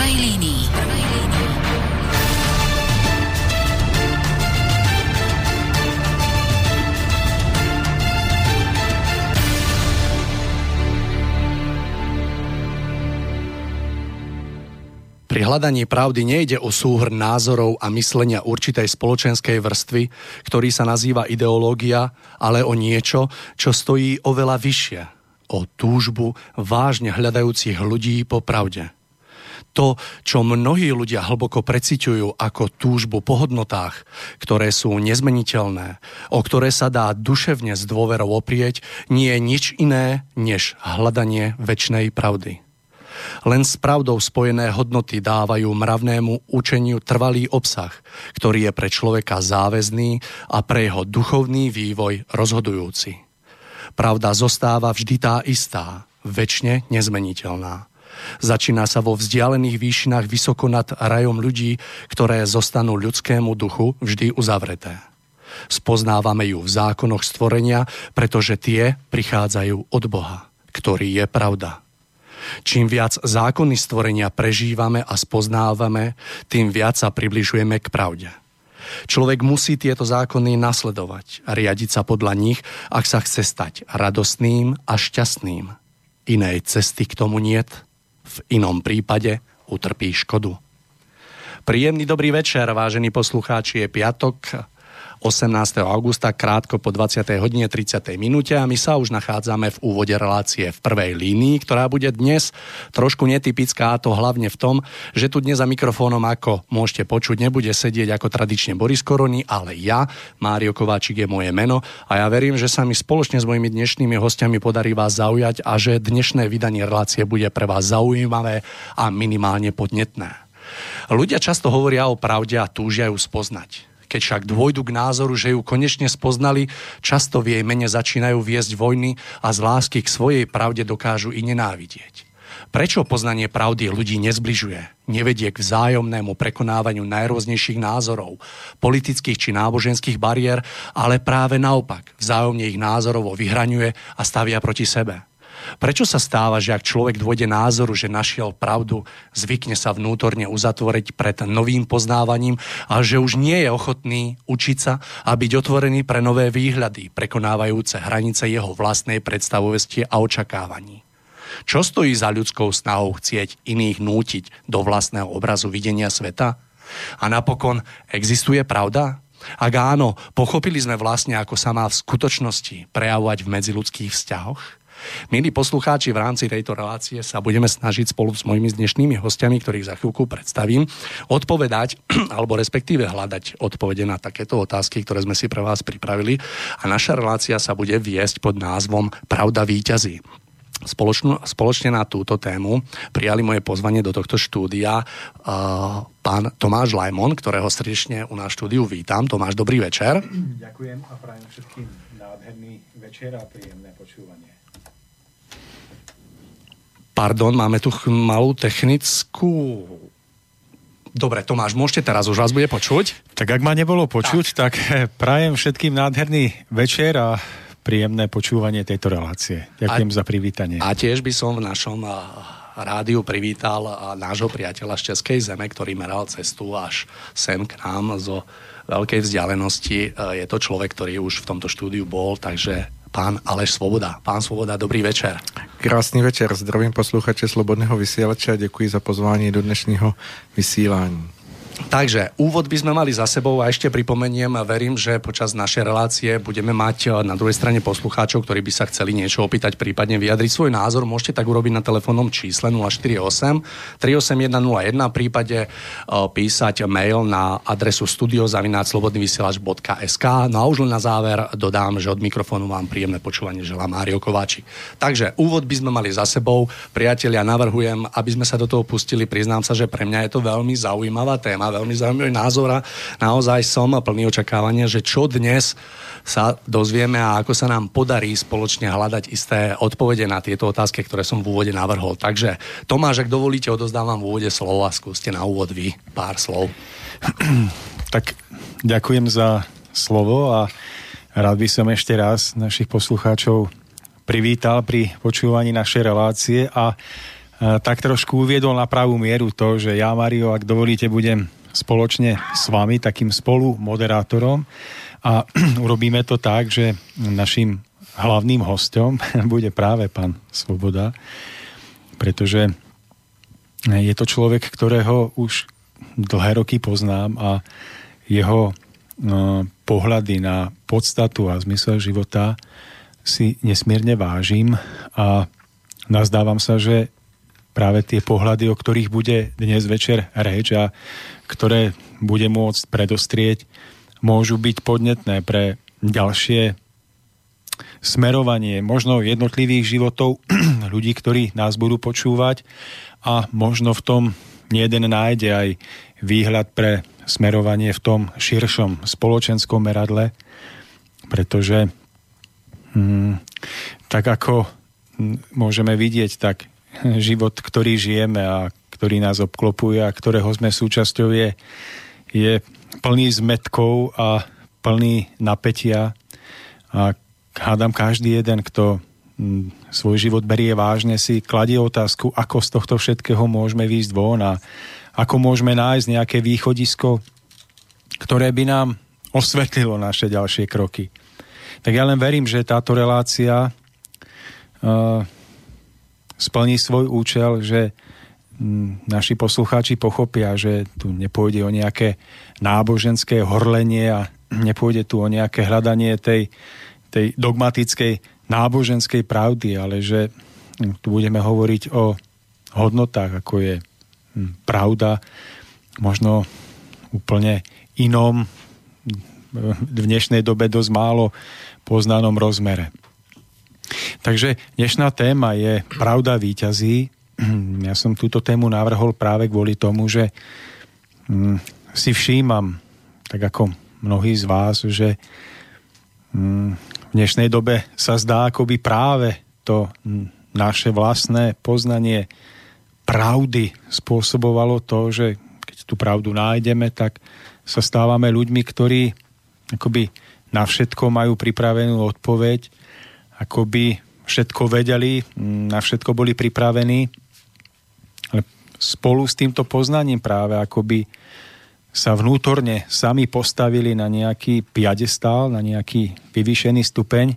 prvej línii. Prvej línii. Pri hľadaní pravdy nejde o súhrn názorov a myslenia určitej spoločenskej vrstvy, ktorý sa nazýva ideológia, ale o niečo, čo stojí oveľa vyššie. O túžbu vážne hľadajúcich ľudí po pravde. To, čo mnohí ľudia hlboko preciťujú ako túžbu po hodnotách, ktoré sú nezmeniteľné, o ktoré sa dá duševne s dôverou oprieť, nie je nič iné než hľadanie väčšnej pravdy. Len s pravdou spojené hodnoty dávajú mravnému učeniu trvalý obsah, ktorý je pre človeka záväzný a pre jeho duchovný vývoj rozhodujúci. Pravda zostáva vždy tá istá, väčšine nezmeniteľná. Začína sa vo vzdialených výšinách vysoko nad rajom ľudí, ktoré zostanú ľudskému duchu vždy uzavreté. Spoznávame ju v zákonoch stvorenia, pretože tie prichádzajú od Boha, ktorý je pravda. Čím viac zákony stvorenia prežívame a spoznávame, tým viac sa približujeme k pravde. Človek musí tieto zákony nasledovať a riadiť sa podľa nich, ak sa chce stať radostným a šťastným. Inej cesty k tomu niet, v inom prípade utrpí škodu. Príjemný dobrý večer, vážení poslucháči, je piatok, 18. augusta krátko po 20. hodine 30. minúte a my sa už nachádzame v úvode relácie v prvej línii, ktorá bude dnes trošku netypická a to hlavne v tom, že tu dnes za mikrofónom, ako môžete počuť, nebude sedieť ako tradične Boris Koroni, ale ja, Mário Kováčik je moje meno a ja verím, že sa mi spoločne s mojimi dnešnými hostiami podarí vás zaujať a že dnešné vydanie relácie bude pre vás zaujímavé a minimálne podnetné. Ľudia často hovoria o pravde a túžia ju spoznať. Keď však dôjdu k názoru, že ju konečne spoznali, často v jej mene začínajú viesť vojny a z lásky k svojej pravde dokážu i nenávidieť. Prečo poznanie pravdy ľudí nezbližuje, nevedie k vzájomnému prekonávaniu najrôznejších názorov, politických či náboženských bariér, ale práve naopak vzájomne ich názorovo vyhraňuje a stavia proti sebe? Prečo sa stáva, že ak človek dôjde názoru, že našiel pravdu, zvykne sa vnútorne uzatvoriť pred novým poznávaním a že už nie je ochotný učiť sa a byť otvorený pre nové výhľady, prekonávajúce hranice jeho vlastnej predstavovosti a očakávaní? Čo stojí za ľudskou snahou chcieť iných nútiť do vlastného obrazu videnia sveta? A napokon, existuje pravda? Ak áno, pochopili sme vlastne, ako sa má v skutočnosti prejavovať v medziludských vzťahoch? Milí poslucháči, v rámci tejto relácie sa budeme snažiť spolu s mojimi dnešnými hostiami, ktorých za chvíľku predstavím, odpovedať alebo respektíve hľadať odpovede na takéto otázky, ktoré sme si pre vás pripravili. A naša relácia sa bude viesť pod názvom Pravda výťazí. Spoločno, spoločne na túto tému prijali moje pozvanie do tohto štúdia uh, pán Tomáš Lajmon, ktorého srdečne u nás štúdiu vítam. Tomáš, dobrý večer. Ďakujem a prajem všetkým nádherný večer a príjemné počúvanie. Pardon, máme tu malú technickú... Dobre, Tomáš, môžete teraz, už vás bude počuť? Tak ak ma nebolo počuť, tak, tak prajem všetkým nádherný večer a príjemné počúvanie tejto relácie. Ďakujem a, za privítanie. A tiež by som v našom rádiu privítal nášho priateľa z Českej zeme, ktorý meral cestu až sem k nám zo veľkej vzdialenosti. Je to človek, ktorý už v tomto štúdiu bol, takže pán Aleš Svoboda. Pán Svoboda, dobrý večer. Krásný večer, zdravím posluchače Slobodného vysielača a děkuji za pozvání do dnešního vysílání. Takže úvod by sme mali za sebou a ešte pripomeniem, verím, že počas našej relácie budeme mať eh, na druhej strane poslucháčov, ktorí by sa chceli niečo opýtať, prípadne vyjadriť svoj názor. Môžete tak urobiť na telefónnom čísle 048 38101, v prípade eh, písať mail na adresu studiozavináčslobodnyvysielač.sk No a už len na záver dodám, že od mikrofónu vám príjemné počúvanie želá Mário Kováči. Takže úvod by sme mali za sebou. Priatelia, navrhujem, aby sme sa do toho pustili. Priznám sa, že pre mňa je to veľmi zaujímavá téma veľmi zaujímavý názor a naozaj som plný očakávania, že čo dnes sa dozvieme a ako sa nám podarí spoločne hľadať isté odpovede na tieto otázky, ktoré som v úvode navrhol. Takže Tomáš, ak dovolíte, odozdávam v úvode slovo a skúste na úvod vy pár slov. Tak ďakujem za slovo a rád by som ešte raz našich poslucháčov privítal pri počúvaní našej relácie a tak trošku uviedol na pravú mieru to, že ja, Mario, ak dovolíte, budem spoločne s vami takým spolu moderátorom a urobíme to tak, že našim hlavným hostom bude práve pán Svoboda, pretože je to človek, ktorého už dlhé roky poznám a jeho no, pohľady na podstatu a zmysel života si nesmierne vážim a nazdávam sa, že práve tie pohľady, o ktorých bude dnes večer reč a ktoré bude môcť predostrieť, môžu byť podnetné pre ďalšie smerovanie možno jednotlivých životov ľudí, ktorí nás budú počúvať a možno v tom jeden nájde aj výhľad pre smerovanie v tom širšom spoločenskom meradle, pretože hm, tak ako hm, môžeme vidieť, tak život, ktorý žijeme a ktorý nás obklopuje a ktorého sme súčasťou je, je plný zmetkov a plný napätia a hádam každý jeden, kto hm, svoj život berie vážne, si kladie otázku, ako z tohto všetkého môžeme výjsť von a ako môžeme nájsť nejaké východisko, ktoré by nám osvetlilo naše ďalšie kroky. Tak ja len verím, že táto relácia uh, splní svoj účel, že mm, naši poslucháči pochopia, že tu nepôjde o nejaké náboženské horlenie a nepôjde tu o nejaké hľadanie tej, tej dogmatickej náboženskej pravdy, ale že mm, tu budeme hovoriť o hodnotách, ako je mm, pravda, možno úplne inom, v dnešnej dobe dosť málo poznanom rozmere. Takže dnešná téma je Pravda výťazí. Ja som túto tému navrhol práve kvôli tomu, že mm, si všímam, tak ako mnohí z vás, že mm, v dnešnej dobe sa zdá, ako by práve to naše vlastné poznanie pravdy spôsobovalo to, že keď tú pravdu nájdeme, tak sa stávame ľuďmi, ktorí akoby na všetko majú pripravenú odpoveď ako by všetko vedeli, na všetko boli pripravení, ale spolu s týmto poznaním práve ako by sa vnútorne sami postavili na nejaký piadestál, na nejaký vyvýšený stupeň,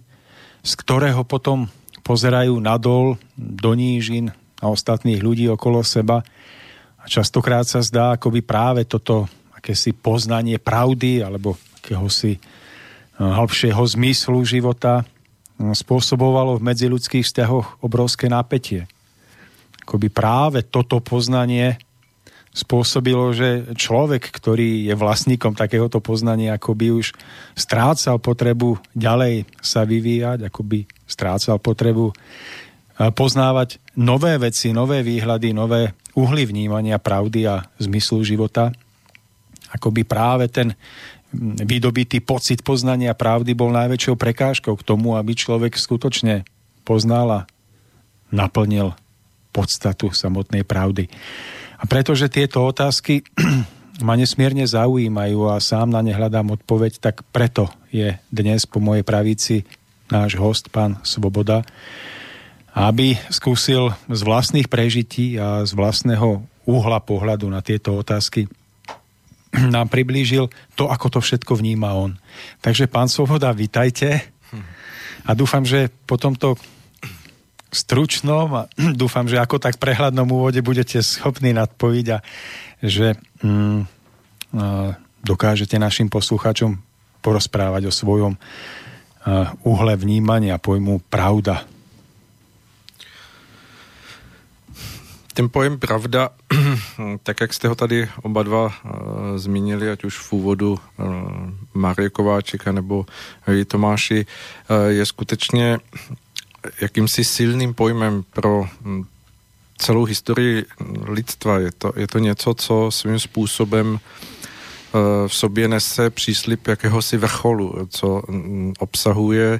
z ktorého potom pozerajú nadol, do nížin a ostatných ľudí okolo seba. A častokrát sa zdá, ako by práve toto akési poznanie pravdy alebo akéhosi hĺbšieho zmyslu života spôsobovalo v medziludských vzťahoch obrovské napätie. Akoby práve toto poznanie spôsobilo, že človek, ktorý je vlastníkom takéhoto poznania, akoby už strácal potrebu ďalej sa vyvíjať, akoby strácal potrebu eh, poznávať nové veci, nové výhľady, nové uhly vnímania pravdy a zmyslu života. Akoby práve ten vydobitý pocit poznania pravdy bol najväčšou prekážkou k tomu, aby človek skutočne poznal a naplnil podstatu samotnej pravdy. A pretože tieto otázky ma nesmierne zaujímajú a sám na ne hľadám odpoveď, tak preto je dnes po mojej pravici náš host, pán Svoboda, aby skúsil z vlastných prežití a z vlastného uhla pohľadu na tieto otázky nám priblížil to, ako to všetko vníma on. Takže pán Svoboda, vitajte a dúfam, že po tomto stručnom a dúfam, že ako tak prehľadnom úvode budete schopní nadpojiť a že mm, a dokážete našim poslucháčom porozprávať o svojom uhle vnímania pojmu pravda. Ten pojem pravda, tak jak jste ho tady oba dva uh, zmínili, ať už v úvodu uh, Marie Kováčika nebo Jí Tomáši, uh, je skutečně jakýmsi silným pojmem pro hm, celou historii lidstva. Je to, je to něco, co svým způsobem uh, v sobě nese příslip jakéhosi vrcholu, co um, obsahuje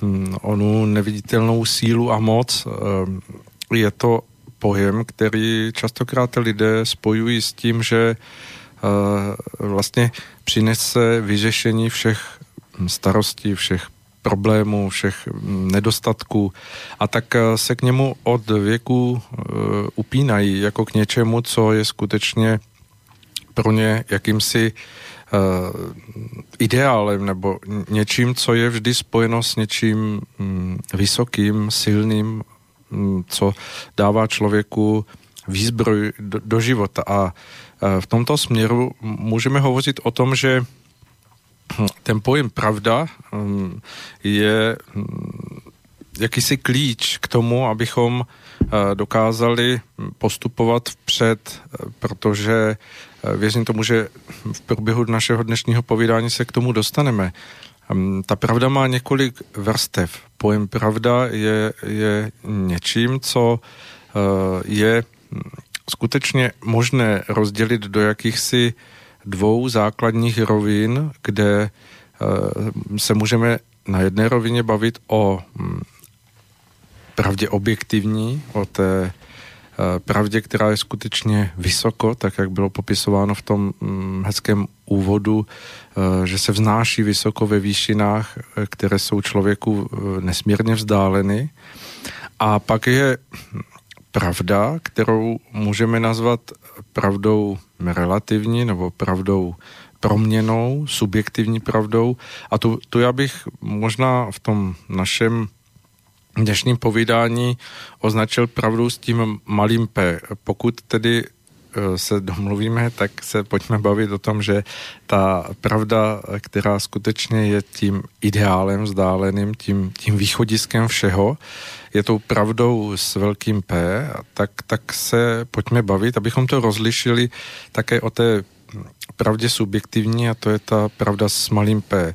um, onu neviditelnou sílu a moc. Je to pojem, který častokrát lidé spojují s tím, že uh, vlastně přinese vyřešení všech starostí, všech problémů, všech nedostatků. A tak se k němu od věku upínají jako k něčemu, co je skutečně pro ně jakýmsi ideálem nebo něčím, co je vždy spojeno s něčím mm, vysokým, silným, mm, co dává člověku výzbroj do, do života. A v tomto směru můžeme hovořit o tom, že ten pojem pravda mm, je jakýsi klíč k tomu, abychom dokázali postupovat vpřed, protože věřím tomu, že v průběhu našeho dnešního povídání se k tomu dostaneme. Ta pravda má několik vrstev. Pojem pravda je, je něčím, co je skutečně možné rozdělit do jakýchsi dvou základních rovin, kde eh, se můžeme na jedné rovině bavit o hm, pravdě objektivní, o té eh, pravdě, která je skutečně vysoko, tak jak bylo popisováno v tom hm, hezkém úvodu, eh, že se vznáší vysoko ve výšinách, které jsou člověku nesmírně vzdáleny. A pak je pravda, kterou můžeme nazvat pravdou relativní nebo pravdou proměnou, subjektivní pravdou. A tu, tu já bych možná v tom našem dnešním povídání označil pravdu s tím malým P. Pokud tedy Eh, se domluvíme, tak se pojďme bavit o tom, že ta pravda, která skutečně je tím ideálem vzdáleným, tím, tím východiskem všeho, je tou pravdou s velkým P, tak, tak se pojďme bavit, abychom to rozlišili také o té pravdě subjektivní a to je ta pravda s malým P.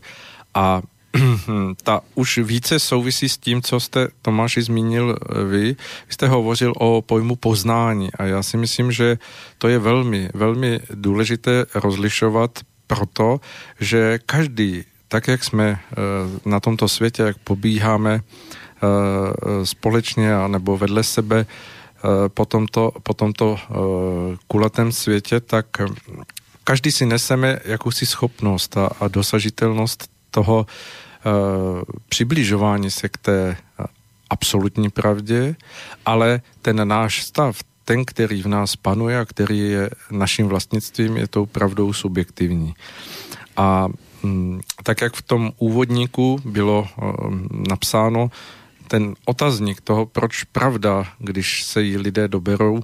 A ta už více souvisí s tím, co jste Tomáši zmínil eh, vy. Vy jste hovořil o pojmu poznání a já si myslím, že to je velmi, velmi důležité rozlišovat proto, že každý, tak jak jsme eh, na tomto světě, jak pobíháme eh, společně nebo vedle sebe po tomto, po tomto kulatém světě, tak každý si neseme jakousi schopnost a, a dosažitelnost toho uh, přibližování se k té uh, absolutní pravdě, ale ten náš stav, ten, který v nás panuje a který je naším vlastnictvím, je tou pravdou subjektivní. A um, tak, jak v tom úvodníku bylo um, napsáno, ten otazník toho, proč pravda, když se jí lidé doberou,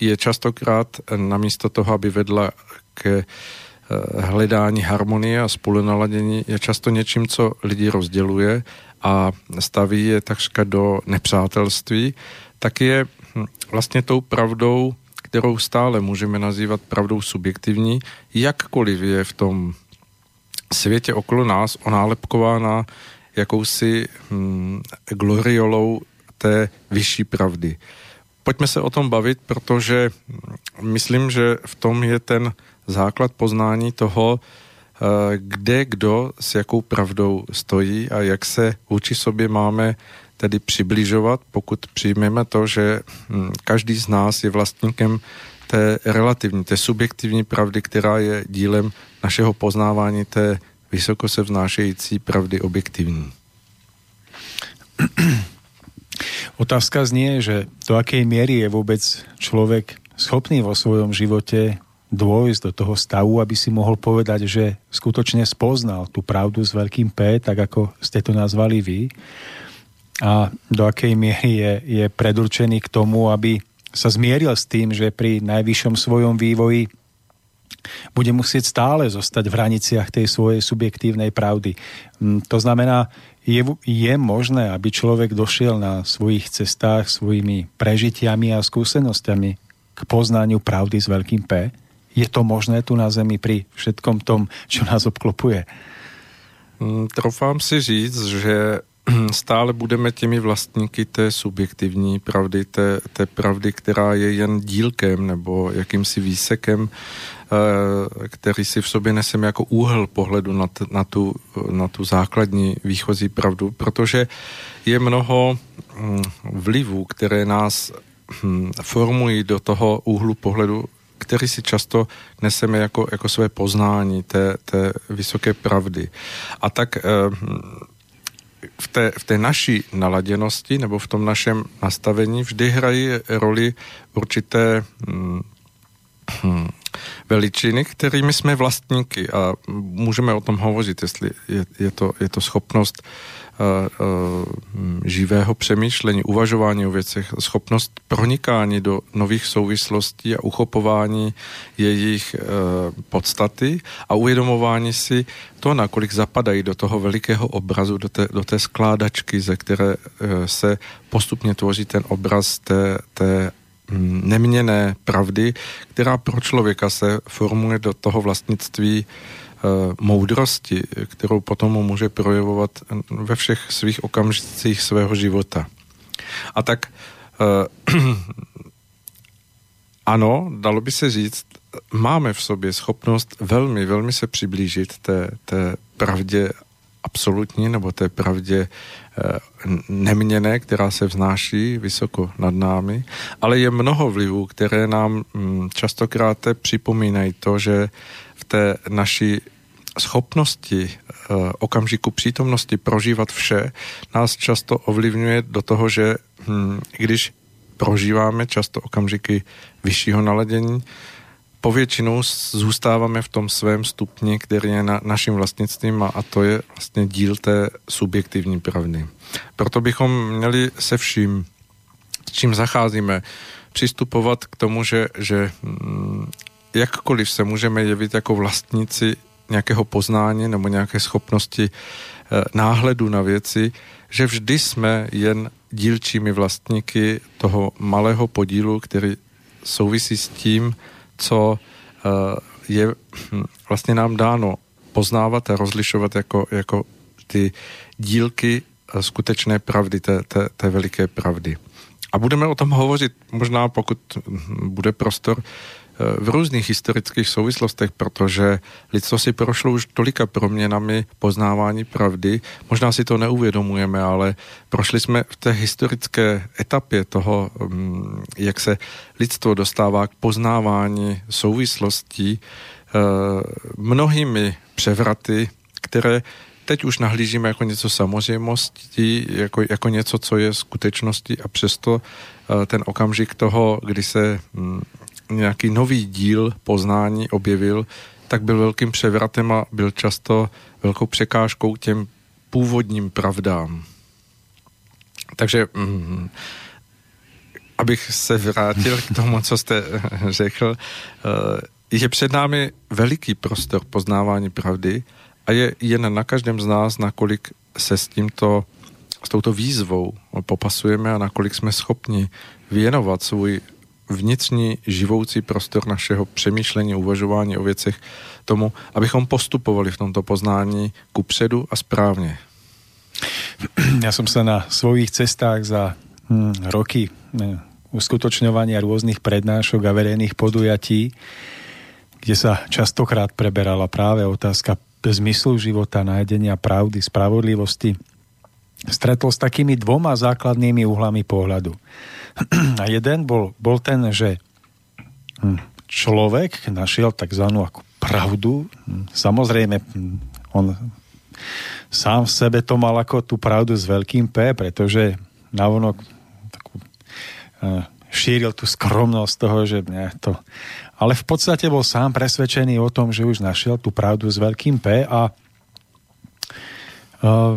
je častokrát namísto toho, aby vedla ke Eh, hledání harmonie a spolunaladění je často něčím, co lidi rozděluje a staví je takřka do nepřátelství, tak je hm, vlastně tou pravdou, kterou stále můžeme nazývat pravdou subjektivní, jakkoliv je v tom světě okolo nás onálepkována jakousi hm, gloriolou té vyšší pravdy. Pojďme se o tom bavit, protože hm, myslím, že v tom je ten základ poznání toho, eh, kde kdo s jakou pravdou stojí a jak se vůči sobě máme tedy přibližovat, pokud přijmeme to, že hm, každý z nás je vlastníkem té relativní, té subjektivní pravdy, která je dílem našeho poznávání té vysoko se vznášející pravdy objektivní. Otázka znie, že do akej miery je vôbec človek schopný vo svojom živote dôjsť do toho stavu, aby si mohol povedať, že skutočne spoznal tú pravdu s veľkým P, tak ako ste to nazvali vy. A do akej miery je, je predurčený k tomu, aby sa zmieril s tým, že pri najvyššom svojom vývoji bude musieť stále zostať v hraniciach tej svojej subjektívnej pravdy. Mm, to znamená, je, je možné, aby človek došiel na svojich cestách svojimi prežitiami a skúsenostiami k poznaniu pravdy s veľkým P? Je to možné tu na Zemi pri všetkom tom, čo nás obklopuje? Mm, Trofám si říct, že stále budeme těmi vlastníky té subjektivní pravdy, té, té pravdy, která je jen dílkem nebo jakýmsi výsekem, eh, který si v sobě neseme jako úhel pohledu na, t, na, tu, na tu základní výchozí pravdu, protože je mnoho mm, vlivů, které nás hm, formují do toho úhlu pohledu, který si často neseme jako, jako své poznání té, té vysoké pravdy. A tak eh, v té, v té naší naladěnosti nebo v tom našem nastavení vždy hrají roli určité hm, hm, veličiny, kterými jsme vlastníky a můžeme o tom hovořit, jestli je, je, to, je to schopnost uh, živého přemýšlení, uvažování o věcech, schopnost pronikání do nových souvislostí a uchopování jejich uh, podstaty a uvědomování si to, nakolik zapadají do toho velikého obrazu, do té, do té skládačky, ze které se postupně tvoří ten obraz té, té Mm, neměné pravdy, která pro člověka se formuje do toho vlastnictví moudrosti, kterou potom může projevovat ve všech svých okamžicích svého života. A tak uh, ano, dalo by se říct, máme v sobě schopnost velmi, velmi se přiblížit té, té pravdě absolutní nebo té pravdě Eh, neměné, která se vznáší vysoko nad námi, ale je mnoho vlivů, které nám mm, častokrát připomínají to, že té naší schopnosti eh, okamžiku přítomnosti prožívat vše nás často ovlivňuje do toho, že hm, když prožíváme často okamžiky vyššího naladění, povětšinou zůstáváme v tom svém stupni, který je na, naším vlastnictvím a, a to je vlastně díl té subjektivní pravdy. Proto bychom měli se vším, s čím zacházíme, přistupovat k tomu, že, že mm, jakkoliv se můžeme jevit jako vlastníci nějakého poznání nebo nějaké schopnosti eh, náhledu na věci, že vždy jsme jen dílčími vlastníky toho malého podílu, který souvisí s tím, co eh, je hm, vlastně nám dáno poznávat a rozlišovat jako, jako ty dílky eh, skutečné pravdy, té, té, té veliké pravdy. A budeme o tom hovořit možná, pokud hm, bude prostor, v různých historických souvislostech, protože lidstvo si prošlo už tolika proměnami poznávání pravdy. Možná si to neuvědomujeme, ale prošli jsme v té historické etapě toho, mm, jak se lidstvo dostává k poznávání souvislostí eh, mnohými převraty, které teď už nahlížíme jako něco samozřejmostí, jako, jako něco, co je skutečností a přesto eh, ten okamžik toho, kdy se mm, nějaký nový díl poznání objevil, tak byl velkým převratem a byl často velkou překážkou těm původním pravdám. Takže mm, abych se vrátil k tomu, co jste řekl, eh, je před námi veliký prostor poznávání pravdy a je jen na každém z nás, nakolik se s tímto s touto výzvou popasujeme a nakolik jsme schopni věnovat svůj vnitřní živoucí prostor našeho přemýšlení, uvažování o věcech tomu, abychom postupovali v tomto poznání ku předu a správně. Ja som sa na svojich cestách za hm, roky hm, uskutočňovania rôznych prednášok a verejných podujatí, kde sa častokrát preberala práve otázka zmyslu života, nájdenia pravdy, spravodlivosti, stretol s takými dvoma základnými uhlami pohľadu. A jeden bol, bol ten, že hm, človek našiel tzv. ako pravdu. Hm, samozrejme, hm, on sám v sebe to mal ako tú pravdu s veľkým P, pretože navonok takú, uh, šíril tú skromnosť toho, že ne, to... Ale v podstate bol sám presvedčený o tom, že už našiel tú pravdu s veľkým P a uh,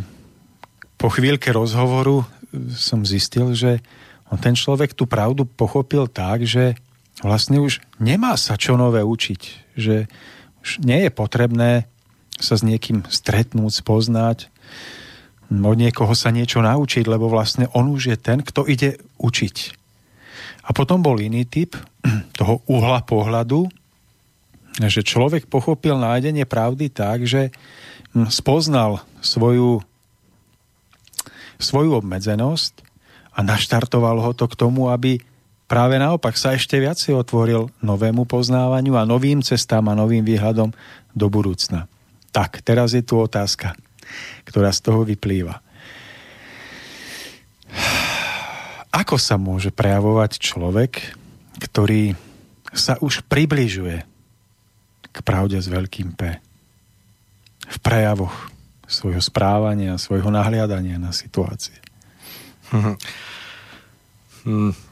po chvíľke rozhovoru som zistil, že on ten človek tú pravdu pochopil tak, že vlastne už nemá sa čo nové učiť, že už nie je potrebné sa s niekým stretnúť, spoznať, od niekoho sa niečo naučiť, lebo vlastne on už je ten, kto ide učiť. A potom bol iný typ toho uhla pohľadu, že človek pochopil nájdenie pravdy tak, že spoznal svoju, svoju obmedzenosť a naštartoval ho to k tomu, aby práve naopak sa ešte viacej otvoril novému poznávaniu a novým cestám a novým výhľadom do budúcna. Tak, teraz je tu otázka, ktorá z toho vyplýva. Ako sa môže prejavovať človek, ktorý sa už približuje k pravde s veľkým P? V prejavoch svojho správania, svojho nahliadania na situácie. Hmm.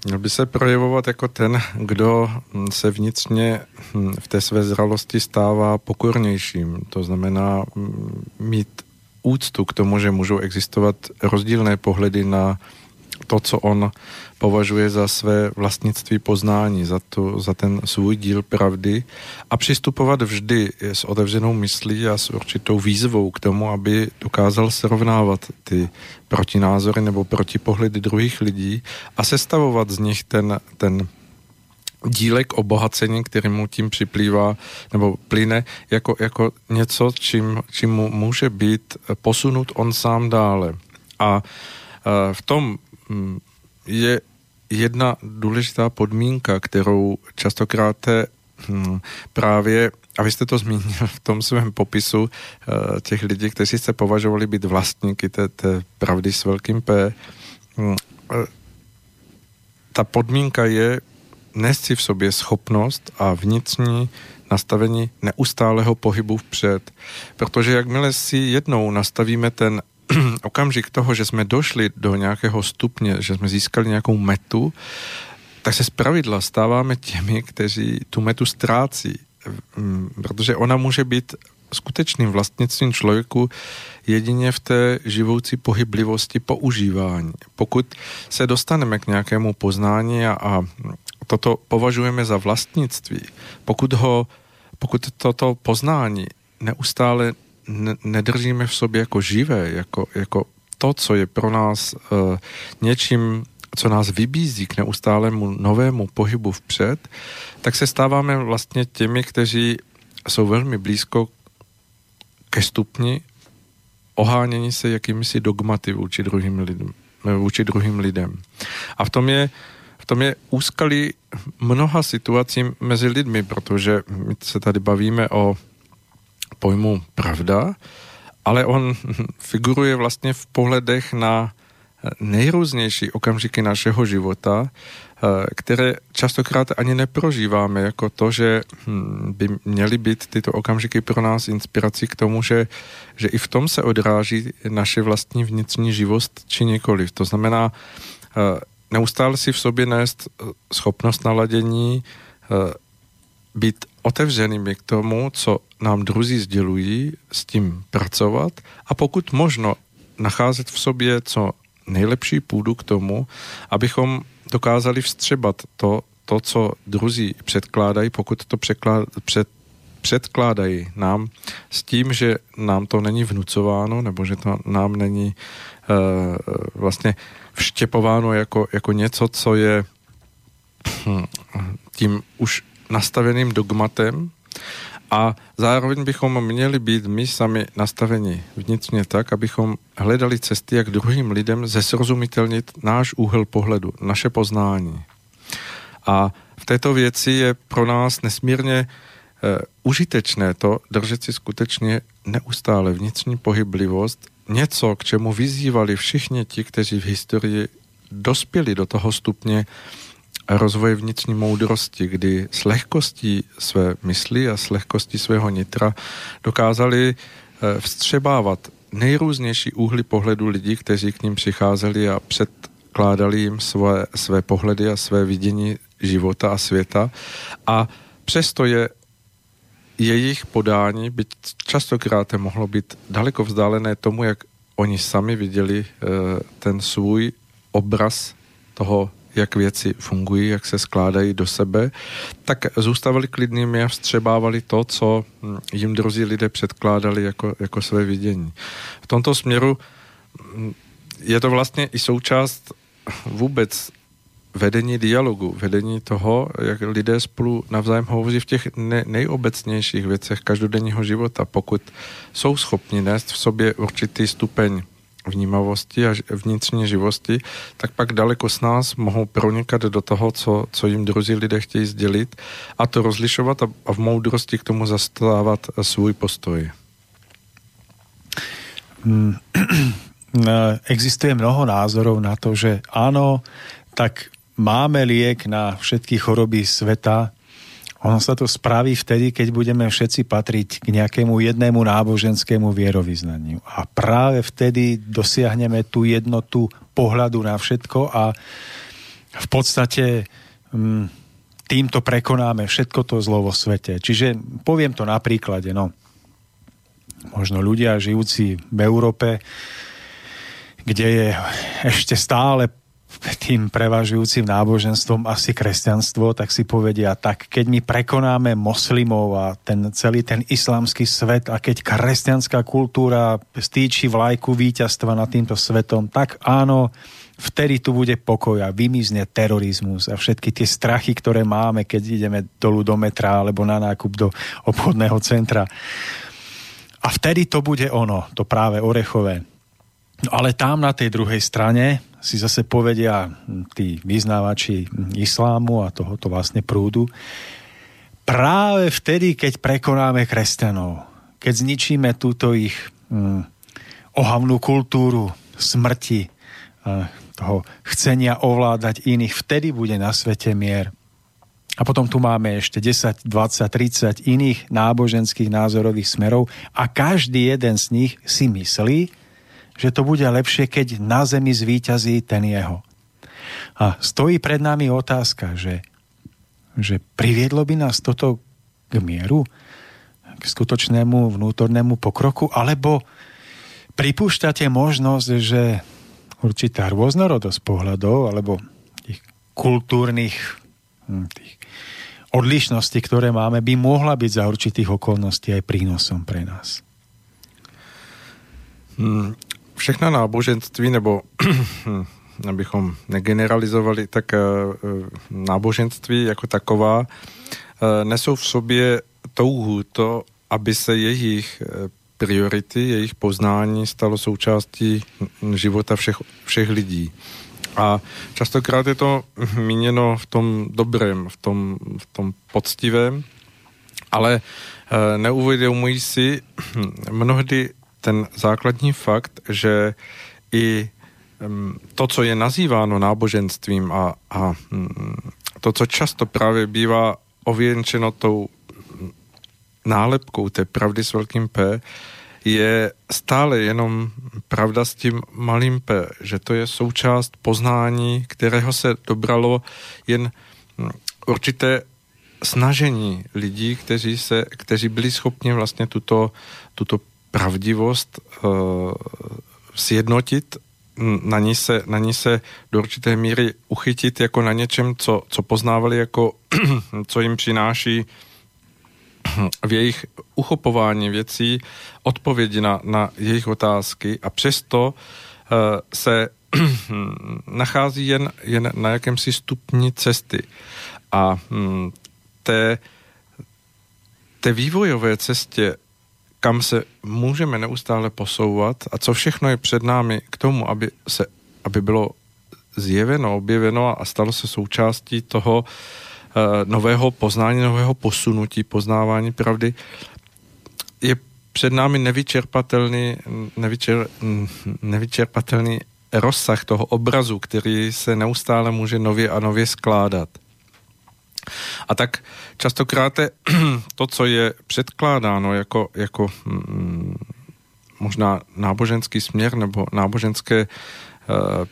Měl by se projevovat jako ten, kdo se vnitřně hm, v té své zralosti stává pokornějším. To znamená hm, mít úctu k tomu, že můžou existovat rozdílné pohledy na to, co on považuje za své vlastnictví poznání, za, to, za ten svůj díl pravdy a přistupovat vždy s otevřenou myslí a s určitou výzvou k tomu, aby dokázal srovnávat ty protinázory nebo protipohledy druhých lidí a sestavovat z nich ten, ten dílek obohacení, který mu tím připlývá nebo plyne jako, jako něco, čím, čím mu může být posunut on sám dále. A v tom je jedna důležitá podmínka, kterou častokrát hm, právě, a vy jste to zmínil v tom svém popisu eh, těch lidí, kteří se považovali být vlastníky té, té pravdy s velkým P, hm, eh, ta podmínka je nést si v sobě schopnost a vnitřní nastavení neustálého pohybu vpřed. Protože jakmile si jednou nastavíme ten okamžik toho, že jsme došli do nějakého stupně, že jsme získali nějakou metu, tak se zpravidla stáváme těmi, kteří tu metu ztrácí. Mm, protože ona může být skutečným vlastnictvím člověku jedině v té živoucí pohyblivosti používání. Pokud se dostaneme k nějakému poznání a, a toto považujeme za vlastnictví, pokud, ho, pokud toto poznání neustále nedržíme v sobě jako živé, jako, jako to, co je pro nás uh, něčím, co nás vybízí k neustálému novému pohybu vpřed, tak se stáváme vlastně těmi, kteří jsou velmi blízko ke stupni ohánění se jakýmisi dogmaty vůči druhým lidem. Vůči druhým lidem. A v tom je v tom je úskalí mnoha situací mezi lidmi, protože my se tady bavíme o pojmu pravda, ale on figuruje vlastně v pohledech na nejrůznější okamžiky našeho života, eh, které častokrát ani neprožíváme jako to, že hm, by měly být tyto okamžiky pro nás inspirací k tomu, že, že i v tom se odráží naše vlastní vnitřní živost či nikoliv. To znamená eh, neustále si v sobě nést eh, schopnost naladění, být otevřenými k tomu, co nám druzí sdělují, s tím pracovat a pokud možno nacházet v sobě co nejlepší půdu k tomu, abychom dokázali vstřebat to, to co druzí předkládají, pokud to překlad, před, předkládají nám s tím, že nám to není vnucováno, nebo že to nám není uh, vlastně vštěpováno jako, jako něco, co je hm, tím už nastaveným dogmatem a zároveň bychom měli být my sami nastaveni vnitřně tak, abychom hledali cesty, jak druhým lidem zesrozumitelnit náš úhel pohledu, naše poznání. A v této věci je pro nás nesmírně e, užitečné to držet si skutečně neustále vnitřní pohyblivost, něco, k čemu vyzývali všichni ti, kteří v historii dospěli do toho stupně rozvoje vnitřní moudrosti, kdy s lehkostí své mysli a s lehkostí svého nitra dokázali eh, vstřebávat nejrůznější úhly pohledu lidí, kteří k ním přicházeli a předkládali jim své, své pohledy a své vidění života a světa. A přesto je jejich podání, byť častokrát mohlo být daleko vzdálené tomu, jak oni sami viděli eh, ten svůj obraz toho jak věci fungují, jak se skládají do sebe, tak zůstávali klidnými a vstřebávali to, co hm, jim drozí lidé předkládali jako, jako své vidění. V tomto směru hm, je to vlastně i součást vůbec vedení dialogu, vedení toho, jak lidé spolu navzájem hovoří v těch ne- nejobecnějších věcech každodenního života, pokud jsou schopni nést v sobě určitý stupeň vnímavosti a vnitřní živosti, tak pak daleko s nás mohou pronikat do toho, co, co jim druzí lidé chtějí sdělit a to rozlišovat a, a v moudrosti k tomu zastávat svůj postoj. Mm, existuje mnoho názorov na to, že áno, tak máme liek na všetky choroby sveta ono sa to spraví vtedy, keď budeme všetci patriť k nejakému jednému náboženskému vierovýznaniu. A práve vtedy dosiahneme tú jednotu pohľadu na všetko a v podstate mm, týmto prekonáme všetko to zlo vo svete. Čiže poviem to na príklade, no. Možno ľudia žijúci v Európe, kde je ešte stále tým prevažujúcim náboženstvom asi kresťanstvo, tak si povedia, tak keď my prekonáme moslimov a ten celý ten islamský svet a keď kresťanská kultúra stýči vlajku víťazstva nad týmto svetom, tak áno, vtedy tu bude pokoj a vymizne terorizmus a všetky tie strachy, ktoré máme, keď ideme dolu do metra alebo na nákup do obchodného centra. A vtedy to bude ono, to práve orechové. No ale tam na tej druhej strane si zase povedia tí vyznávači islámu a tohoto vlastne prúdu, práve vtedy, keď prekonáme kresťanov, keď zničíme túto ich hm, ohavnú kultúru smrti, toho chcenia ovládať iných, vtedy bude na svete mier. A potom tu máme ešte 10, 20, 30 iných náboženských názorových smerov a každý jeden z nich si myslí, že to bude lepšie, keď na zemi zvíťazí ten jeho. A stojí pred nami otázka, že, že priviedlo by nás toto k mieru, k skutočnému vnútornému pokroku, alebo pripúšťate možnosť, že určitá rôznorodosť pohľadov alebo tých kultúrnych hm, tých odlišností, ktoré máme, by mohla byť za určitých okolností aj prínosom pre nás. Hmm, všechna náboženství, nebo abychom negeneralizovali, tak eh, náboženství jako taková eh, nesou v sobě touhu to, aby se jejich eh, priority, jejich poznání stalo součástí života všech, všech lidí. A častokrát je to míněno v tom dobrém, v tom, v tom poctivém, ale neuvědomují si mnohdy ten základní fakt, že i to, co je nazýváno náboženstvím a, a mm, to, co často právě bývá ověnčeno tou nálepkou té pravdy s velkým P, je stále jenom pravda s tím malým P, že to je součást poznání, kterého se dobralo jen mm, určité snažení lidí, kteří, se, kteří byli schopni vlastně tuto, tuto pravdivost uh, sjednotit, na ní, se, na ní se do určité míry uchytit jako na něčem, co, co poznávali jako, co jim přináší v jejich uchopování věcí odpovědi na, na jejich otázky a přesto uh, se nachází jen, jen na jakémsi stupni cesty. A hm, té, té vývojové cestě kam se můžeme neustále posouvat a co všechno je před námi k tomu, aby, se, aby bylo zjeveno, objeveno a stalo se součástí toho uh, nového poznání, nového posunutí, poznávání pravdy, je před námi nevyčerpatelný, nevyčer, nevyčerpatelný rozsah toho obrazu, který se neustále může nově a nově skládat. A tak častokrát to, co je předkládáno jako, jako mm, možná náboženský směr nebo náboženské e,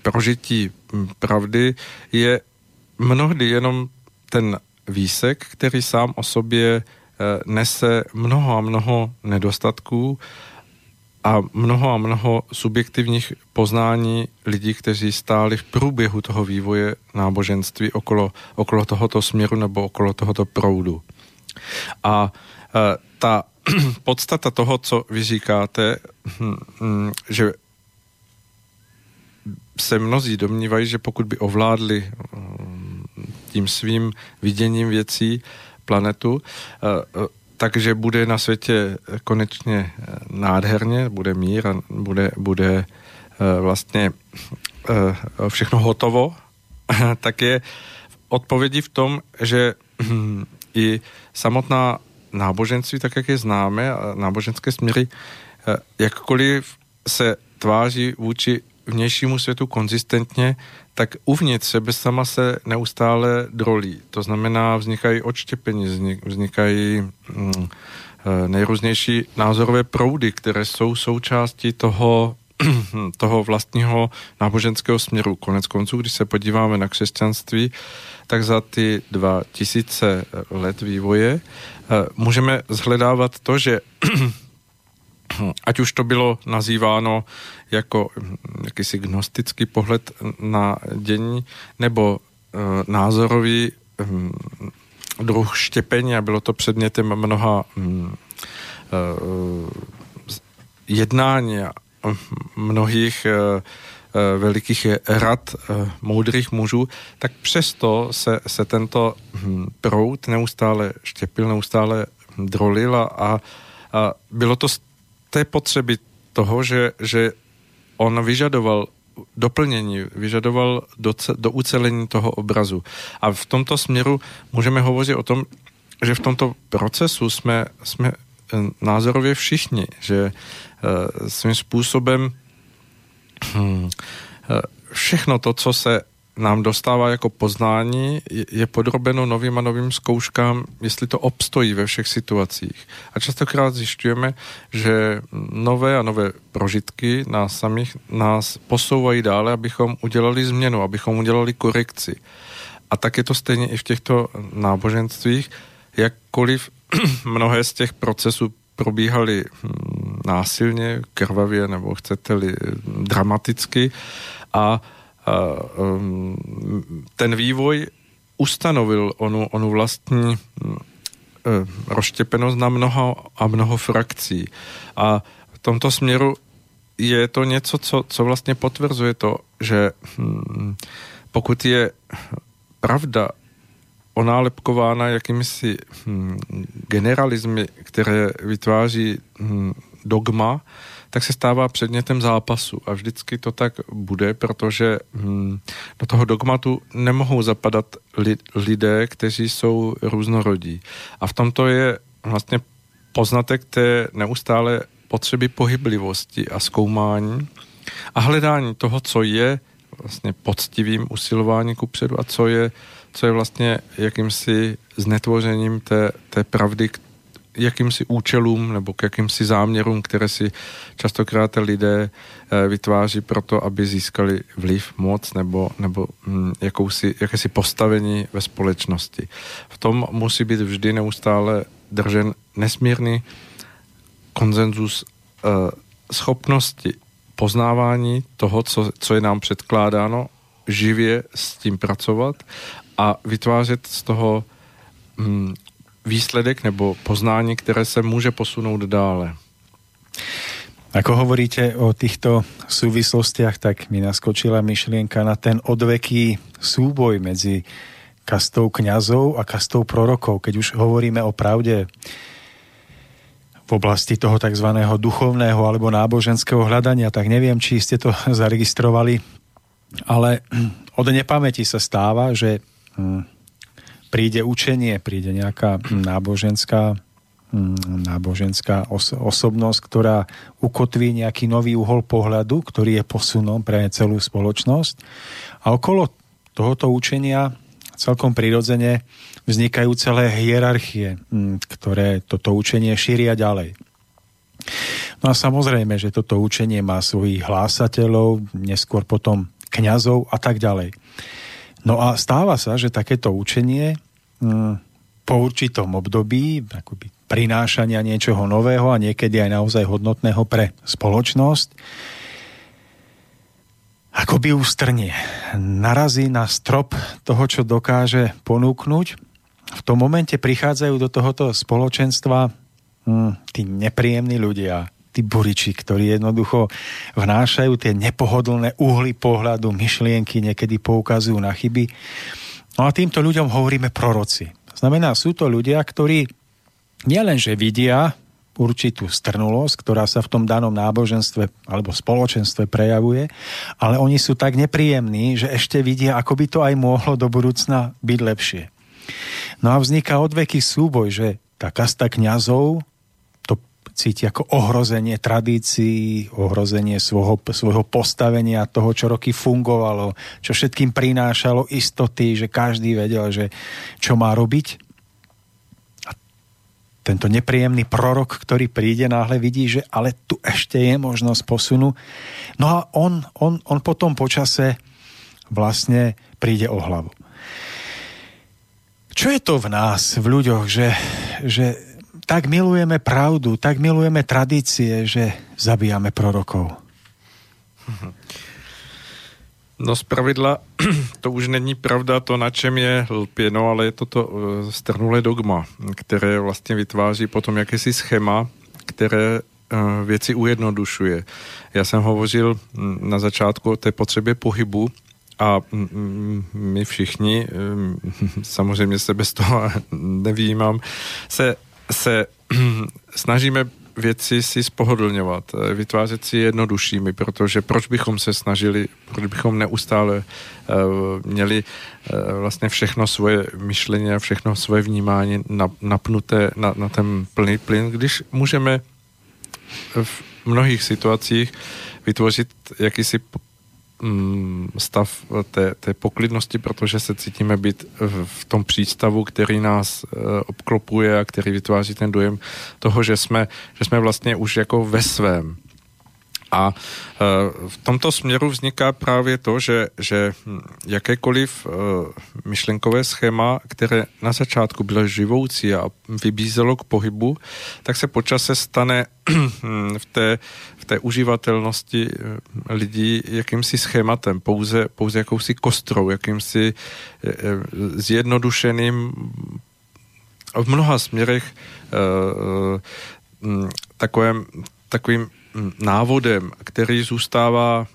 prožití pravdy, je mnohdy jenom ten výsek, který sám o sobě e, nese mnoho a mnoho nedostatků a mnoho a mnoho subjektivních poznání lidí, kteří stáli v průběhu toho vývoje náboženství okolo, okolo tohoto směru nebo okolo tohoto proudu. A e, ta podstata toho, co vy říkáte, hm, hm, že se mnozí domnívají, že pokud by ovládli hm, tím svým viděním věcí planetu, e, takže bude na světě konečně eh, nádherně, bude mír a bude, bude eh, vlastně eh, všechno hotovo, tak je odpovědi v tom, že hm, i samotná náboženství, tak jak je známe, a náboženské směry, jakkoliv se tváří vůči vnějšímu světu konzistentně, tak uvnitř sebe sama se neustále drolí. To znamená, vznikají odštěpení, vznikají mm, eh, nejrůznější názorové proudy, které jsou součástí toho, toho vlastního náboženského směru. Konec konců, když se podíváme na křesťanství, tak za ty dva tisíce let vývoje eh, můžeme zhledávat to, že ať už to bylo nazýváno jako jakýsi gnostický pohled na dění, nebo e, názorový hm, druh štěpení a bylo to předmětem mnoha hm, e, jednání a mnohých e, velikých rad moudrých mužů, tak přesto se, se tento hm, prout neustále štěpil, neustále drolil a, a bylo to té potřeby toho, že, že on vyžadoval doplnění, vyžadoval do, do ucelení toho obrazu. A v tomto směru můžeme hovořit o tom, že v tomto procesu jsme, jsme eh, názorově všichni, že uh, svým způsobem hm, všechno to, co se nám dostává jako poznání, je podrobeno novým a novým zkouškám, jestli to obstojí ve všech situacích. A častokrát zjišťujeme, že nové a nové prožitky nás samých nás posouvají dále, abychom udělali změnu, abychom udělali korekci. A tak je to stejně i v těchto náboženstvích, jakkoliv mnohé z těch procesů probíhaly hm, násilně, krvavě nebo chcete-li dramaticky a Um, ten vývoj ustanovil onu, onu vlastní mm, e, rozštěpenost na mnoho a mnoho frakcí. A v tomto směru je to něco, co, co vlastně potvrzuje to, že hm, pokud je pravda onálepkována jakýmisi hm, generalizmy, které vytváří hm, dogma, tak se stává předmětem zápasu. A vždycky to tak bude, protože hm, do toho dogmatu nemohou zapadat li, lidé, kteří jsou různorodí. A v tomto je vlastně poznatek té neustále potřeby pohyblivosti a zkoumání a hledání toho, co je vlastně poctivým usilování kupředu a co je, co je vlastně jakýmsi znetvořením té, té pravdy, jakýmsi účelům nebo k jakýmsi záměrům, které si častokrát lidé eh, vytváří proto, aby získali vliv, moc nebo, nebo hm, jakousi, jakési postavení ve společnosti. V tom musí být vždy neustále držen nesmírný konzenzus eh, schopnosti poznávání toho, co, co je nám předkládáno, živě s tím pracovat a vytvářet z toho hm, výsledek nebo poznání, které se může posunout dále. Ako hovoríte o týchto súvislostiach, tak mi naskočila myšlienka na ten odveký súboj medzi kastou kňazov a kastou prorokov. Keď už hovoríme o pravde v oblasti toho tzv. duchovného alebo náboženského hľadania, tak neviem, či ste to zaregistrovali, ale od nepamäti sa stáva, že hm, príde učenie, príde nejaká náboženská mm, náboženská os- osobnosť, ktorá ukotví nejaký nový uhol pohľadu, ktorý je posunom pre celú spoločnosť. A okolo tohoto učenia celkom prirodzene vznikajú celé hierarchie, mm, ktoré toto učenie šíria ďalej. No a samozrejme, že toto učenie má svojich hlásateľov, neskôr potom kňazov a tak ďalej. No a stáva sa, že takéto učenie po určitom období akoby prinášania niečoho nového a niekedy aj naozaj hodnotného pre spoločnosť, akoby ústrnie. Narazí na strop toho, čo dokáže ponúknuť. V tom momente prichádzajú do tohoto spoločenstva hm, tí nepríjemní ľudia, tí buriči, ktorí jednoducho vnášajú tie nepohodlné uhly pohľadu, myšlienky, niekedy poukazujú na chyby. No a týmto ľuďom hovoríme proroci. Znamená, sú to ľudia, ktorí nielenže vidia určitú strnulosť, ktorá sa v tom danom náboženstve alebo spoločenstve prejavuje, ale oni sú tak nepríjemní, že ešte vidia, ako by to aj mohlo do budúcna byť lepšie. No a vzniká odveký súboj, že tá kasta kňazov, to cíti ako ohrozenie tradícií, ohrozenie svojho, svojho postavenia, toho, čo roky fungovalo, čo všetkým prinášalo istoty, že každý vedel, že čo má robiť. A tento nepríjemný prorok, ktorý príde, náhle vidí, že ale tu ešte je možnosť posunu. No a on, on, on potom počase vlastne príde o hlavu. Čo je to v nás, v ľuďoch, že, že tak milujeme pravdu, tak milujeme tradície, že zabíjame prorokov. No z pravidla to už není pravda to, na čem je lpěno, ale je to to uh, strnulé dogma, které vlastně vytváří potom jakési schéma, které uh, věci ujednodušuje. Já jsem hovořil mm, na začátku o té potřebě pohybu a mm, mm, my všichni, samozřejmě se bez toho nevýjímám, se se snažíme věci si spohodlňovat, eh, vytvářet si jednoduššími, protože proč bychom se snažili, proč bychom neustále uh, měli uh, vlastně všechno svoje myšlení a všechno svoje vnímání napnuté na, na ten plný plyn, když můžeme v mnohých situacích vytvořit jakýsi Mm, stav té, té poklidnosti, protože se cítíme být v tom přístavu, který nás eh, obklopuje a který vytváří ten dojem toho, že jsme, že jsme vlastně už jako ve svém. A eh, v tomto směru vzniká právě to, že, že jakékoliv eh, myšlenkové schéma, které na začátku bylo živoucí a vybízelo k pohybu, tak se počase stane v té, v té uživatelnosti eh, lidí jakýmsi schématem, pouze, pouze jakousi kostrou, jakýmsi zjednodušeným v mnoha směrech takovým, takovým návodem, který zůstává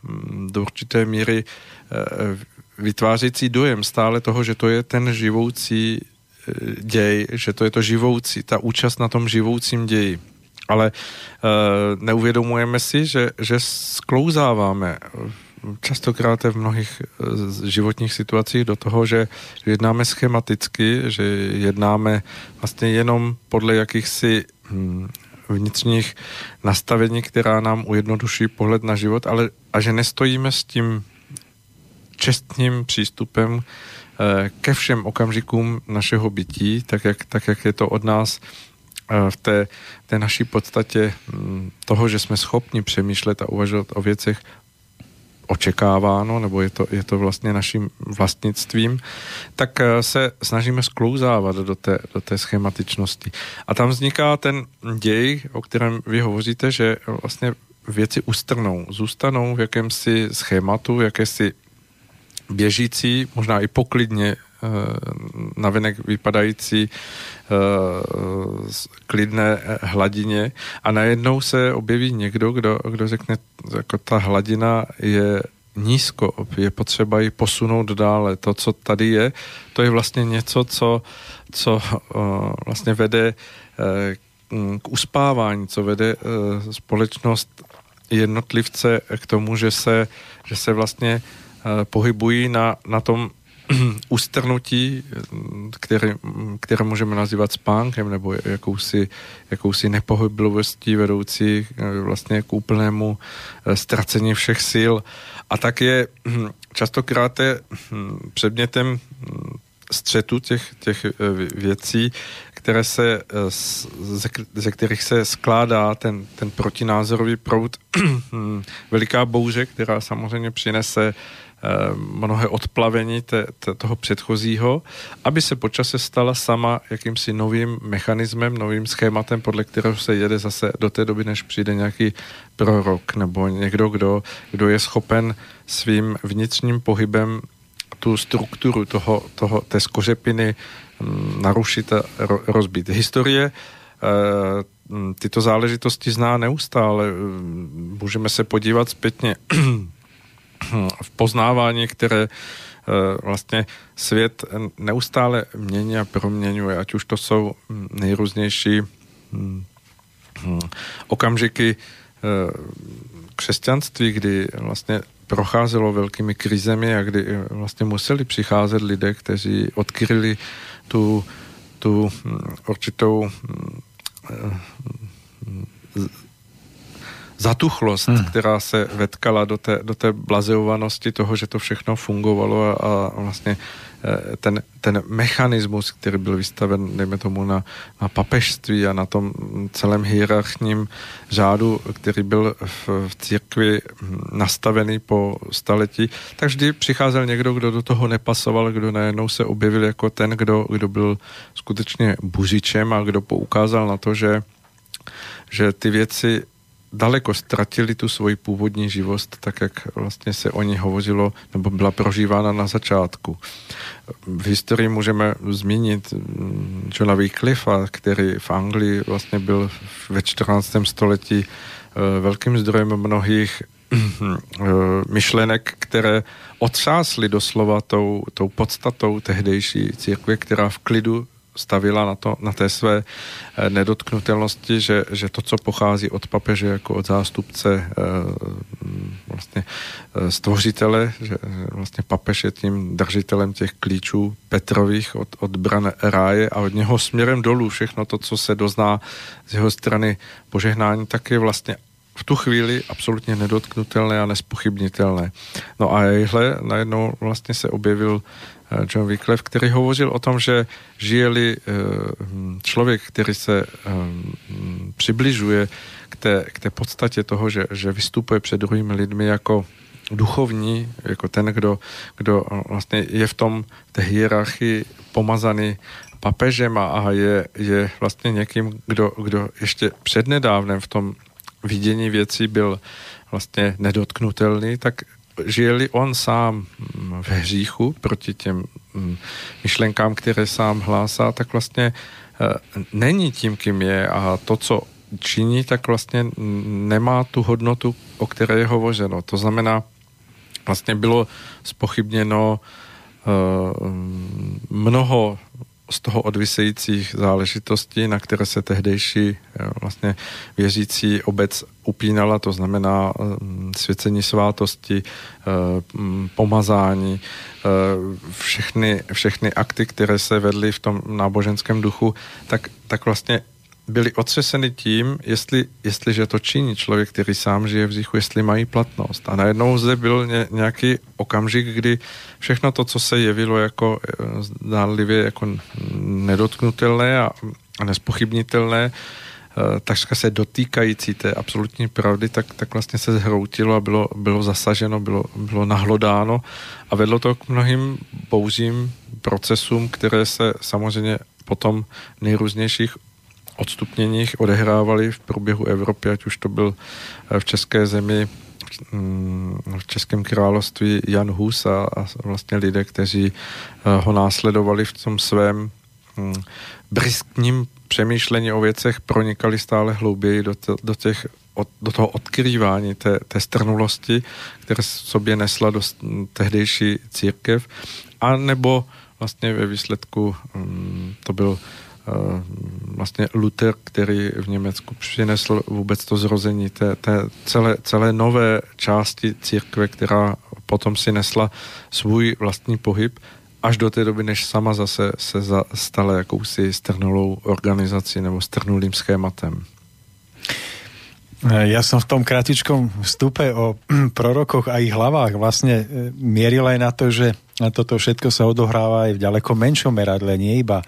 do určité míry eh, vytvářející dojem stále toho, že to je ten živoucí eh, děj, že to je to živoucí, ta účast na tom živoucím ději. Ale neuvědomujeme si, že, že sklouzáváme častokrát v mnohých životních situacích do toho, že jednáme schematicky, že jednáme vlastně jenom podle jakýchsi vnitřních nastavení, která nám ujednoduší pohled na život, ale a že nestojíme s tím čestným přístupem eh, ke všem okamžikům našeho bytí, tak jak, tak jak je to od nás eh, v té, té naší podstatě hm, toho, že jsme schopni přemýšlet a uvažovat o věcech očekáváno, nebo je to, je to vlastně naším vlastnictvím, tak eh, se snažíme sklouzávat do té, do té schematičnosti. A tam vzniká ten děj, o kterém vy hovoříte, že vlastně věci ustrnou, zůstanou v jakémsi schématu, v jakési běžící, možná i poklidně navenek vypadající uh, klidné hladině a najednou se objeví někdo, kdo, kdo řekne, jako ta hladina je nízko, je potřeba ji posunout dále. To, co tady je, to je vlastně něco, co, co vlastně vede k uspávání, co vede společnost jednotlivce k tomu, že se, že se vlastně pohybují na, na tom ustrnutí, které, které můžeme nazývat spánkem nebo jakousi, jakousi nepohyblivostí vedoucí eh, vlastně k úplnému eh, ztracení všech sil. A tak je hm, častokrát je hm, předmětem hm, střetu těch, těch eh, věcí, které se, ze, ze kterých se skládá ten, ten protinázorový proud, veliká bouře, která samozřejmě přinese mnohé odplavení te, te, toho předchozího, aby se počase stala sama jakýmsi novým mechanismem, novým schématem, podle kterého se jede zase do té doby, než přijde nějaký prorok nebo někdo, kdo, kdo je schopen svým vnitřním pohybem tu strukturu toho, toho, té skořepiny mm, narušit a ro, rozbít. Historie eh, tyto záležitosti zná neustále. Můžeme se podívat zpětně v poznávání, které eh, vlastně svět neustále mění a proměňuje, ať už to jsou nejrůznější hm, hm, okamžiky eh, křesťanství, kdy vlastně procházelo velkými krizemi a kdy eh, vlastně museli přicházet lidé, kteří odkryli tu, tu hm, určitou zatuchlost, hmm. která se vetkala do té, do té blazeovanosti toho, že to všechno fungovalo a, a vlastně eh, ten, ten mechanismus, který byl vystaven, dejme tomu, na, na papežství a na tom celém hierarchním řádu, který byl v, v církvi nastavený po staletí, tak vždy přicházel někdo, kdo do toho nepasoval, kdo najednou se objevil jako ten, kdo, kdo byl skutečně buzičem a kdo poukázal na to, že že ty věci daleko ztratili tu svoji původní živost, tak jak vlastně se o ní hovořilo, nebo byla prožívána na začátku. V historii můžeme zmínit mm, Johna Wycliffa, který v Anglii vlastně byl ve 14. století eh, velkým zdrojem mnohých eh, myšlenek, které otřásly doslova tou, tou podstatou tehdejší církve, která v klidu stavila na, to, na té své eh, nedotknutelnosti, že, že to, co pochází od papeže jako od zástupce eh, vlastně eh, stvořitele, že vlastně papež je tím držitelem těch klíčů Petrových od, od bran ráje a od něho směrem dolů všechno to, co se dozná z jeho strany požehnání, tak je vlastně v tu chvíli absolutně nedotknutelné a nespochybnitelné. No a jehle najednou vlastně se objevil John Wycliffe, který hovořil o tom, že žije-li eh, člověk, který se eh, přibližuje k té, k té podstatě toho, že, že vystupuje před druhými lidmi jako duchovní, jako ten, kdo, kdo vlastně je v tom v té hierarchii pomazaný papežem a, a je, je vlastně někým, kdo, kdo ještě přednedávnem v tom vidění věcí byl vlastně nedotknutelný, tak žije-li on sám v hříchu proti těm mm, myšlenkám, které sám hlásá, tak vlastně eh, není tím, kým je a to, co činí, tak vlastně nemá tu hodnotu, o které je hovořeno. To znamená, vlastně bylo spochybněno eh, mnoho z toho odvisejících záležitostí, na které se tehdejší eh, vlastně věřící obec upínala, to znamená mm, svěcení svátosti, eh, mm, pomazání, eh, všechny, všechny akty, které se vedly v tom náboženském duchu, tak, tak vlastně byli otřeseny tím, jestli, jestliže to činí člověk, který sám žije v říchu, jestli mají platnost. A najednou zde byl ně, nějaký okamžik, kdy všechno to, co se jevilo jako eh, zdánlivě jako nedotknutelné a, a nespochybnitelné, eh, takřka se dotýkající té absolutní pravdy, tak, tak vlastně se zhroutilo a bylo, bylo zasaženo, bylo, bylo nahlodáno a vedlo to k mnohým bouzím procesům, které se samozřejmě potom nejrůznějších odstupněních odehrávali v průběhu Evropy, ať už to byl eh, v české zemi mm, v Českém království Jan Hus a, a vlastně lidé, kteří eh, ho následovali v tom svém mm, briskním přemýšlení o věcech, pronikali stále hlouběji do, to, do, těch, od, do toho odkrývání té, té strnulosti, které sobě nesla do tehdejší církev, a nebo vlastně ve výsledku mm, to byl vlastně Luther, který v Německu přinesl vůbec to zrození té, té celé, celé nové části církve, která potom si nesla svůj vlastní pohyb až do té doby, než sama zase se za, stala jakousi strnulou organizací nebo strnulým schématem. Eh, ja som v tom kratičkom vstupe o prorokoch a ich hlavách vlastne eh, mieril aj na to, že toto všetko sa odohráva aj v ďaleko menšom meradle, nie iba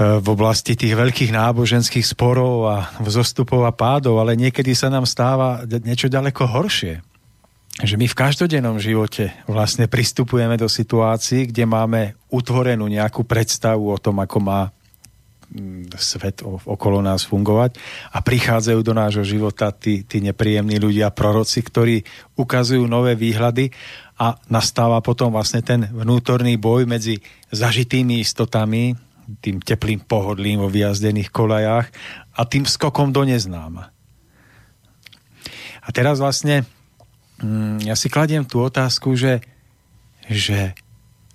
v oblasti tých veľkých náboženských sporov a vzostupov a pádov, ale niekedy sa nám stáva niečo ďaleko horšie. Že my v každodennom živote vlastne pristupujeme do situácií, kde máme utvorenú nejakú predstavu o tom, ako má mm, svet okolo nás fungovať a prichádzajú do nášho života tí, tí nepríjemní ľudia, proroci, ktorí ukazujú nové výhľady a nastáva potom vlastne ten vnútorný boj medzi zažitými istotami, tým teplým pohodlím vo vyjazdených kolajách a tým skokom do neznáma. A teraz vlastne mm, ja si kladiem tú otázku, že, že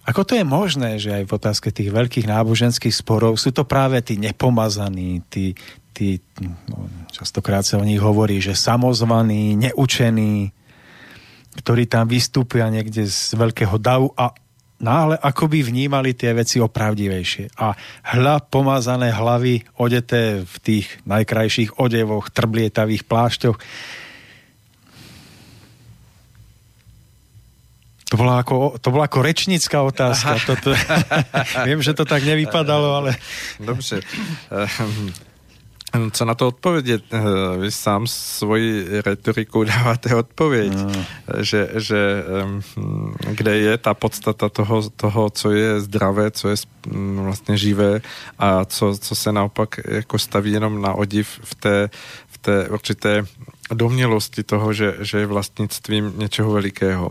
ako to je možné, že aj v otázke tých veľkých náboženských sporov sú to práve tí nepomazaní, tí, tí no, častokrát sa o nich hovorí, že samozvaní, neučení, ktorí tam vystúpia niekde z veľkého davu a no ale akoby vnímali tie veci opravdivejšie. A hľa pomazané hlavy odeté v tých najkrajších odevoch, trblietavých plášťoch, To bola ako, to bola ako rečnická otázka. Toto, viem, že to tak nevypadalo, ale... Dobře. Ehm, co na to odpovědět? Eh, vy sám svoji retorikou dáváte odpověď, no. že, že kde je ta podstata toho, toho, co je zdravé, co je mm, vlastně živé a co, co se naopak jako staví jenom na odiv v té, v té určité domnělosti toho, že, že je vlastnictvím něčeho velikého.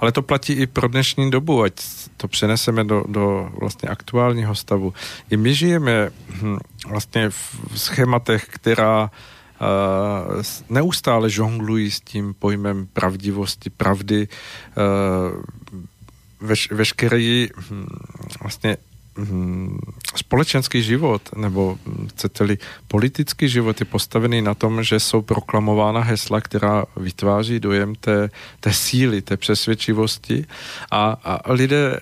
Ale to platí i pro dnešní dobu, ať to přeneseme do, do vlastně aktuálního stavu. I my žijeme hm, vlastně v schématech, která Uh, neustále žonglují s tím pojmem pravdivosti, pravdy. Uh, veš, veškerý hm, vlastně společenský život, nebo chcete-li politický život je postavený na tom, že jsou proklamována hesla, která vytváří dojem té, té síly, té přesvědčivosti a, a lidé e,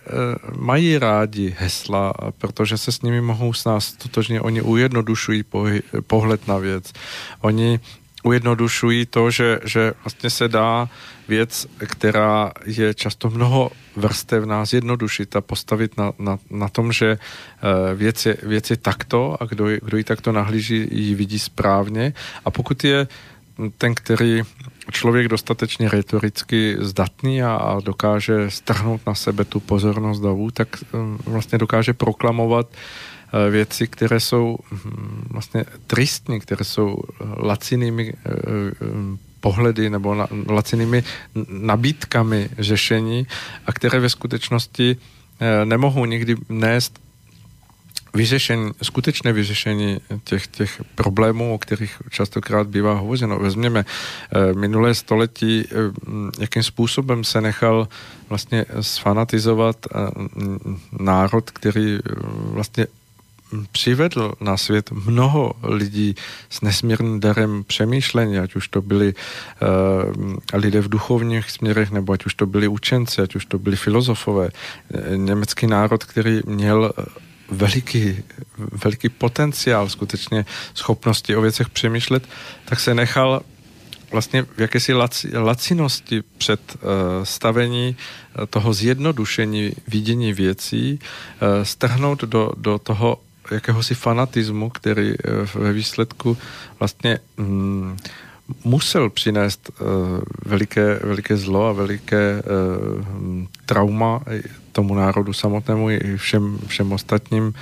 mají rádi hesla, protože se s nimi mohou s nás totožně, oni ujednodušují pohled na věc. Oni ujednodušují to, že, že vlastně se dá věc, která je často mnoho vrstevná, zjednodušit a postavit na, na, na tom, že eh, věc je, věc je takto a kdo, kdo ji takto nahlíží, ji vidí správně. A pokud je ten, který člověk dostatečně retoricky zdatný a, a dokáže strhnout na sebe tu pozornost davu, tak um, vlastně dokáže proklamovat uh, věci, které jsou um, vlastně tristní, které jsou lacinými uh, pohledy nebo lacinými nabídkami řešení a které ve skutečnosti eh, nemohou nikdy nést vyřešení, skutečné vyřešení těch, těch problémů, o kterých častokrát bývá hovořeno. Vezměme eh, minulé století, eh, jakým způsobem se nechal vlastně sfanatizovat národ, který vlastně přivedl na svět mnoho lidí s nesmírným darem přemýšlení, ať už to byli uh, lidé v duchovních směrech, nebo ať už to byli učenci, ať už to byli filozofové. Eh, německý národ, který měl veliký, veliký potenciál, skutečně schopnosti o věcech přemýšlet, tak se nechal vlastně v jakési laci, lacinosti před uh, stavení toho zjednodušení vidění věcí uh, strhnout do, do toho jakéhosi fanatismu, který eh, ve výsledku vlastně mm, musel přinést uh, veliké, veliké zlo a veliké uh, trauma tomu národu samotnému i všem, všem ostatním uh,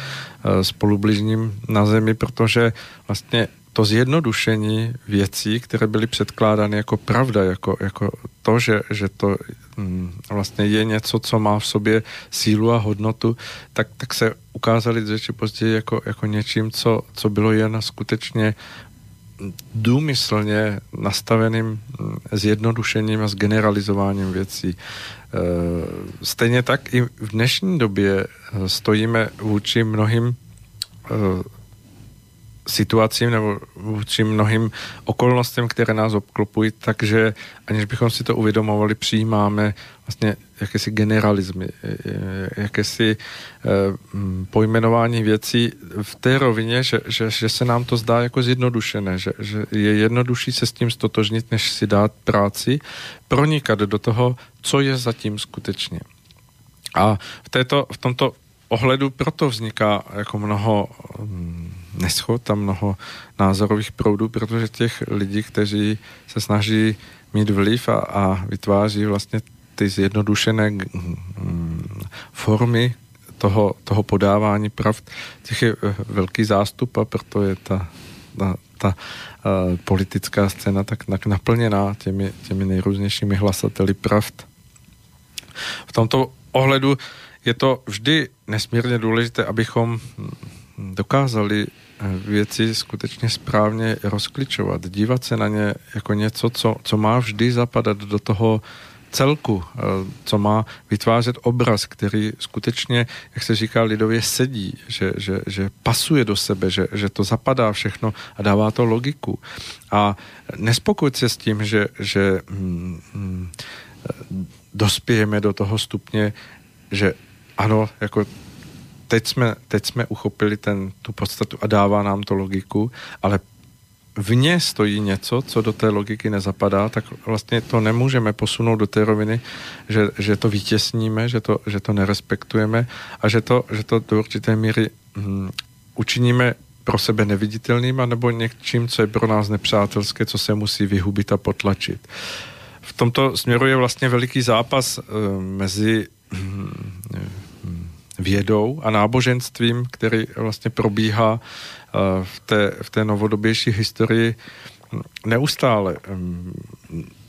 spolubližním na zemi, protože vlastně to zjednodušení věcí, které byly předkládány jako pravda, jako, jako to, že, že to mm, vlastně je něco, co má v sobě sílu a hodnotu, tak, tak se ukázali dříve či později jako, jako něčím, co, co bylo jen skutečně důmyslně nastaveným mm, zjednodušením a zgeneralizováním věcí. E, stejně tak i v dnešní době stojíme vůči mnohým e, situacím nebo vůči mnohým okolnostem, které nás obklopují, takže aniž bychom si to uvědomovali, přijímáme vlastně jakési generalizmy, jakési eh, pojmenování věcí v té rovině, že, že, že se nám to zdá jako zjednodušené, že, že je jednodušší se s tím stotožnit, než si dát práci, pronikat do toho, co je zatím skutečně. A v, této, v tomto ohledu proto vzniká jako mnoho hm, neschod a mnoho názorových proudů, protože těch lidí, kteří se snaží mít vliv a, a vytváří vlastně ty zjednodušené hm, formy toho, toho podávání pravd, těch je eh, velký zástup a proto je ta, ta, ta uh, politická scéna tak, tak naplněná těmi, těmi nejrůznějšími hlasateli pravd. V tomto ohledu je to vždy nesmírně důležité, abychom dokázali věci skutečně správně rozkličovat, dívat se na ně jako něco, co, co má vždy zapadat do toho celku, eh, co má vytvářet obraz, který skutečně, jak se říká lidově, sedí, že, že, že pasuje do sebe, že, že to zapadá všechno a dává to logiku. A nespokojit se s tím, že, že mm, mm, dospějeme do toho stupně, že ano, jako teď jsme, teď jsme uchopili ten, tu podstatu a dává nám to logiku, ale vně stojí něco, co do té logiky nezapadá, tak vlastně to nemůžeme posunout do té roviny, že, že to vytěsníme, že to, že to nerespektujeme a že to, že to do určité míry hm, učiníme pro sebe neviditelným, nebo něčím, co je pro nás nepřátelské, co se musí vyhubit a potlačit. V tomto směru je vlastně veliký zápas e, mezi hm, vědou a náboženstvím, který vlastně probíhá eh, v té, v té novodobější historii neustále.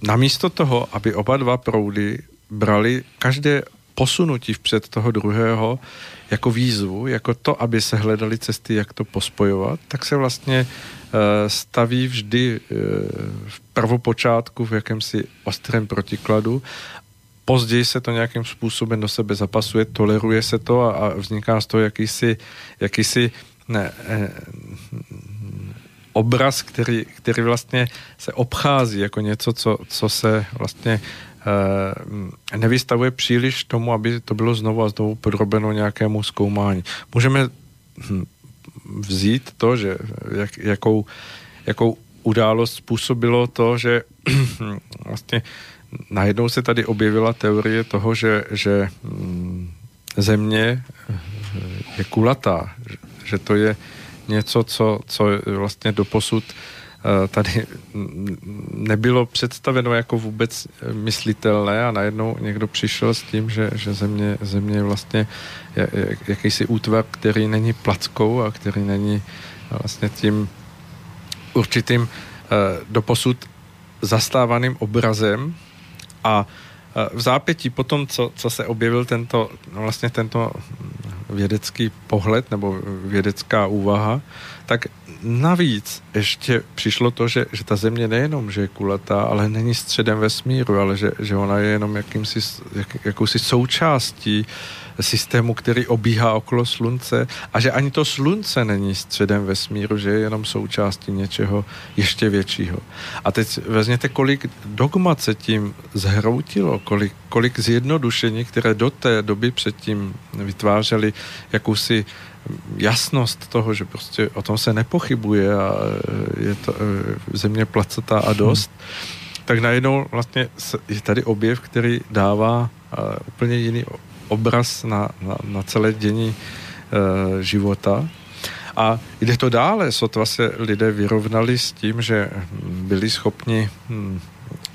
Namísto toho, aby oba dva proudy brali každé posunutí vpřed toho druhého jako výzvu, jako to, aby se hledali cesty, jak to pospojovat, tak se vlastně eh, staví vždy eh, v prvopočátku v jakémsi ostrém protikladu Později se to nějakým způsobem do sebe zapasuje, toleruje se to a, a vzniká z toho jakýsi, jakýsi ne, eh, obraz, který, který vlastně se obchází jako něco, co, co se vlastně eh, nevystavuje příliš tomu, aby to bylo znovu a znovu podrobeno nějakému zkoumání. Můžeme hm, vzít to, že jak, jakou, jakou událost způsobilo to, že vlastně najednou se tady objevila teorie toho, že, že mm, země je kulatá, že to je něco, co, co vlastně doposud eh, tady nebylo představeno jako vůbec myslitelné a najednou někdo přišel s tím, že, že země, země je vlastně jakýsi útvar, který není plackou a který není vlastně tím určitým eh, doposud zastávaným obrazem a v zápětí potom, co, co se objevil tento, no vlastně tento vědecký pohled nebo vědecká úvaha, tak navíc ještě přišlo to, že, že ta země nejenom, že je kulatá, ale není středem vesmíru, ale že, že ona je jenom jakýmsi, jak, jakousi součástí systému, který obíhá okolo slunce a že ani to slunce není středem vesmíru, že je jenom součástí něčeho ještě většího. A teď vezměte, kolik dogmat se tím zhroutilo, kolik, kolik zjednodušení, které do té doby předtím vytvářely jakousi jasnost toho, že prostě o tom se nepochybuje a je to e, země placatá a dost, hmm. tak najednou vlastně je tady objev, který dává úplně jiný obraz na, na, na celé dění e, života. A jde to dále, sotva se lidé vyrovnali s tím, že byli schopni hm,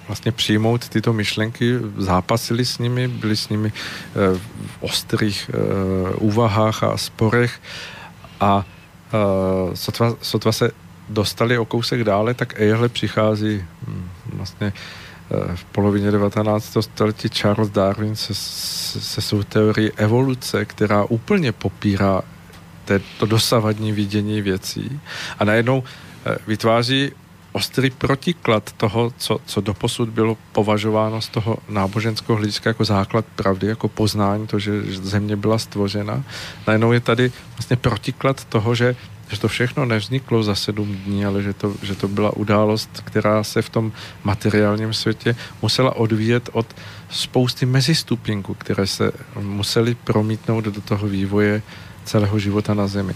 vlastně přijmout tyto myšlenky, zápasili s nimi, byli s nimi e, v ostrých e, úvahách a sporech a sotva, sotva se dostali o kousek dále, tak Ehle přichází hm, vlastně Eh, v polovině 19. století Charles Darwin se, se, svou teorií evoluce, která úplně popírá to dosavadní vidění věcí a najednou eh, vytváří ostrý protiklad toho, co, co doposud bylo považováno z toho náboženského hlediska jako základ pravdy, jako poznání, to, že země byla stvořena. Najednou je tady vlastně protiklad toho, že že to všechno nevzniklo za sedm dní, ale že to, že to byla událost, která se v tom materiálním světě musela odvíjet od spousty mezistupinků, které se museli promítnout do toho vývoje celého života na Zemi.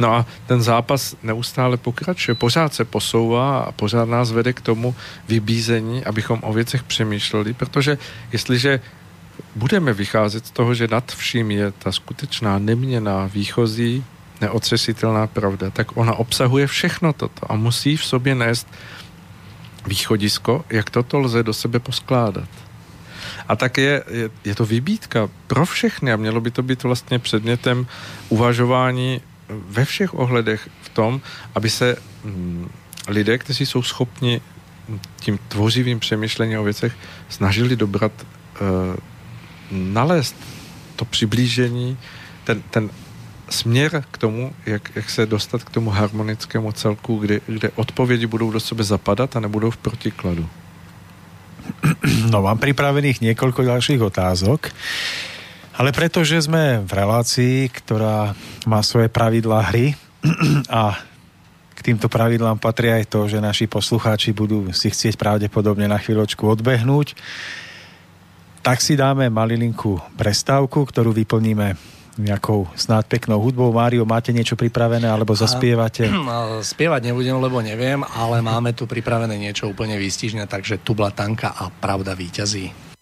No a ten zápas neustále pokračuje, pořád se posouvá a pořád nás vede k tomu vybízení, abychom o věcech přemýšleli, protože jestliže budeme vycházet z toho, že nad vším je ta skutečná neměná výchozí neotřesitelná pravda, tak ona obsahuje všechno toto a musí v sobě nést východisko, jak toto lze do sebe poskládat. A tak je, je, je to vybítka pro všechny a mělo by to být vlastně předmětem uvažování ve všech ohledech v tom, aby se hm, lidé, kteří jsou schopni tím tvořivým přemýšlením o věcech snažili dobrat, e, nalézt to přiblížení, ten, ten směr k tomu, jak, jak se dostat k tomu harmonickému celku, kde, kde odpovědi budou do sebe zapadat a nebudou v protikladu. No, mám připravených několik dalších otázok, ale protože jsme v relácii, která má svoje pravidla hry a k týmto pravidlám patrí aj to, že naši poslucháči budú si chcieť pravdepodobne na chvíľočku odbehnúť, tak si dáme malilinku prestávku, ktorú vyplníme nejakou snáď peknou hudbou. Mário, máte niečo pripravené, alebo zaspievate? A, spievať nebudem, lebo neviem, ale máme tu pripravené niečo úplne výstižné, takže tubla tanka a pravda víťazí.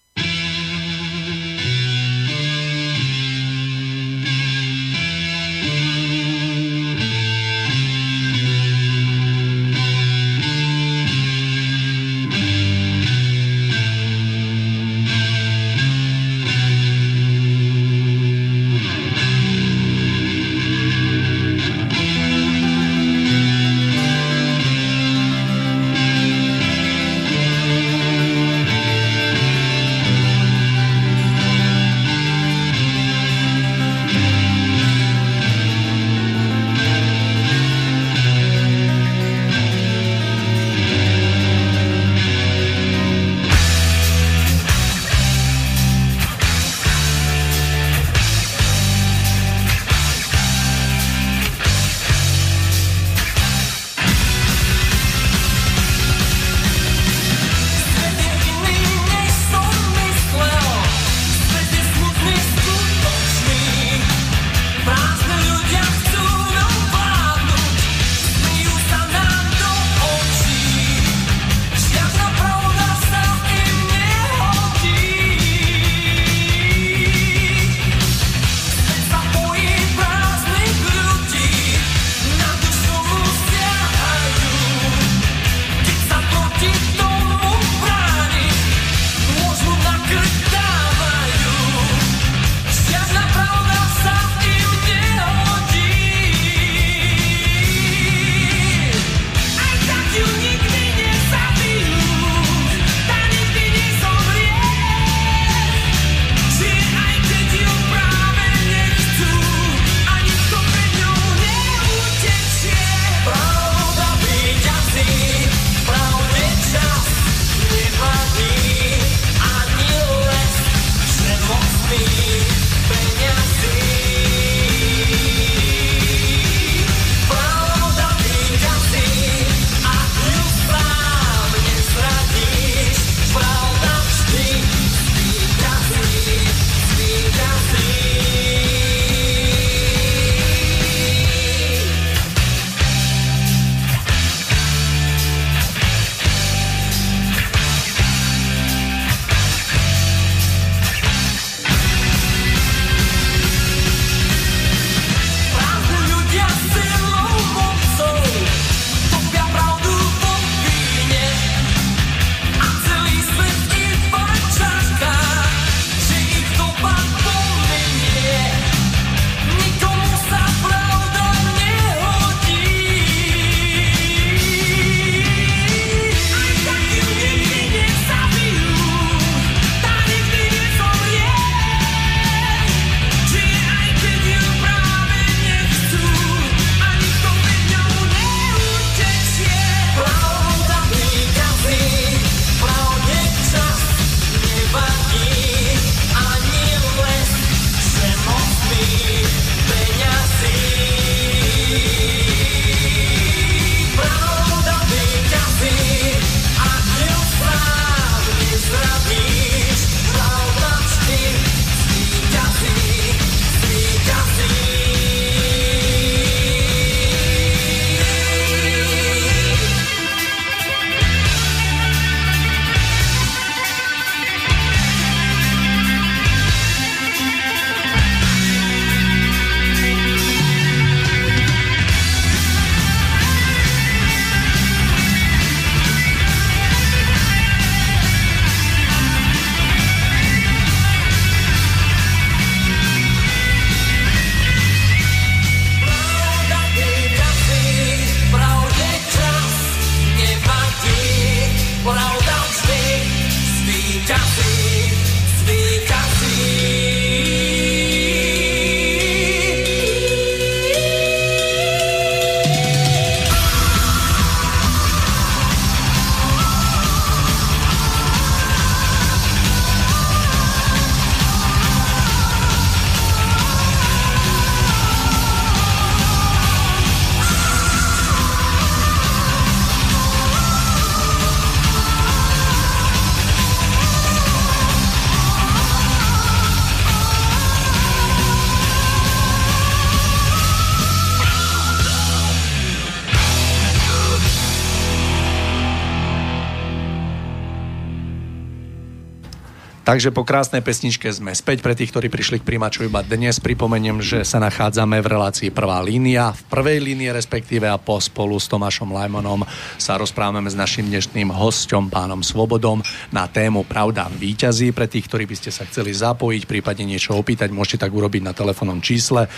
Takže po krásnej pesničke sme späť pre tých, ktorí prišli k príjimaču iba dnes. Pripomeniem, že sa nachádzame v relácii Prvá línia. V prvej línii respektíve a po spolu s Tomášom Lajmonom sa rozprávame s našim dnešným hosťom, pánom Svobodom, na tému Pravda výťazí. Pre tých, ktorí by ste sa chceli zapojiť, prípadne niečo opýtať, môžete tak urobiť na telefónnom čísle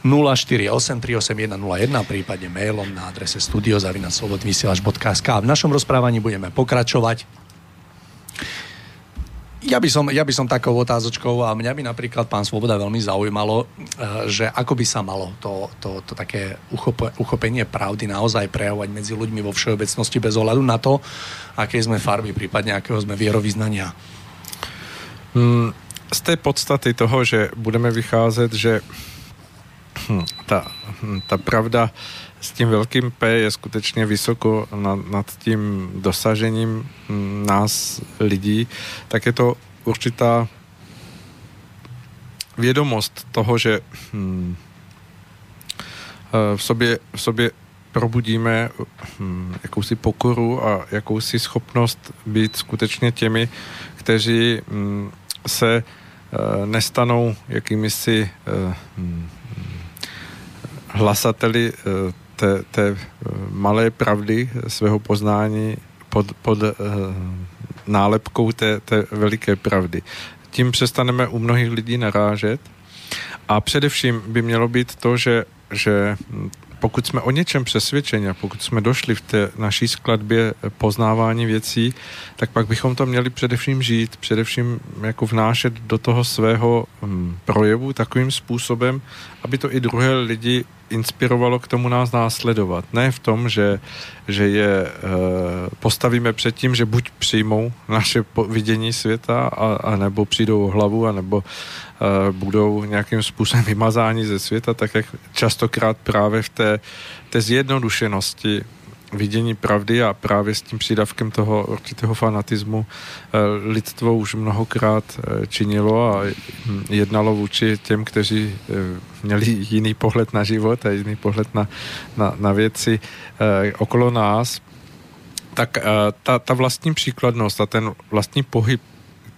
04838101, prípadne mailom na adrese studiozavinaslobodvysielač.sk. V našom rozprávaní budeme pokračovať ja by, som, ja by som takou otázočkou a mňa by napríklad pán Svoboda veľmi zaujímalo, eh, že ako by sa malo to, to, to také uchope, uchopenie pravdy naozaj prejavovať medzi ľuďmi vo všeobecnosti bez ohľadu na to, aké sme farby, prípadne akého sme vierovýznania. Hmm, z té podstaty toho, že budeme vycházet, že hm, ta, hm, ta pravda s tím velkým P je skutečně vysoko nad, nad tím dosažením mm, nás lidí, tak je to určitá vědomost toho, že hm, v, sobě, v sobě probudíme hm, jakousi pokoru a jakousi schopnost být skutečně těmi, kteří hm, se eh, nestanou jakými si hm, hlasateli té, té eh, malé pravdy svého poznání pod, pod uh, nálepkou té, té veliké pravdy. Tím přestaneme u mnohých lidí narážet a především by mělo být to, že, že pokud jsme o něčem přesvědčeni a pokud jsme došli v té naší skladbě poznávání věcí, tak pak bychom to měli především žít, především jako vnášet do toho svého hm, projevu takovým způsobem, aby to i druhé lidi inspirovalo k tomu nás následovat. Ne v tom, že, že je e, postavíme před tím, že buď přijmou naše vidění světa, a, a nebo přijdou o hlavu, a nebo e, budou nějakým způsobem vymazáni ze světa, tak jak častokrát právě v té, té zjednodušenosti vidění pravdy a právě s tím přídavkem toho určitého fanatismu eh, lidstvo už mnohokrát činilo a hm, jednalo vůči těm, kteří měli jiný pohled na život a jiný pohled na, na, na věci okolo nás, tak ta, ta vlastní příkladnost a ten vlastní pohyb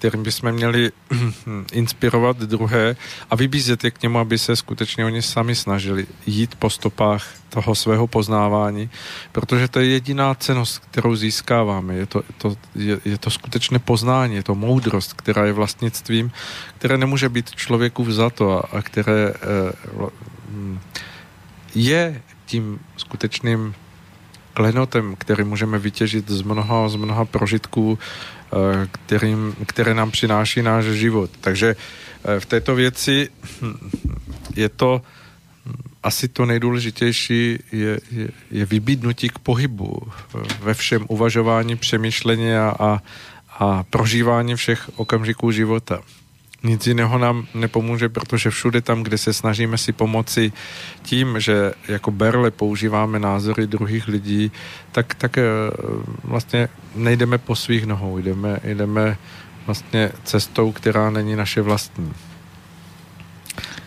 kterým bychom měli inspirovat druhé a vybízet je k němu, aby se skutečně oni sami snažili jít po stopách toho svého poznávání, protože to je jediná cenost, kterou získáváme. Je to, to, je, je to skutečné poznání, je to moudrost, která je vlastnictvím, které nemůže být člověku vzato a, a které eh, je tím skutečným klenotem, který můžeme vytěžit z mnoha, z mnoha prožitků kterým, které nám přináší náš život. Takže eh, v této věci hm, je to hm, asi to nejdůležitější je, je, je vybídnutí k pohybu eh, ve všem uvažování, přemýšlení a, a, a prožívání všech okamžiků života nic jiného nám nepomůže, protože všude tam, kde se snažíme si pomoci tím, že jako berle používáme názory druhých lidí, tak, tak eh, vlastně nejdeme po svých nohou, jdeme, jdeme vlastně cestou, která není naše vlastní.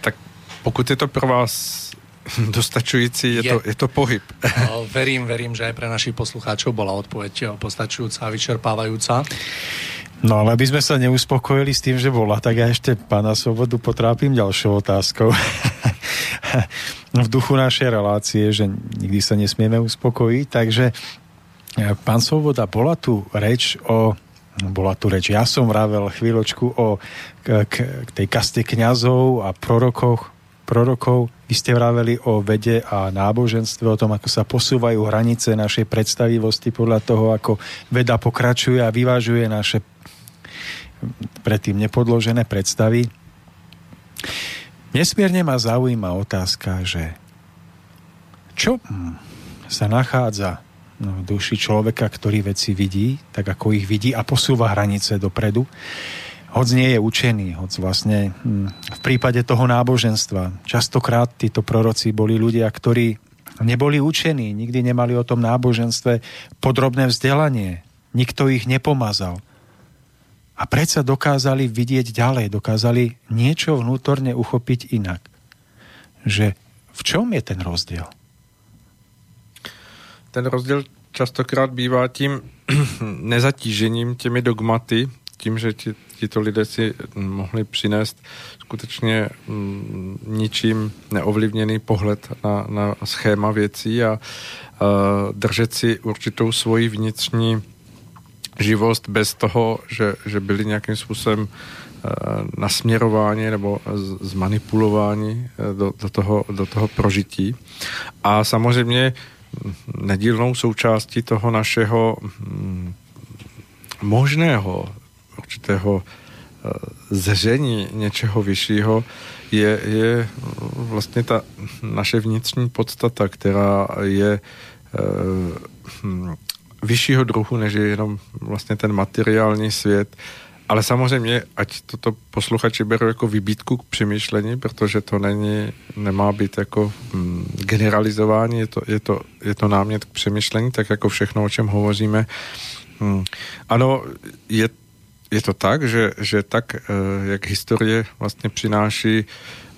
Tak pokud je to pro vás dostačující, je, je. To, je to pohyb. No, verím, verím, že aj pre našich poslucháčov bola odpoveď postačujúca a vyčerpávajúca. No ale aby sme sa neuspokojili s tým, že bola, tak ja ešte pána Svobodu potrápim ďalšou otázkou. v duchu našej relácie, že nikdy sa nesmieme uspokojiť, takže e, pán Svoboda, bola tu reč o bola tu reč, ja som vravel chvíľočku o k, k tej kaste kňazov a prorokoch, prorokov. Vy ste vraveli o vede a náboženstve, o tom, ako sa posúvajú hranice našej predstavivosti podľa toho, ako veda pokračuje a vyvážuje naše predtým nepodložené predstavy. Nesmierne ma zaujíma otázka, že čo sa nachádza v duši človeka, ktorý veci vidí, tak ako ich vidí a posúva hranice dopredu, hoď nie je učený, hoď vlastne hm, v prípade toho náboženstva. Častokrát títo proroci boli ľudia, ktorí neboli učení, nikdy nemali o tom náboženstve podrobné vzdelanie, nikto ich nepomazal a predsa dokázali vidieť ďalej, dokázali niečo vnútorne uchopiť inak. Že v čom je ten rozdiel? Ten rozdíl častokrát bývá tím nezatížením těmi dogmaty, tím, že ti, tito lidé si mohli přinést skutečně mm, ničím neovlivněný pohled na, na schéma věcí a, a držet si určitou svoji vnitřní živost bez toho, že, že byli nějakým způsobem eh, nasměrování nebo zmanipulování eh, do, do, toho, do toho prožití. A samozřejmě nedílnou součástí toho našeho hm, možného určitého eh, zření něčeho vyššího je, je vlastně ta naše vnitřní podstata, která je hm, vyššího druhu, než je jenom vlastně ten materiální svět. Ale samozřejmě, ať toto posluchači berou jako vybítku k přemýšlení, protože to není, nemá být jako mm, generalizování, je to, je, to, je to námět k přemýšlení, tak jako všechno, o čem hovoříme. Mm. Ano, je, je to tak, že, že tak, eh, jak historie vlastně přináší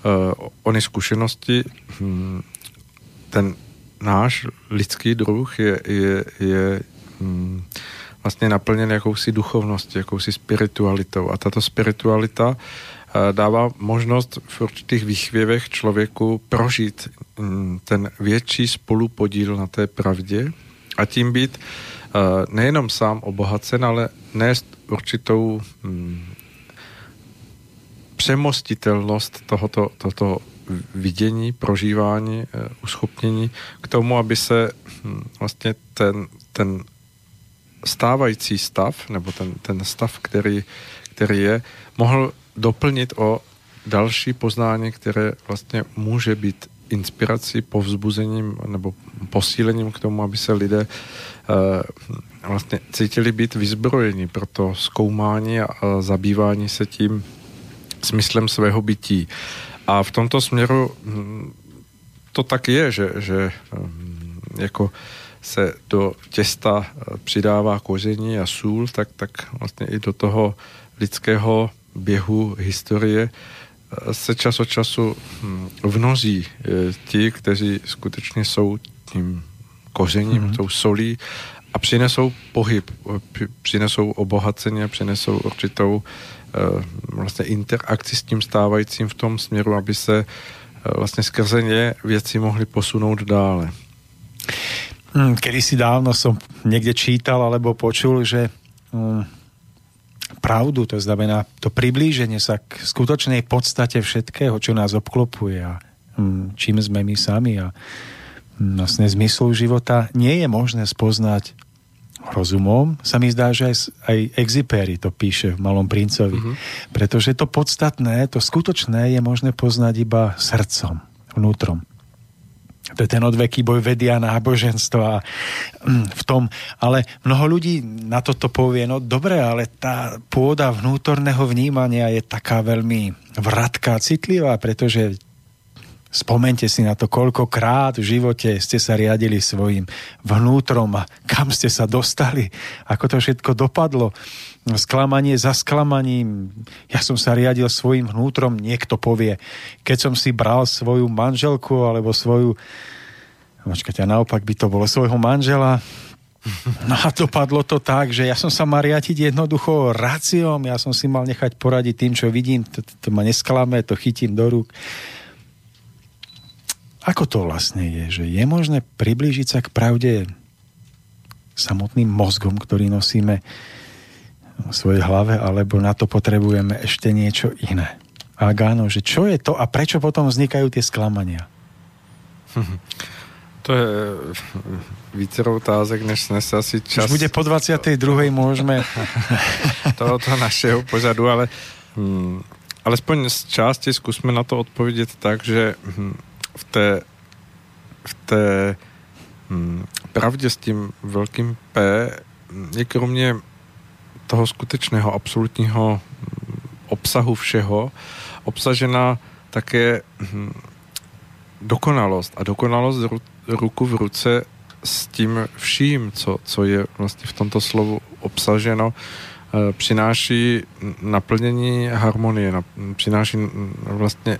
uh, ony zkušenosti, hm, ten náš lidský druh je, je, je mm, vlastně naplněn jakousi duchovností, jakousi spiritualitou. A tato spiritualita eh, dává možnost v určitých výchvěvech člověku prožít mm, ten větší spolupodíl na té pravdě a tím být eh, nejenom sám obohacen, ale nést určitou mm, přemostitelnost tohoto, tohoto vidění, prožívání, eh, uschopnění k tomu, aby se vlastně ten, ten stávající stav, nebo ten, ten stav, který, který je, mohl doplnit o další poznání, které vlastně může být inspirací, povzbuzením nebo posílením k tomu, aby se lidé uh, vlastně cítili být vyzbrojeni pro to zkoumání a, zabývání se tím smyslem svého bytí. A v tomto směru hm, to tak je, že, že hm, jako se do těsta eh, přidává koření a sůl, tak, tak vlastně i do toho lidského běhu historie eh, se čas od času hm, vnozí eh, ti, kteří skutečně jsou tím kořením, mm-hmm. tou solí a přinesou pohyb, přinesou obohacení, přinesou určitou vlastně interakci s tím stávajícím v tom směru, aby se vlastně skrze ně věci mohly posunout dále. Hm, kedy si dávno som niekde čítal alebo počul, že hm, pravdu, to znamená to priblíženie sa k skutočnej podstate všetkého, čo nás obklopuje a hm, čím sme my sami a vlastne zmyslu života nie je možné spoznať rozumom. Sa mi zdá, že aj, aj Exipéry to píše v Malom princovi. Mm-hmm. Pretože to podstatné, to skutočné je možné poznať iba srdcom, vnútrom. To je ten odveký boj vedia náboženstva mm, v tom. Ale mnoho ľudí na toto povie, no dobre, ale tá pôda vnútorného vnímania je taká veľmi vratká, citlivá, pretože Spomente si na to, koľkokrát v živote ste sa riadili svojim vnútrom a kam ste sa dostali, ako to všetko dopadlo. Sklamanie za sklamaním. Ja som sa riadil svojim vnútrom, niekto povie. Keď som si bral svoju manželku alebo svoju... Počkajte, naopak by to bolo svojho manžela, No a dopadlo to tak, že ja som sa mal riadiť jednoducho ráciom, ja som si mal nechať poradiť tým, čo vidím, to, to ma nesklame, to chytím do rúk. Ako to vlastne je? Že je možné priblížiť sa k pravde samotným mozgom, ktorý nosíme v svojej hlave, alebo na to potrebujeme ešte niečo iné? A áno, že čo je to a prečo potom vznikajú tie sklamania? To je více otázek, než jsme se asi čas... Už bude po 22. můžeme... tohoto našeho pořadu, ale hm, alespoň z části zkusme na to odpovědět tak, že hm, v té, v té hm, pravdě s tím velkým P je kromě toho skutečného absolutního obsahu všeho obsažena také hm, dokonalost. A dokonalost ru, ruku v ruce s tím vším, co, co je vlastně v tomto slovu obsaženo, e, přináší naplnění harmonie, přináší vlastně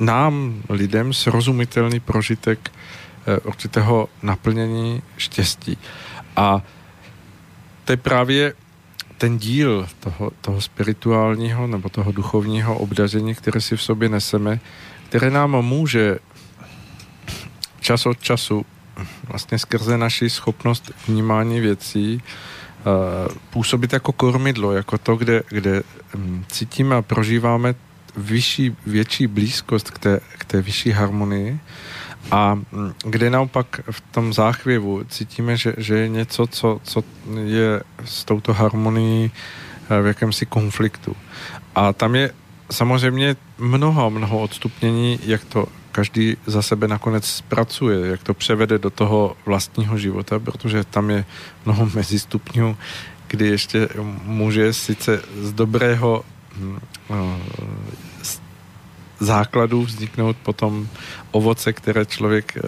nám, lidem, srozumitelný prožitek eh, určitého naplnění štěstí. A to je právě ten díl toho, toho spirituálního nebo toho duchovního obdaření, které si v sobě neseme, které nám může čas od času vlastně skrze naši schopnost vnímání věcí uh, působit jako kormidlo, jako to, kde, kde um, cítíme a prožíváme vyšší, větší blízkost k té, k té vyšší harmonii a mm, kde naopak v tom záchvěvu cítíme, že, že je něco, co, co je s touto harmonií eh, v jakémsi konfliktu. A tam je samozřejmě mnoho, mnoho odstupnění, jak to každý za sebe nakonec zpracuje, jak to převede do toho vlastního života, protože tam je mnoho mezistupňů, kdy ještě může sice z dobrého základů vzniknout potom ovoce, které člověk e,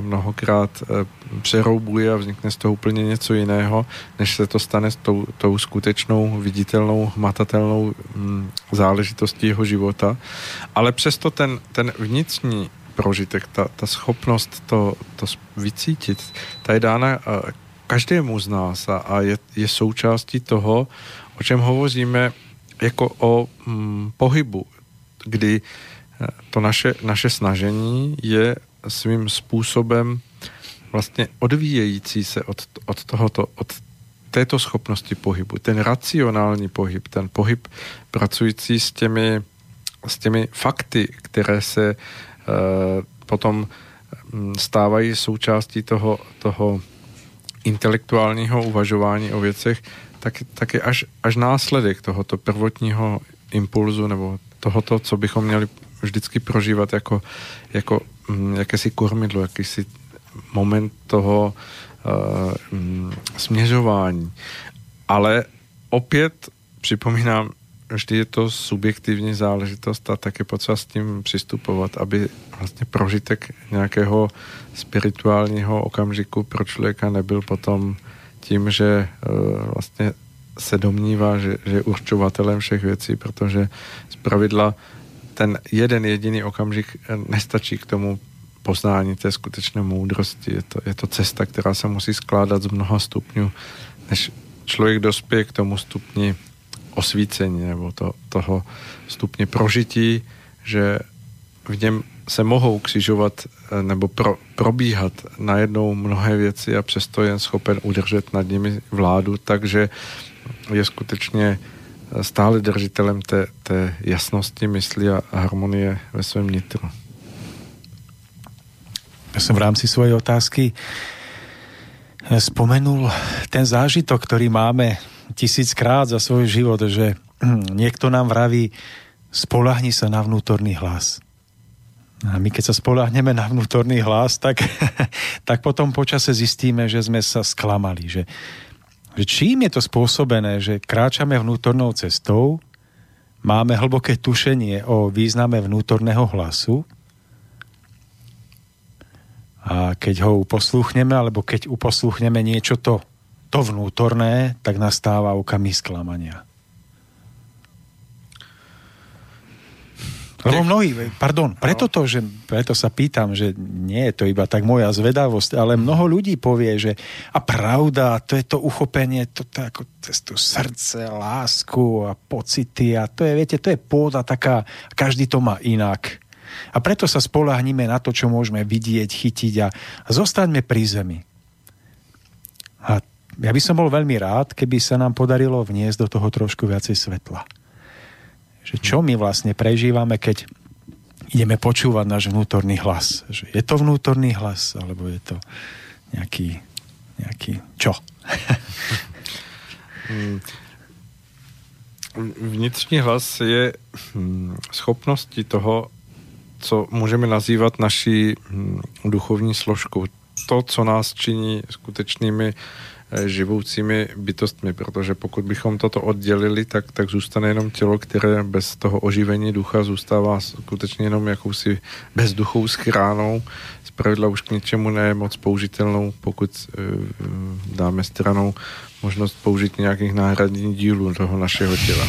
mnohokrát e, přeroubuje a vznikne z toho úplně něco jiného, než se to stane s tou, tou skutečnou, viditelnou, matatelnou m, záležitostí jeho života. Ale přesto ten, ten vnitřní prožitek, ta, ta schopnost to, to vycítit, ta je dána e, každému z nás a, a je, je součástí toho, o čem hovoříme jako o mm, pohybu, kdy eh, to naše, naše snažení je svým způsobem vlastně odvíjející se od, od tohoto, od této schopnosti pohybu. Ten racionální pohyb, ten pohyb pracující s těmi, s těmi fakty, které se uh, potom mm, stávají součástí toho, toho intelektuálního uvažování o věcech, tak, tak je až, až následek tohoto prvotního impulzu nebo tohoto, co bychom měli vždycky prožívat jako, jako mm, jakési kormidlo, jakýsi moment toho uh, směřování. Ale opět připomínám, vždy je to subjektivní záležitost a tak je potřeba s tím přistupovat, aby vlastně prožitek nějakého spirituálního okamžiku pro člověka nebyl potom tím, že uh, vlastně se domnívá, že, že je určovatelem všech věcí, protože z pravidla ten jeden jediný okamžik nestačí k tomu poznání té skutečné moudrosti. Je to, je to cesta, která se musí skládat z mnoha stupňů, než člověk dospěje k tomu stupni osvícení nebo to, toho stupně prožití, že v něm se mohou křižovat eh, nebo pro, probíhat najednou mnohé věci a přesto jen schopen udržet nad nimi vládu, takže je skutečně stále držitelem té, té jasnosti mysli a harmonie ve svém nitru. Ja som v rámci svojej otázky spomenul ten zážitok, ktorý máme tisíckrát za svoj život, že niekto nám vraví, spolahni sa na vnútorný hlas. A my keď sa spolahneme na vnútorný hlas, tak, tak potom počase zistíme, že sme sa sklamali, že že čím je to spôsobené, že kráčame vnútornou cestou, máme hlboké tušenie o význame vnútorného hlasu a keď ho uposluchneme, alebo keď uposluchneme niečo to, to vnútorné, tak nastáva okamih sklamania. Lebo mnohí, pardon, preto to, že, preto sa pýtam, že nie je to iba tak moja zvedavosť, ale mnoho ľudí povie, že a pravda, to je to uchopenie, to, to ako cez to srdce, lásku a pocity a to je, viete, to je pôda taká, každý to má inak. A preto sa spolahníme na to, čo môžeme vidieť, chytiť a, a zostaňme pri zemi. A ja by som bol veľmi rád, keby sa nám podarilo vniesť do toho trošku viacej svetla že čo my vlastne prežívame, keď ideme počúvať náš vnútorný hlas. Že je to vnútorný hlas, alebo je to nejaký, nejaký čo? Hmm. Vnitřní hlas je hmm, schopností toho, co můžeme nazývat naší hmm, duchovní složkou. To, co nás činí skutečnými živoucími bytostmi, protože pokud bychom toto oddělili, tak, tak zůstane jenom tělo, které bez toho oživení ducha zůstává skutečně jenom jakousi bezduchou schránou, zpravidla už k ničemu ne moc použitelnou, pokud e, dáme stranou možnost použít nějakých náhradních dílů toho našeho těla.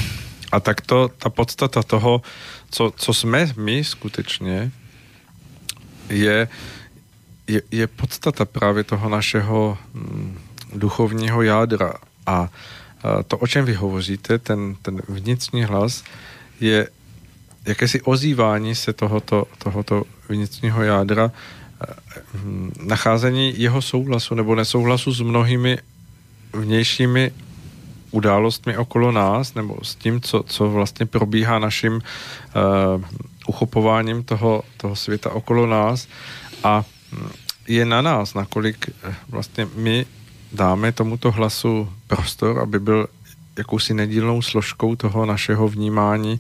A tak to, ta podstata toho, co, co jsme my skutečně, je, je, je podstata právě toho našeho mm, duchovního jádra. A to, o čem vy hovoříte, ten, ten vnitřní hlas, je jakési ozývání se tohoto, tohoto vnitřního jádra, nacházení jeho souhlasu nebo nesouhlasu s mnohými vnějšími událostmi okolo nás, nebo s tím, co, co vlastně probíhá naším uh, uchopováním toho, toho světa okolo nás. A je na nás, nakolik eh, vlastně my dáme tomuto hlasu prostor, aby byl jakousi nedílnou složkou toho našeho vnímání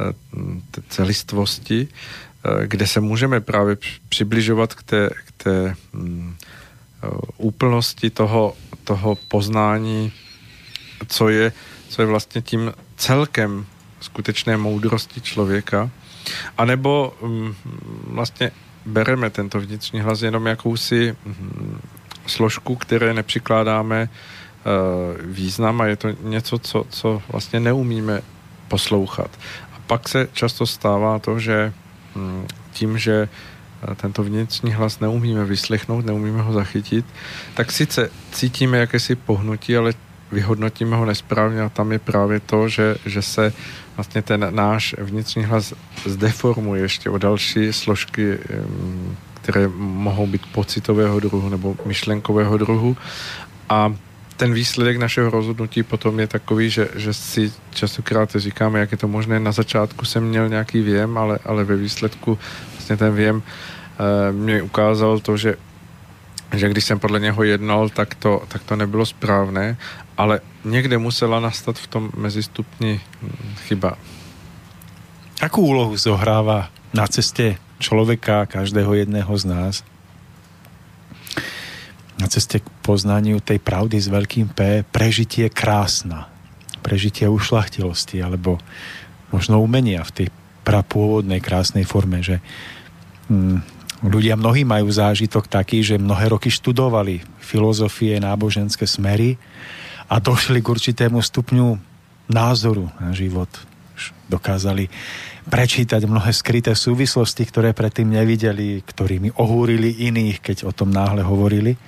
uh, celistvosti, uh, kde se můžeme právě přibližovat k té, k té um, úplnosti toho, toho poznání co je, co je vlastně tím celkem skutečné moudrosti člověka, a nebo um, vlastně bereme tento vnitřní hlas jenom jakousi um, složku, které nepřikládáme uh, význam a je to něco, co, co vlastně neumíme poslouchat. A pak se často stává to, že um, tím, že uh, tento vnitřní hlas neumíme vyslechnout, neumíme ho zachytit, tak sice cítíme jakési pohnutí, ale vyhodnotíme ho nesprávně a tam je právě to, že, že se vlastně ten náš vnitřní hlas zdeformuje ještě o další složky, které mohou být pocitového druhu nebo myšlenkového druhu a ten výsledek našeho rozhodnutí potom je takový, že, že si častokrát říkáme, jak je to možné. Na začátku jsem měl nějaký věm, ale, ale ve výsledku vlastně ten věm e, mě ukázal to, že že když jsem podle něho jednal, tak to, tak to nebylo správné ale někde musela nastat v tom mezistupni hm, chyba. Akú úlohu zohráva na ceste človeka, každého jedného z nás, na ceste k poznaniu tej pravdy s veľkým P, prežitie krásna, prežitie ušlachtilosti, alebo možno umenia v tej prapôvodnej krásnej forme, že hm, ľudia mnohí majú zážitok taký, že mnohé roky študovali filozofie, náboženské smery a došli k určitému stupňu názoru na život. Dokázali prečítať mnohé skryté súvislosti, ktoré predtým nevideli, ktorými ohúrili iných, keď o tom náhle hovorili.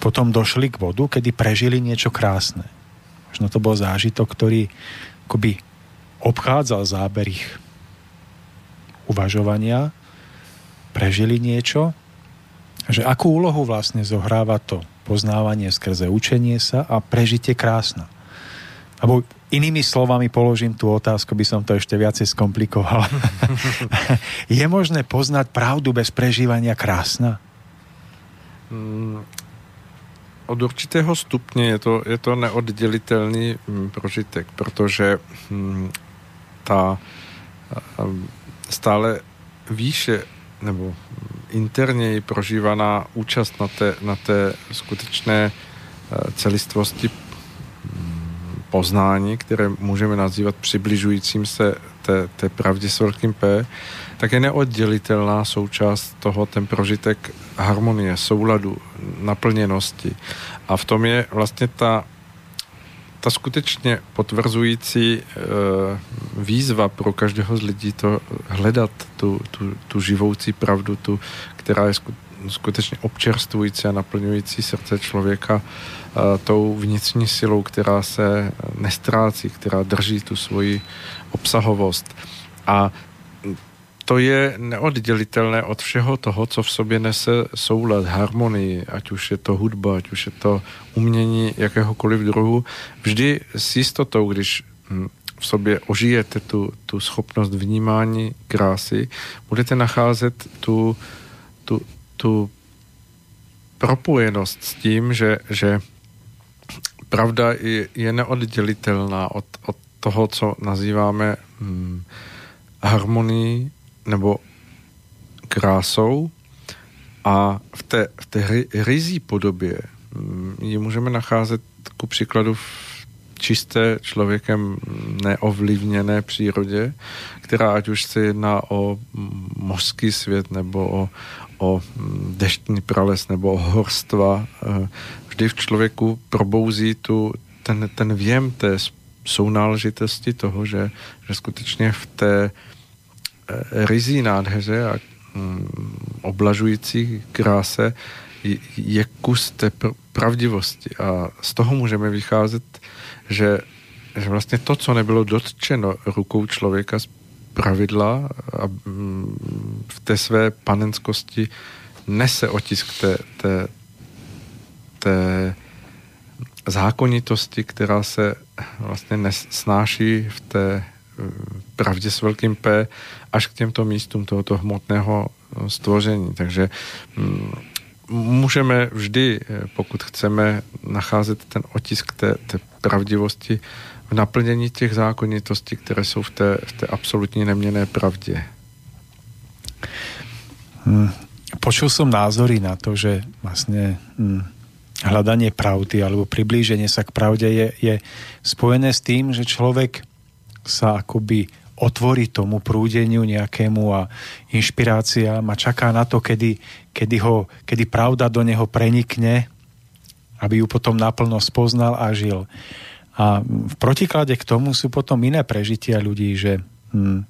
Potom došli k bodu, kedy prežili niečo krásne. Možno to bol zážitok, ktorý akoby obchádzal záber ich uvažovania, prežili niečo, že akú úlohu vlastne zohráva to poznávanie skrze učenie sa a prežitie krásna. Abo inými slovami položím tú otázku, by som to ešte viacej skomplikoval. je možné poznať pravdu bez prežívania krásna? Mm, od určitého stupně je to, je to neoddělitelný mm, prožitek, protože mm, ta stále výše nebo interněji prožívaná účast na té, na té skutečné eh, celistvosti poznání, které můžeme nazývat přibližujícím se té, té pravdě s velkým P, tak je neoddělitelná součást toho ten prožitek harmonie, souladu, naplněnosti. A v tom je vlastně ta ta skutečně potvrzující e, výzva pro každého z lidí to hledat tu, tu, tu živoucí pravdu, tu, která je skutečně občerstvující a naplňující srdce člověka e, tou vnitřní silou, která se nestrácí, která drží tu svoji obsahovost. A to je neoddělitelné od všeho toho, co v sobě nese soulad, harmonii, ať už je to hudba, ať už je to umění jakéhokoliv druhu. Vždy s jistotou, když hm, v sobě ožijete tu, tu schopnost vnímání krásy, budete nacházet tu, tu, propojenost s tím, že, že pravda je, je neoddělitelná od, od toho, co nazýváme hm, harmonii nebo krásou. A v té, v té rizí podobě mm, ji můžeme nacházet ku příkladu v čisté člověkem neovlivněné přírodě, která ať už se jedná o mořský svět nebo o, o deštní prales nebo o horstva, eh, vždy v člověku probouzí tu, ten, ten věm té sounáležitosti toho, že, že skutečně v té Eh, rizí nádheře a mm, oblažující kráse je kus té pravdivosti. A z toho můžeme vycházet, že, že vlastně to, co nebylo dotčeno rukou člověka pravidla a mm, v té své panenskosti nese otisk té, té, té zákonitosti, která se vlastně snáší v té mm, pravdě s velkým P až k těmto místům tohoto hmotného no, stvoření. Takže mm, můžeme vždy, eh, pokud chceme, nacházet ten otisk té, té pravdivosti v naplnění těch zákonitostí, které jsou v té, v té absolutní neměné pravdě. Hmm. Počul som názory na to, že vlastne hm, hľadanie pravdy alebo priblíženie sa k pravde je, je spojené s tým, že človek sa akoby otvorí tomu prúdeniu nejakému a inšpiráciám a čaká na to, kedy, kedy, ho, kedy pravda do neho prenikne, aby ju potom naplno spoznal a žil. A v protiklade k tomu sú potom iné prežitia ľudí, že hm,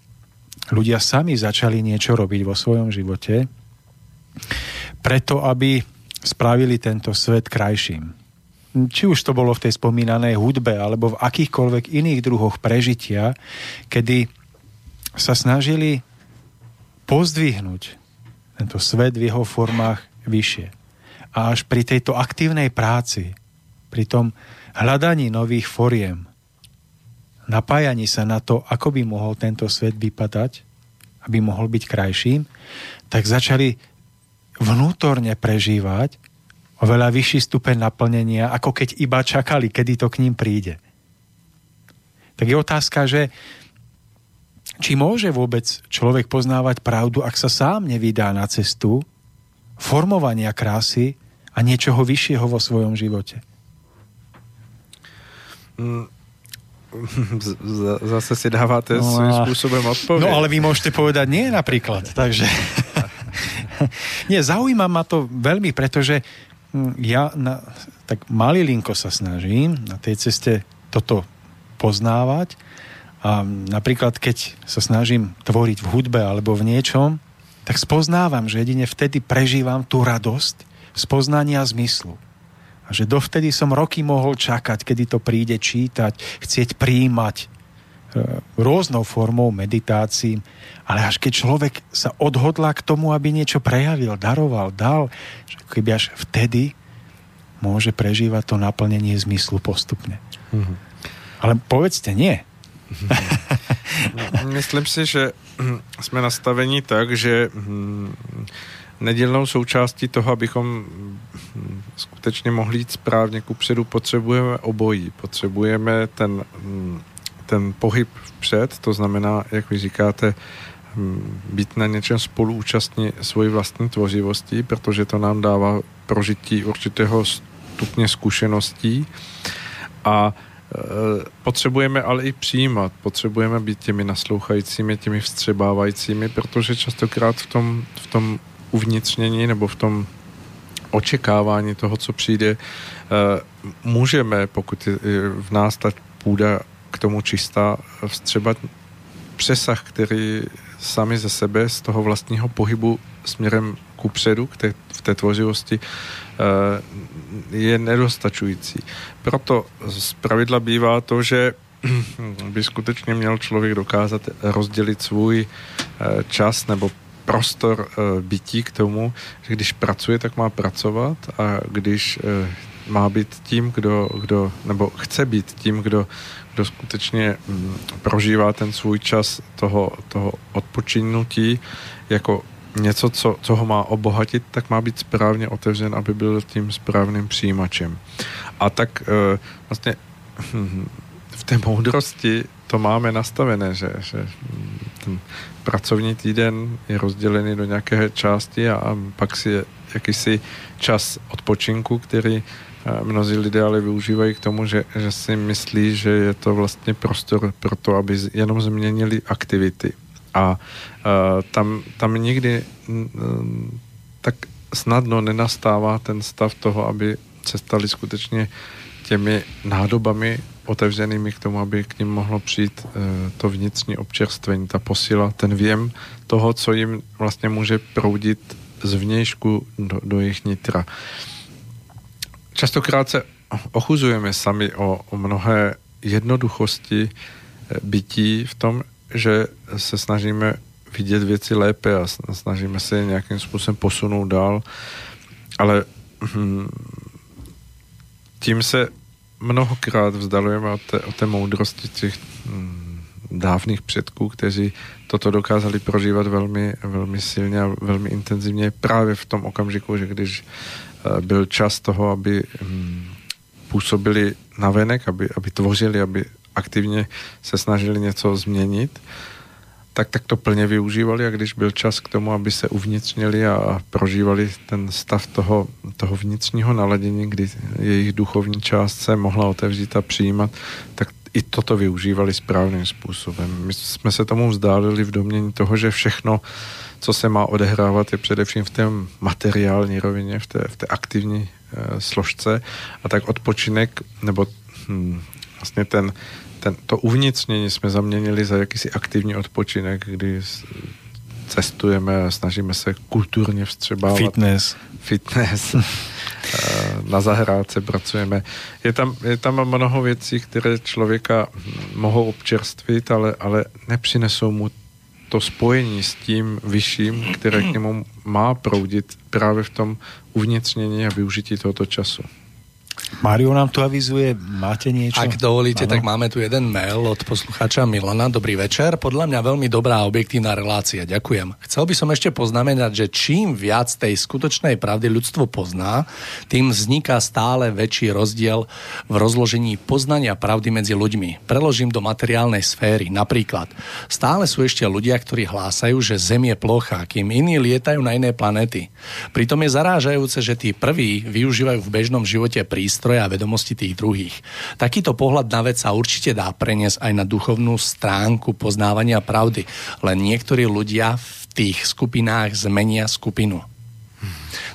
ľudia sami začali niečo robiť vo svojom živote, preto aby spravili tento svet krajším. Či už to bolo v tej spomínanej hudbe, alebo v akýchkoľvek iných druhoch prežitia, kedy sa snažili pozdvihnúť tento svet v jeho formách vyššie. A až pri tejto aktívnej práci, pri tom hľadaní nových foriem, napájaní sa na to, ako by mohol tento svet vypadať, aby mohol byť krajším, tak začali vnútorne prežívať oveľa vyšší stupeň naplnenia, ako keď iba čakali, kedy to k ním príde. Tak je otázka, že či môže vôbec človek poznávať pravdu, ak sa sám nevydá na cestu formovania krásy a niečoho vyššieho vo svojom živote? Mm, zase si dávate no, svým spôsobom odpoveď. No ale vy môžete povedať nie napríklad, takže... nie, zaujíma ma to veľmi, pretože hm, ja na, tak malilinko sa snažím na tej ceste toto poznávať a napríklad, keď sa snažím tvoriť v hudbe alebo v niečom, tak spoznávam, že jedine vtedy prežívam tú radosť spoznania zmyslu. A že dovtedy som roky mohol čakať, kedy to príde čítať, chcieť príjmať e, rôznou formou meditácií, ale až keď človek sa odhodlá k tomu, aby niečo prejavil, daroval, dal, že keby až vtedy môže prežívať to naplnenie zmyslu postupne. Mm-hmm. Ale povedzte, nie. Myslím si, že jsme nastavení tak, že hm, nedělnou součástí toho, abychom skutečně mohli jít správně kupředu, potřebujeme obojí. Potřebujeme ten, ten pohyb vpřed, to znamená, jak vy říkáte, být na něčem spoluúčastní svojí vlastní tvořivosti, protože to nám dává prožití určitého stupně zkušeností a Eh, potřebujeme ale i přijímat, potřebujeme být těmi naslouchajícími, těmi vstřebávajícími, protože častokrát v tom, v tom uvnitřnění nebo v tom očekávání toho, co přijde, eh, můžeme, pokud je v nás ta půda k tomu čistá, vstřebat přesah, který sami ze sebe z toho vlastního pohybu směrem ku předu, k té, v té tvořivosti, Eh, je nedostačující. Proto z pravidla bývá to, že by skutečně měl člověk dokázat rozdělit svůj eh, čas nebo prostor eh, bytí k tomu, že když pracuje, tak má pracovat a když má být tím, kdo, kdo nebo chce být tím, kdo, kdo skutečně mm, prožívá ten svůj čas toho, toho odpočinutí jako něco, co, co ho má obohatit, tak má být správně otevřen, aby byl tím správným přijímačem. A tak e, vlastně v té moudrosti to máme nastavené, že, že ten pracovní týden je rozdělený do nějaké části a, a pak si je jakýsi čas odpočinku, který e, mnozí lidé ale využívají k tomu, že, že si myslí, že je to vlastně prostor pro to, aby jenom změnili aktivity. A tam, tam nikdy tak snadno nenastává ten stav toho, aby se stali skutečně těmi nádobami otevřenými k tomu, aby k ním mohlo přijít e, to vnitřní občerstvení, ta posila, ten věm toho, co jim vlastně může proudit zvnějšku do, do jejich nitra. Častokrát se ochuzujeme sami o, o mnohé jednoduchosti eh, bytí v tom, že se snažíme vidět věci lépe a snažíme se je nějakým způsobem posunout dál, ale hm, tím se mnohokrát vzdalujeme od té, od té moudrosti těch hm, dávných předků, kteří toto dokázali prožívat velmi, velmi silně a velmi intenzivně právě v tom okamžiku, že když uh, byl čas toho, aby hm, působili navenek, aby, aby tvořili, aby aktivně se snažili něco změnit, tak, tak to plně využívali a když byl čas k tomu, aby se uvnitřnili a prožívali ten stav toho, toho vnitřního naladění, kdy jejich duchovní část se mohla otevřít a přijímat, tak i toto využívali správným způsobem. My jsme se tomu vzdálili v domění toho, že všechno, co se má odehrávat, je především v té materiální rovině, v té, v té aktivní e, složce a tak odpočinek, nebo hm, vlastně ten, ten, to uvnitřnění jsme zaměnili za jakýsi aktivní odpočinek, kdy cestujeme a snažíme se kulturně vstřebávat. Fitness. Fitness. na zahrádce pracujeme. Je tam, je tam mnoho věcí, které člověka mohou občerstvit, ale, ale nepřinesou mu to spojení s tím vyšším, které k němu má proudit právě v tom uvnitřnění a využití tohoto času. Mario nám tu avizuje, máte niečo? Ak dovolíte, ano. tak máme tu jeden mail od poslucháča Milana. Dobrý večer, podľa mňa veľmi dobrá objektívna relácia, ďakujem. Chcel by som ešte poznamenať, že čím viac tej skutočnej pravdy ľudstvo pozná, tým vzniká stále väčší rozdiel v rozložení poznania pravdy medzi ľuďmi. Preložím do materiálnej sféry. Napríklad, stále sú ešte ľudia, ktorí hlásajú, že Zem je plocha, kým iní lietajú na iné planety. Pritom je zarážajúce, že tí prví využívajú v bežnom živote prístroje, nástroje a vedomosti tých druhých. Takýto pohľad na vec sa určite dá preniesť aj na duchovnú stránku poznávania pravdy, len niektorí ľudia v tých skupinách zmenia skupinu.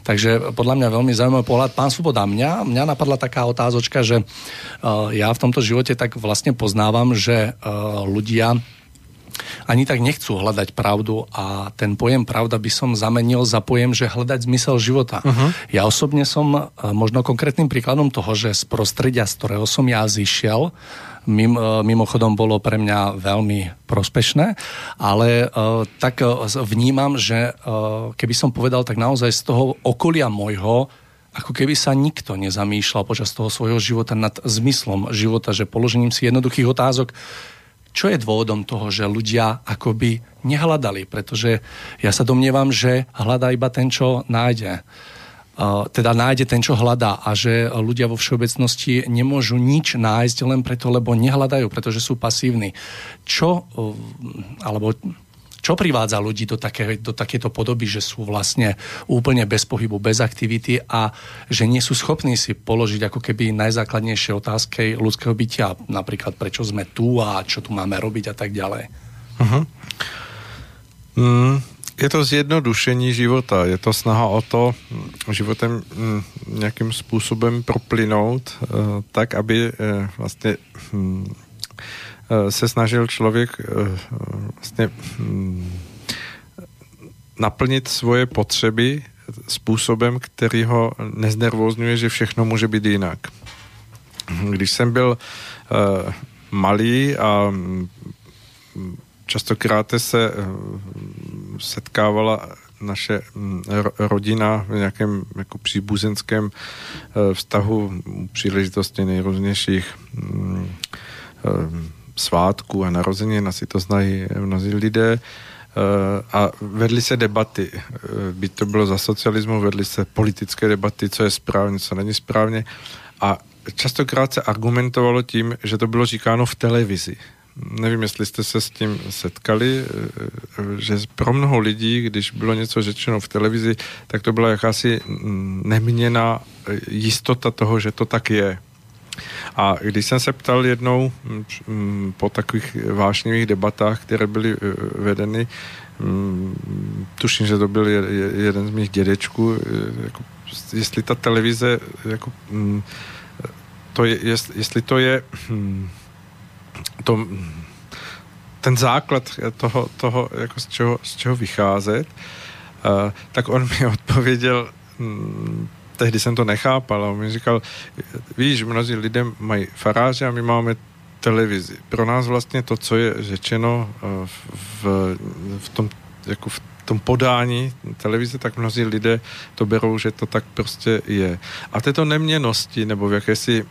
Takže podľa mňa veľmi zaujímavý pohľad. Pán Svoboda, mňa, mňa napadla taká otázočka, že uh, ja v tomto živote tak vlastne poznávam, že uh, ľudia ani tak nechcú hľadať pravdu a ten pojem pravda by som zamenil za pojem, že hľadať zmysel života. Uh-huh. Ja osobne som e, možno konkrétnym príkladom toho, že z prostredia, z ktorého som ja zišiel, mim, e, mimochodom bolo pre mňa veľmi prospešné, ale uh, tak vnímam, že uh, keby som povedal, tak naozaj z toho okolia môjho ako keby sa nikto nezamýšľal počas toho svojho života nad zmyslom života, že položením si jednoduchých otázok čo je dôvodom toho, že ľudia akoby nehľadali? Pretože ja sa domnievam, že hľadá iba ten, čo nájde. Uh, teda nájde ten, čo hľadá a že ľudia vo všeobecnosti nemôžu nič nájsť len preto, lebo nehľadajú, pretože sú pasívni. Čo, uh, alebo čo privádza ľudí do, také, do takéto podoby, že sú vlastne úplne bez pohybu, bez aktivity a že nie sú schopní si položiť ako keby najzákladnejšie otázky ľudského bytia, napríklad prečo sme tu a čo tu máme robiť a tak ďalej. Uh-huh. Mm, je to zjednodušení života, je to snaha o to životem mm, nějakým způsobem proplynout uh, tak, aby uh, vlastně mm, Eh, se snažil člověk eh, vlastně hm, naplnit svoje potřeby způsobem, který ho neznervozňuje, že všechno může být jinak. Když jsem byl uh, malý a hm, častokrát se setkávala naše hm, rodina v nějakém jako příbuzenském vztahu příležitosti nejrůznějších svátku a narozenin, asi to znají mnozí lidé, eh, a vedly se debaty. Eh, byť to bylo za socialismu, vedly se politické debaty, co je správně, co není správně. A častokrát se argumentovalo tím, že to bylo říkáno v televizi. Nevím, jestli jste se s tím setkali, eh, že pro mnoho lidí, když bylo něco řečeno v televizi, tak to byla jakási neměná jistota toho, že to tak je. A když jsem se ptal jednou mm, mm, po takových vášnivých debatách, které byly eh, vedeny, mm, tuším, že to byl jeden z mých dědečků, eh, jako, jestli ta televize, jako, to je, jestli to je to, ten základ toho, toho jako z, čeho, z čeho vycházet, tak on mi odpověděl, hm, tehdy jsem to nechápal, a on mi říkal, víš, mnozí lidé mají faráře a my máme televizi. Pro nás vlastně to, co je řečeno v, v tom jako v tom podání televize, tak mnozí lidé to berou, že to tak prostě je. A této neměnosti nebo v jakési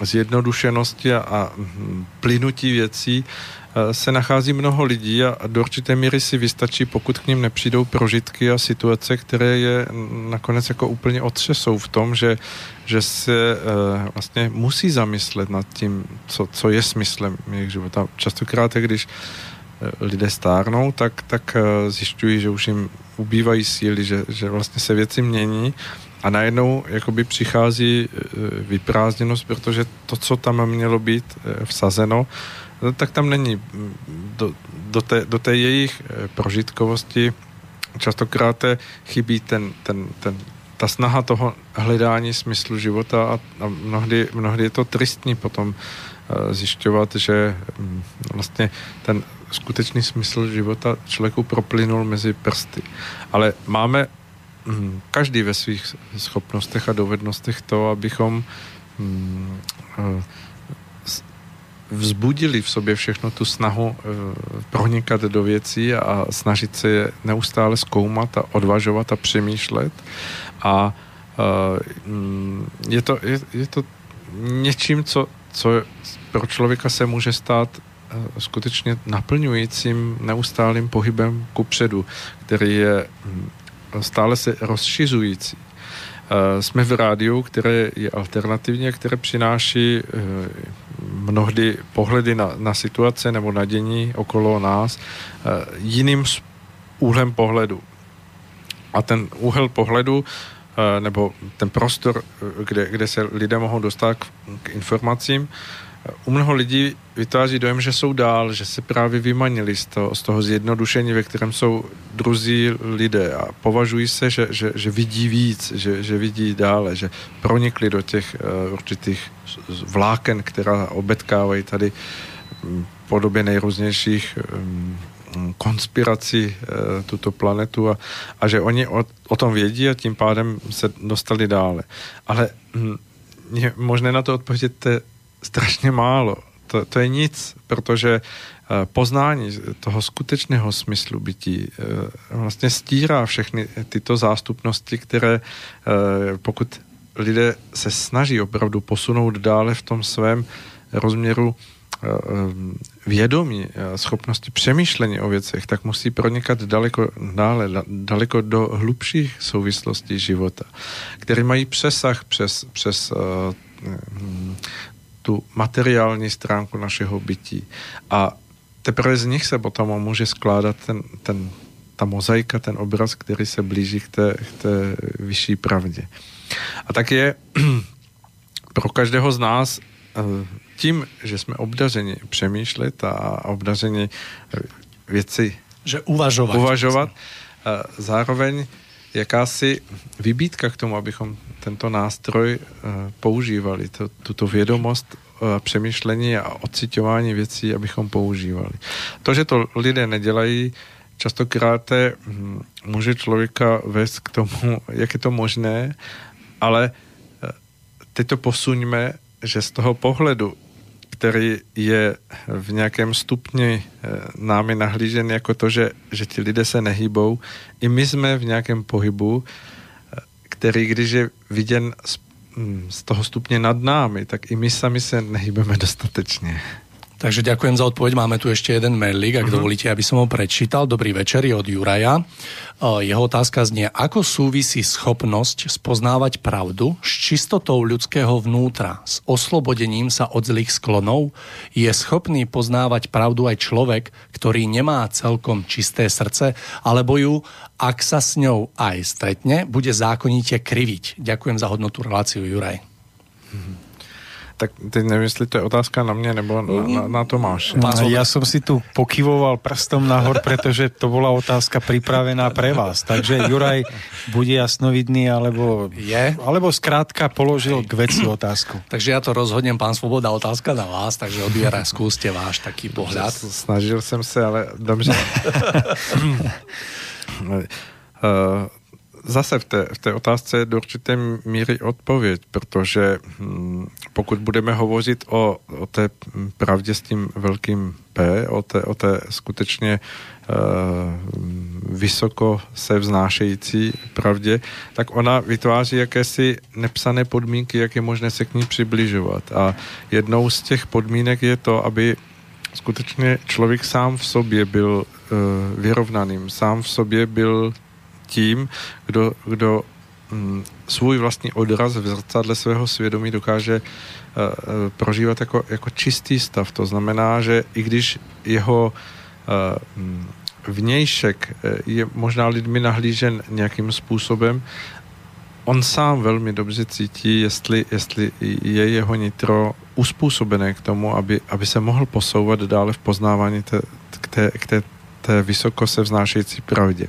zjednodušenosti a, a plynutí věcí eh, se nachází mnoho lidí a do určité míry si vystačí, pokud k ním nepřijdou prožitky a situace, které je nakonec jako úplně otřesou v tom, že, že se e, vlastně musí zamyslet nad tím, co, co je smyslem jejich života. Častokrát, když lidé stárnou, tak, tak eh, zjišťují, že už jim ubývají síly, že, že vlastně se věci mění a najednou jakoby přichází eh, vyprázdněnost, protože to, co tam mělo být eh, vsazeno, tak tam není. Do, do, té, do té jejich prožitkovosti častokrát chybí ten, ten, ten, ta snaha toho hledání smyslu života a, a mnohdy, mnohdy je to tristní potom zjišťovat, že mm, vlastně ten skutečný smysl života člověku proplynul mezi prsty. Ale máme hm, každý ve svých schopnostech a dovednostech to, abychom hm, vzbudili v sobě všechno tu snahu eh, pronikat do věcí a snažit se je neustále zkoumat a odvažovat a přemýšlet. A hm, je to, je, je to něčím, co, co pro člověka se může stát Eh, skutečně naplňujícím neustálým pohybem ku předu, který je hm, stále se rozšiřující. Eh, jsme v rádiu, které je alternativně, které přináší eh, mnohdy pohledy na, na situace nebo na dění okolo nás jiným úhlem pohledu. A ten úhel pohledu nebo ten prostor, kde, kde se lidé mohou dostat k, k informacím, u mnoho lidí vytváří dojem, že jsou dál, že se právě vymanili z toho, z toho zjednodušení, ve kterém jsou druzí lidé a považují se, že, že, že vidí víc, že, že vidí dále, že pronikli do těch uh, určitých vláken, která obetkávají tady um, podobě nejrůznějších um, konspirací uh, tuto planetu a, a že oni o, o tom vědí a tím pádem se dostali dále. Ale um, je možné na to odpovědět strašně málo. To, to je nic, protože eh, poznání toho skutečného smyslu bytí eh, vlastně stírá všechny tyto zástupnosti, které eh, pokud lidé se snaží opravdu posunout dále v tom svém rozměru vědomí, schopnosti přemýšlení o věcech, tak musí pronikat daleko dále, daleko do hlubších souvislostí života, které mají přesah přes, přes tu materiální stránku našeho bytí. A teprve z nich se potom může skládat ten, ten, ta mozaika, ten obraz, který se blíží k té, k té vyšší pravdě. A tak je pro každého z nás eh, tím, že jsme obdařeni přemýšlet a obdařeni eh, věci že uvažovat. uvažovat eh, zároveň jakási vybítka k tomu, abychom tento nástroj uh, používali, to, tuto vědomost uh, přemýšlení a ocitování věcí, abychom používali. To, že to lidé nedělají, častokrát hm, může člověka vést k tomu, jak je to možné, ale teď to posuňme, že z toho pohledu který je v nějakém stupni námi nahlížen jako to, že, že ti lidé se nehýbou. I my jsme v nějakém pohybu, který když je viděn z, mm, z toho stupně nad námi, tak i my sami se nehybeme dostatečně. Takže ďakujem za odpoveď. Máme tu ešte jeden mailík, ak uh-huh. dovolíte, aby som ho prečítal. Dobrý večer, je od Juraja. Jeho otázka znie, ako súvisí schopnosť spoznávať pravdu s čistotou ľudského vnútra, s oslobodením sa od zlých sklonov? Je schopný poznávať pravdu aj človek, ktorý nemá celkom čisté srdce, alebo ju, ak sa s ňou aj stretne, bude zákonite kriviť? Ďakujem za hodnotu reláciu, Juraj. Uh-huh. Tak teď nevím, jestli to je otázka na mě nebo na, na, na Tomáše. No, ja som si tu pokyvoval prstom nahor, pretože to bola otázka pripravená pre vás. Takže Juraj bude jasnovidný, alebo, je? alebo zkrátka položil k veci otázku. Takže ja to rozhodnem, pán Svoboda, otázka na vás, takže odbieraj, skúste váš taký pohľad. Snažil jsem se, ale dobře. zase v té, v té otázce je do určité míry odpověď, protože hm, pokud budeme hovořit o, o té pravdě s tím velkým P, o té, o té skutečně uh, vysoko se vznášející pravdě, tak ona vytváří jakési nepsané podmínky, jak je možné se k ní přibližovat. A jednou z těch podmínek je to, aby skutečně člověk sám v sobě byl uh, vyrovnaným, sám v sobě byl tím, kdo, kdo mm, svůj vlastní odraz v zrcadle svého svědomí dokáže uh, prožívat jako, jako čistý stav. To znamená, že i když jeho uh, vnějšek je možná lidmi nahlížen nějakým způsobem, on sám velmi dobře cítí, jestli, jestli je jeho nitro uspůsobené k tomu, aby, aby se mohl posouvat dále v poznávání té, k té, k té, té vysoko se vznášející pravdě.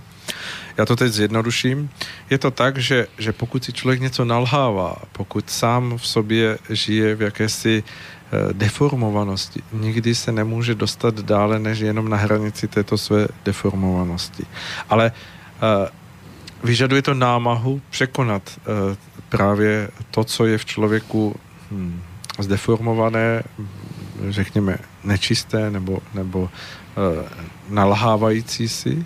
Já to teď zjednoduším. Je to tak, že, že pokud si člověk něco nalhává, pokud sám v sobě žije v jakési eh, deformovanosti, nikdy se nemůže dostat dále, než jenom na hranici této své deformovanosti. Ale uh, vyžaduje to námahu překonat uh, právě to, co je v člověku hm, zdeformované, řekněme, nečisté nebo, nebo uh, nalhávající si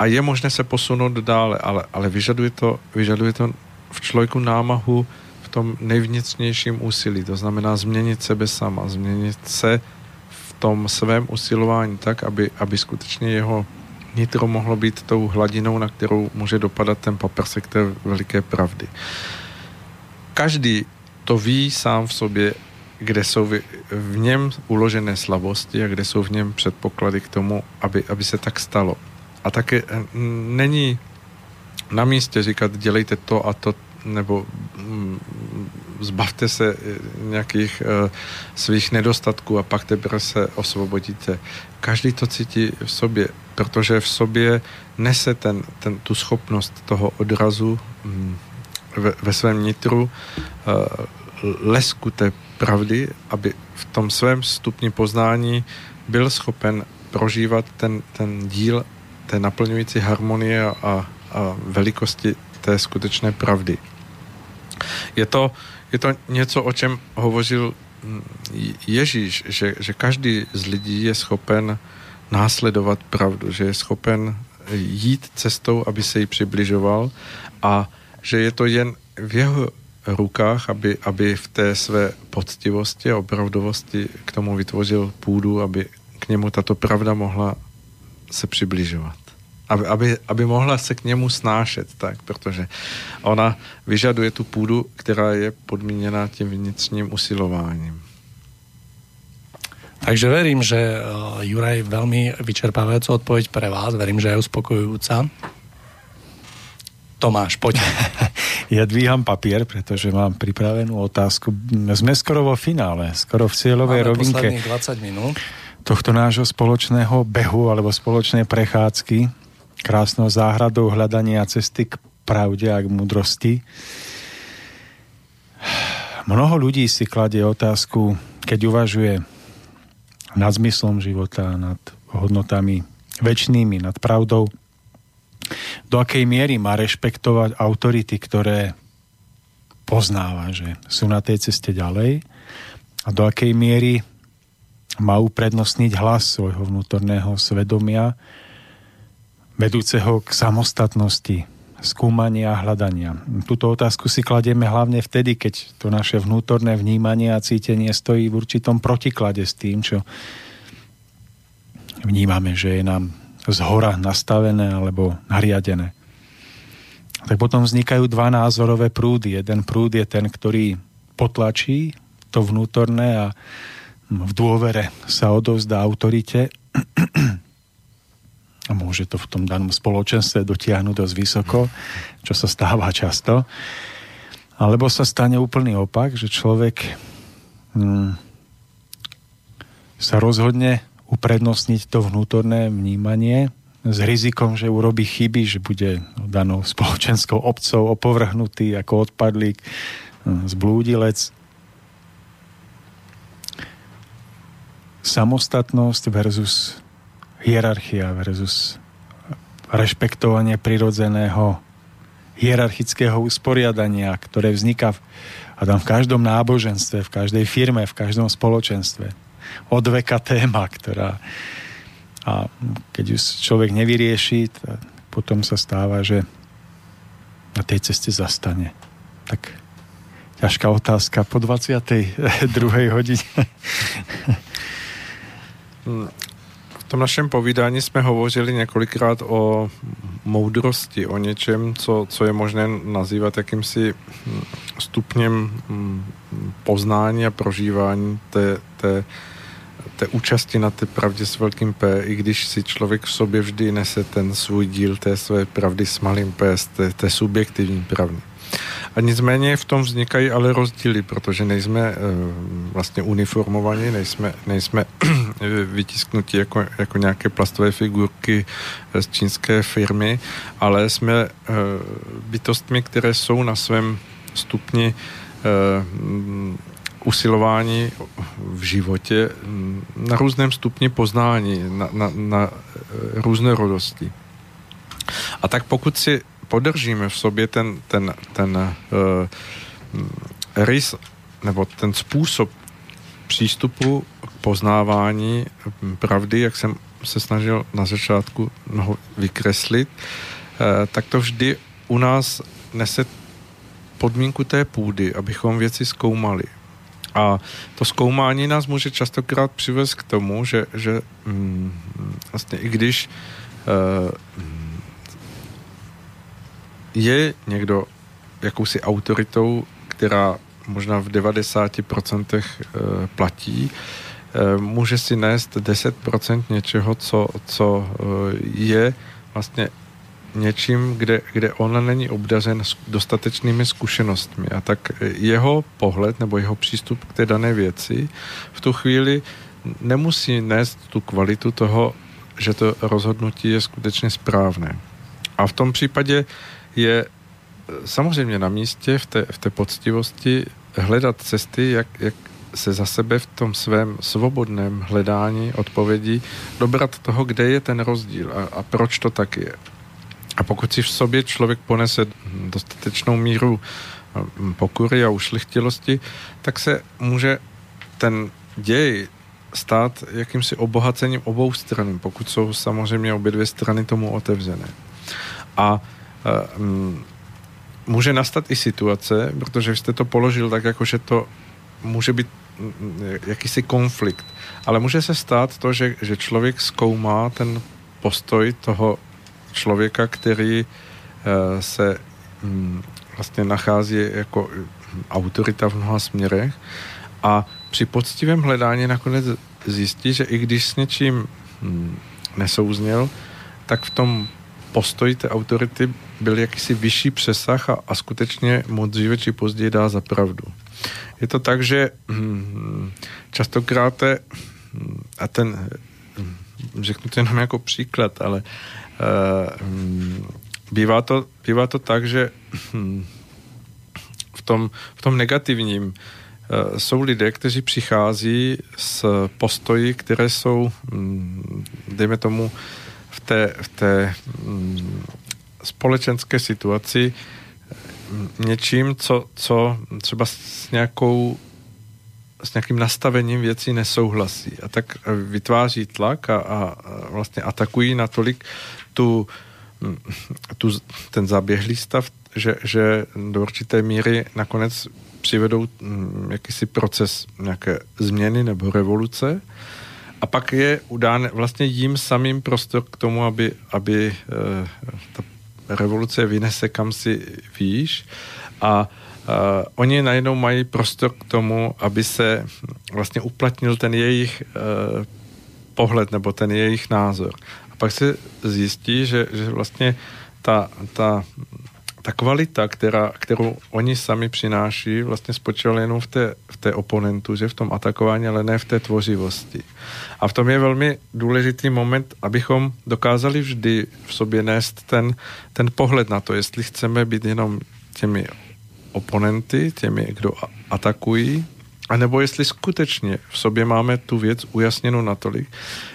a je možné se posunout dále, ale, ale vyžaduje, to, vyžaduje to v člověku námahu v tom nejvnitřnějším úsilí, to znamená změnit sebe sama, změnit se v tom svém usilování tak, aby, aby skutečně jeho nitro mohlo být tou hladinou, na kterou může dopadat ten paprsek té veliké pravdy. Každý to ví sám v sobě, kde jsou v, v něm uložené slabosti a kde jsou v něm předpoklady k tomu, aby, aby se tak stalo. A taky eh, není na místě říkat, dělejte to a to, nebo mm, zbavte se eh, nějakých uh, svých nedostatků a pak teprve se osvobodíte. Každý to cítí v sobě, protože v sobě nese ten, ten, tu schopnost toho odrazu um, ve, ve svém nitru lesku té pravdy, aby v tom svém stupni poznání byl schopen prožívat ten, ten díl té naplňující harmonie a, a velikosti té skutečné pravdy. Je to, je to něco, o čem hovořil mm, Ježíš, že, že každý z lidí je schopen následovat pravdu, že je schopen jít cestou, aby se jí přibližoval a že je to jen v jeho rukách, aby, aby v té své poctivosti a opravdovosti k tomu vytvořil půdu, aby k němu tato pravda mohla se přibližovat. Aby, aby, aby mohla se k němu snášet, tak, protože ona vyžaduje tu půdu, která je podmíněna tím vnitřním usilováním. Takže verím, že eh, Juraj veľmi vyčerpávajúcu odpoveď pre vás. Verím, že je uspokojujúca. Tomáš, poď. Ja dvíham papier, pretože mám pripravenú otázku. Sme skoro vo finále, skoro v cieľovej Máme rovinke. 20 minút tohto nášho spoločného behu alebo spoločnej prechádzky, krásnou záhradou hľadania cesty k pravde a k múdrosti. Mnoho ľudí si kladie otázku, keď uvažuje nad zmyslom života, nad hodnotami väčšnými, nad pravdou, do akej miery má rešpektovať autority, ktoré poznáva, že sú na tej ceste ďalej a do akej miery má uprednostniť hlas svojho vnútorného svedomia, vedúceho k samostatnosti, skúmania a hľadania. Túto otázku si kladieme hlavne vtedy, keď to naše vnútorné vnímanie a cítenie stojí v určitom protiklade s tým, čo vnímame, že je nám z hora nastavené alebo nariadené. Tak potom vznikajú dva názorové prúdy. Jeden prúd je ten, ktorý potlačí to vnútorné a v dôvere sa odovzdá autorite a môže to v tom danom spoločenstve dotiahnuť dosť vysoko, čo sa stáva často. Alebo sa stane úplný opak, že človek hm, sa rozhodne uprednostniť to vnútorné vnímanie s rizikom, že urobí chyby, že bude danou spoločenskou obcov opovrhnutý ako odpadlík, hm, zblúdilec samostatnosť versus hierarchia versus rešpektovanie prirodzeného hierarchického usporiadania, ktoré vzniká v, a tam v každom náboženstve, v každej firme, v každom spoločenstve. Od veka téma, ktorá a keď ju človek nevyrieši, potom sa stáva, že na tej ceste zastane. Tak ťažká otázka po 22. hodine. V tom našem povídání jsme hovořili několikrát o moudrosti, o něčem, co, co je možné nazývat jakýmsi stupněm mm, poznání a prožívání té, té té účasti na té pravdě s velkým P, i když si člověk v sobě vždy nese ten svůj díl té své pravdy s malým P, z té, té subjektivní pravdy. A nicméně v tom vznikají ale rozdíly, protože nejsme e, vlastně uniformovaní, nejsme, nejsme vytisknutí jako, jako nějaké plastové figurky z čínské firmy, ale jsme e, bytostmi, které jsou na svém stupni e, usilování v životě na různém stupni poznání, na, na, na eh, různorodosti. A tak pokud si podržíme v sobě ten, ten, ten uh, rys nebo ten způsob přístupu poznávání pravdy, jak jsem se snažil na začátku mnoho vykreslit, uh, tak to vždy u nás nese podmínku té půdy, abychom věci zkoumali. A to zkoumání nás může častokrát přivést k tomu, že, že mm, vlastně i když uh, je někdo jakousi autoritou, která možná v 90% uh, eh, platí, uh, může si nést 10% něčeho, co, co uh, je vlastně něčím, kde, kde on není obdařen dostatečnými zkušenostmi. A tak jeho pohled nebo jeho přístup k té dané věci v tu chvíli nemusí nést tu kvalitu toho, že to rozhodnutí je skutečně správné. A v tom případě je samozřejmě na místě v té, v té poctivosti hledat cesty, jak, jak se za sebe v tom svém svobodném hledání odpovědí dobrat toho, kde je ten rozdíl a, a proč to tak je. A pokud si v sobě člověk ponese dostatečnou míru hm, pokury a ušlichtilosti, tak se může ten děj stát jakýmsi obohacením obou stran, pokud jsou samozřejmě obě dvě strany tomu otevřené. A um, může nastat i situace, protože jste to položil tak, jako že to může být hm, jakýsi konflikt, ale může se stát to, že, že člověk zkoumá ten postoj toho člověka, který eh, se mm, vlastně nachází jako autorita v mnoha směrech a při poctivém hledání nakonec zjistí, že i když s něčím mm, nesouzněl, tak v tom postoji té autority byl jakýsi vyšší přesah a, a skutečně moc dříve či později dá za pravdu. Je to tak, že mm, častokrát a ten, řeknu to jenom jako příklad, ale Eh, mm, bývá to, bývá to tak, že hm, v tom, v tom negativním eh, jsou lidé, kteří přichází s postoji, které jsou, hm, dejme tomu, v té, v té hm, společenské situaci něčím, co, co třeba s nějakou s nějakým nastavením věcí nesouhlasí. A tak vytváří tlak a, a vlastně atakují natolik tu, tu, ten zaběhlý stav, že, že do určité míry nakonec přivedou jakýsi proces nějaké změny nebo revoluce. A pak je udán vlastně jim samým prostor k tomu, aby, aby uh, ta revoluce vynese kam si výš a uh, oni najednou mají prostor k tomu, aby se vlastně uplatnil ten jejich uh, pohled nebo ten jejich názor. Pak se zjistí, že, že vlastně ta, ta, ta kvalita, která, kterou oni sami přináší, vlastně spočívala jenom v té, v té oponentu, že v tom atakování, ale ne v té tvořivosti. A v tom je velmi důležitý moment, abychom dokázali vždy v sobě nést ten, ten pohled na to, jestli chceme být jenom těmi oponenty, těmi, kdo atakují, a nebo jestli skutečně v sobě máme tu věc ujasněnou natolik,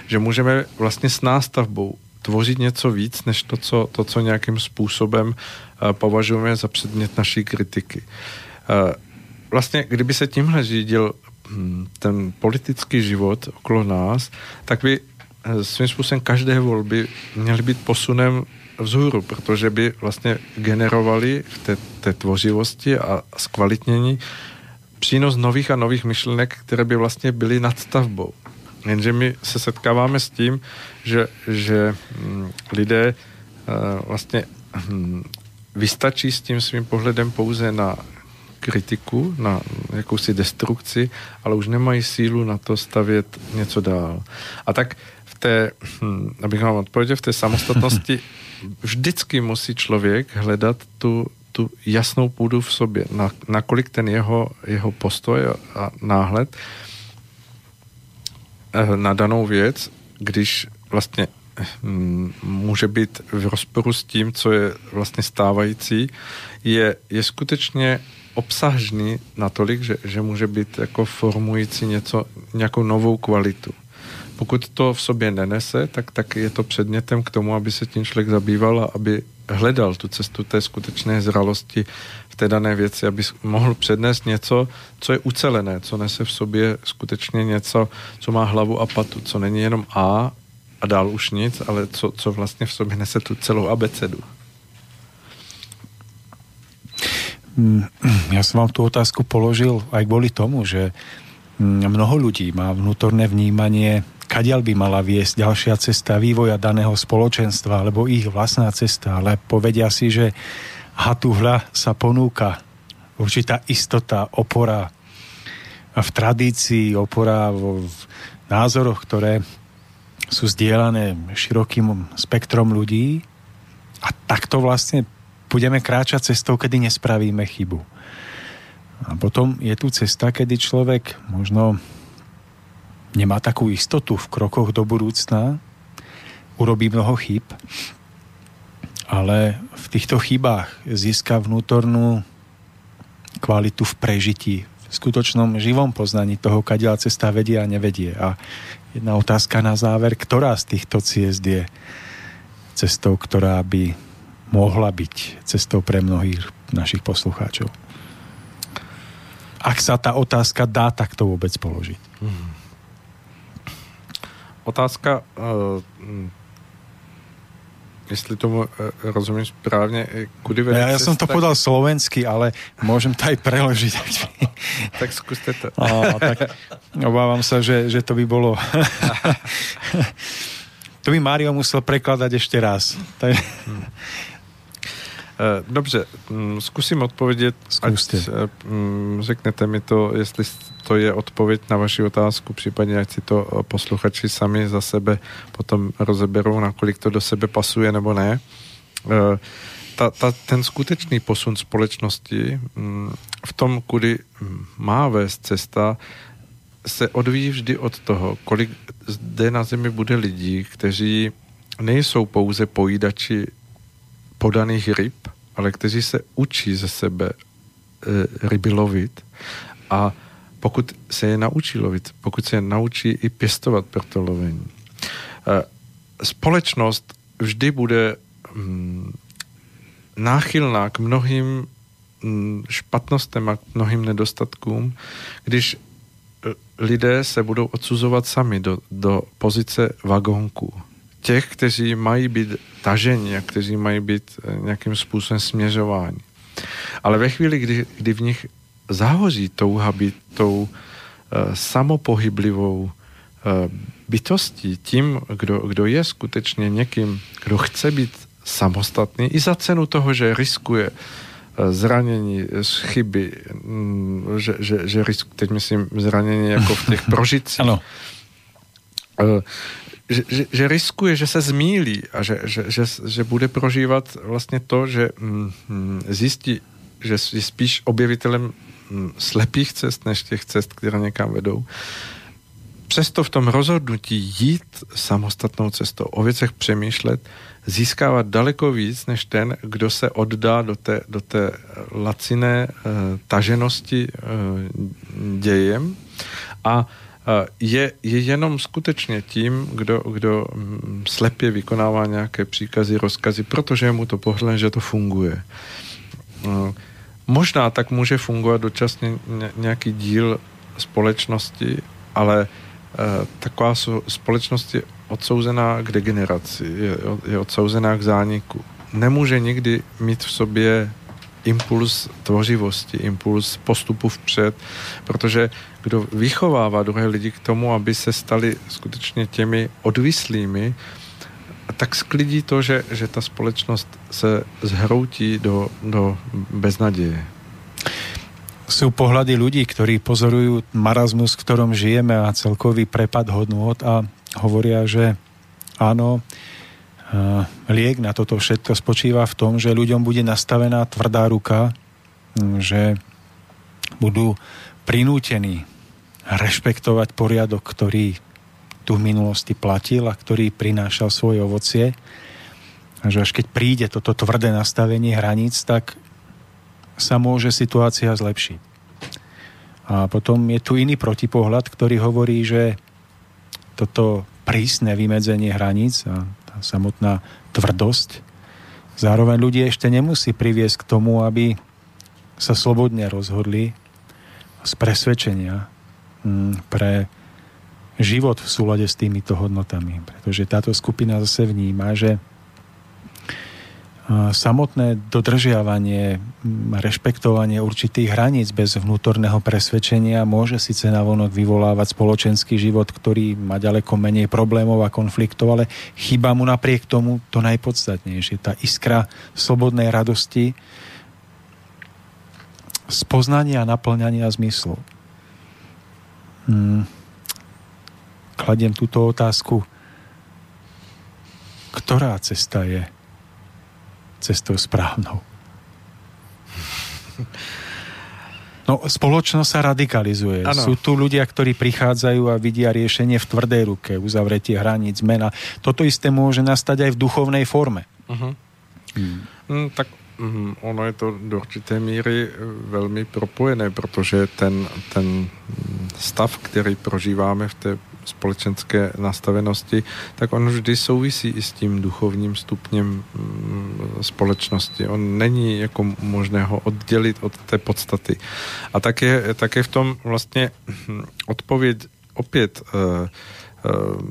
že můžeme vlastně s nástavbou tvořit něco víc, než to, co, to, co nějakým způsobem uh, považujeme za předmět naší kritiky. Uh, vlastně, kdyby se tímhle řídil hm, ten politický život okolo nás, tak by svým způsobem každé volby měly být posunem vzhůru, protože by vlastně generovali v té, té tvořivosti a zkvalitnění přínos nových a nových myšlenek, které by vlastně byly nadstavbou. Jenže my se setkáváme s tím, že, že hm, lidé uh, vlastně hm, vystačí s tím svým pohledem pouze na kritiku, na jakousi destrukci, ale už nemají sílu na to stavět něco dál. A tak v té, hm, abych vám odpověděl, v té samostatnosti vždycky musí člověk hledat tu, tu jasnou půdu v sobě, na, nakolik ten jeho, jeho postoj a náhled eh, na danou věc, když vlastně hm, může být v rozporu s tím, co je vlastně stávající, je, je skutečně obsažný natolik, že, že může být jako formující něco, nějakou novou kvalitu. Pokud to v sobě nenese, tak, tak je to předmětem k tomu, aby se tím člověk zabýval a aby hledal tu cestu té skutečné zralosti v té dané věci, aby mohl přednést něco, co je ucelené, co nese v sobě skutečně něco, co má hlavu a patu, co není jenom A a dál už nic, ale co, co vlastně v sobě nese tu celou abecedu. Mm, ja som vám tú otázku položil aj kvôli tomu, že mm, mnoho ľudí má vnútorné vnímanie, kadiaľ by mala viesť ďalšia cesta vývoja daného spoločenstva, alebo ich vlastná cesta, ale povedia si, že hatuhľa sa ponúka určitá istota, opora v tradícii, opora v, názoroch, ktoré sú zdieľané širokým spektrom ľudí a takto vlastne budeme kráčať cestou, kedy nespravíme chybu. A potom je tu cesta, kedy človek možno nemá takú istotu v krokoch do budúcna, urobí mnoho chyb, ale v týchto chybách získa vnútornú kvalitu v prežití, v skutočnom živom poznaní toho, kadiaľ cesta vedie a nevedie. A jedna otázka na záver, ktorá z týchto ciest je cestou, ktorá by mohla byť cestou pre mnohých našich poslucháčov. Ak sa tá otázka dá takto vôbec položiť. Hmm. Otázka, uh, jestli tomu uh, rozumím správne, kudy vede Ja, ja som to podal slovensky, ale môžem to aj preložiť. tak skúste to. No, tak obávam sa, že, že to by bolo... to by Mario musel prekladať ešte raz. Hmm. Eh, dobře, mm, zkusím odpovědět, Zkuste. ať řeknete mi to, jestli to je odpověď na vaši otázku, případně ať si to eh, posluchači sami za sebe potom rozeberou, nakolik to do sebe pasuje nebo ne. Eh, ta, ta, ten skutečný posun společnosti mm, v tom, kudy má vést cesta, se odvíjí vždy od toho, kolik zde na zemi bude lidí, kteří nejsou pouze pojídači podaných ryb, ale kteří se učí ze sebe e, ryby lovit a pokud se je naučí lovit, pokud se je naučí i pěstovat pro to lovení. E, společnost vždy bude mm, náchylná k mnohým mm, špatnostem a k mnohým nedostatkům, když lidé se budou odsuzovat sami do, do pozice vagónku těch, kteří mají být taženi a kteří mají být eh, nějakým způsobem směřováni. Ale ve chvíli, kdy, kdy v nich zahoří touha být tou uh, samopohyblivou uh, bytostí, tím, kdo, kdo je skutečně někým, kdo chce být samostatný, i za cenu toho, že riskuje zranění, chyby, mm, že, že, že risk, teď myslím zranění jako v těch prožitcích. ano že, že, že riskuje, že se zmílí a že, že, že, že bude prožívat vlastně to, že mm, mm zjistí, že je spíš objevitelem slepých cest, než těch cest, které někam vedou. Přesto v tom rozhodnutí jít samostatnou cestou, o věcech přemýšlet, získává daleko víc, než ten, kdo se oddá do té, do té laciné uh, taženosti uh, dějem a je, je jenom skutečně tím, kdo, kdo mm, slepě vykonává nějaké příkazy, rozkazy, protože mu to pohled, že to funguje. Možná tak může fungovat dočasně nějaký díl společnosti, ale taková společnost je odsouzená k degeneraci, je, je odsouzená k zániku. Nemůže nikdy mít v sobě impuls tvořivosti, impuls postupu vpřed, protože kdo vychovává druhé lidi k tomu, aby se stali skutečně těmi odvislými, tak sklidí to, že, že ta společnost se zhroutí do, do beznaděje. Sú pohľady ľudí, ktorí pozorujú marazmus, v ktorom žijeme a celkový prepad hodnot a hovoria, že áno, liek na toto všetko spočíva v tom, že ľuďom bude nastavená tvrdá ruka, že budú prinútení rešpektovať poriadok, ktorý tu v minulosti platil a ktorý prinášal svoje ovocie. A že až keď príde toto tvrdé nastavenie hraníc, tak sa môže situácia zlepšiť. A potom je tu iný protipohľad, ktorý hovorí, že toto prísne vymedzenie hraníc a tá samotná tvrdosť zároveň ľudí ešte nemusí priviesť k tomu, aby sa slobodne rozhodli z presvedčenia mm, pre život v súlade s týmito hodnotami. Pretože táto skupina zase vníma, že samotné dodržiavanie, rešpektovanie určitých hraníc bez vnútorného presvedčenia môže síce navonok vyvolávať spoločenský život, ktorý má ďaleko menej problémov a konfliktov, ale chýba mu napriek tomu to najpodstatnejšie, tá iskra slobodnej radosti, spoznania a naplňania zmyslu. Hmm. Kladiem túto otázku. Ktorá cesta je cestou správnou. No, spoločnosť sa radikalizuje. Ano. Sú tu ľudia, ktorí prichádzajú a vidia riešenie v tvrdej ruke, uzavretie hraníc, zmena. Toto isté môže nastať aj v duchovnej forme. Uh-huh. Hmm. Hmm, tak Mm, ono je to do určité míry velmi propojené, protože ten, ten stav, který prožíváme v té společenské nastavenosti, tak on vždy souvisí i s tím duchovním stupněm mm, společnosti. On není jako možné ho oddělit od té podstaty. A tak je, tak je v tom vlastně odpověď opět uh, uh,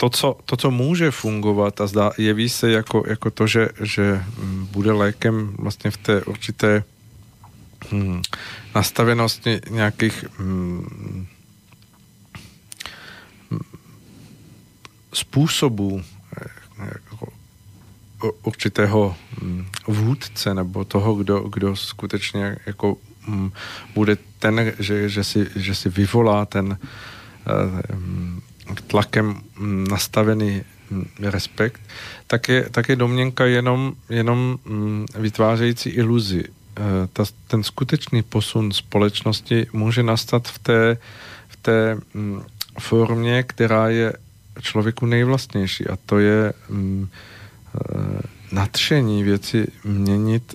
to, co, to, co může fungovat a zdá, jeví se jako, jako to, že, že bude lékem vlastně v té určité hm, nastavenosti nějakých hm, způsobů jako určitého hm, vůdce nebo toho, kdo, kdo skutečně jako hm, bude ten, že, že, si, že si vyvolá ten hm, tlakem nastavený respekt, tak je, tak je domněnka jenom, jenom vytvářející iluzi. E, ta, ten skutečný posun společnosti může nastat v té, v té formě, která je člověku nejvlastnější a to je mm, e, nadšení věci měnit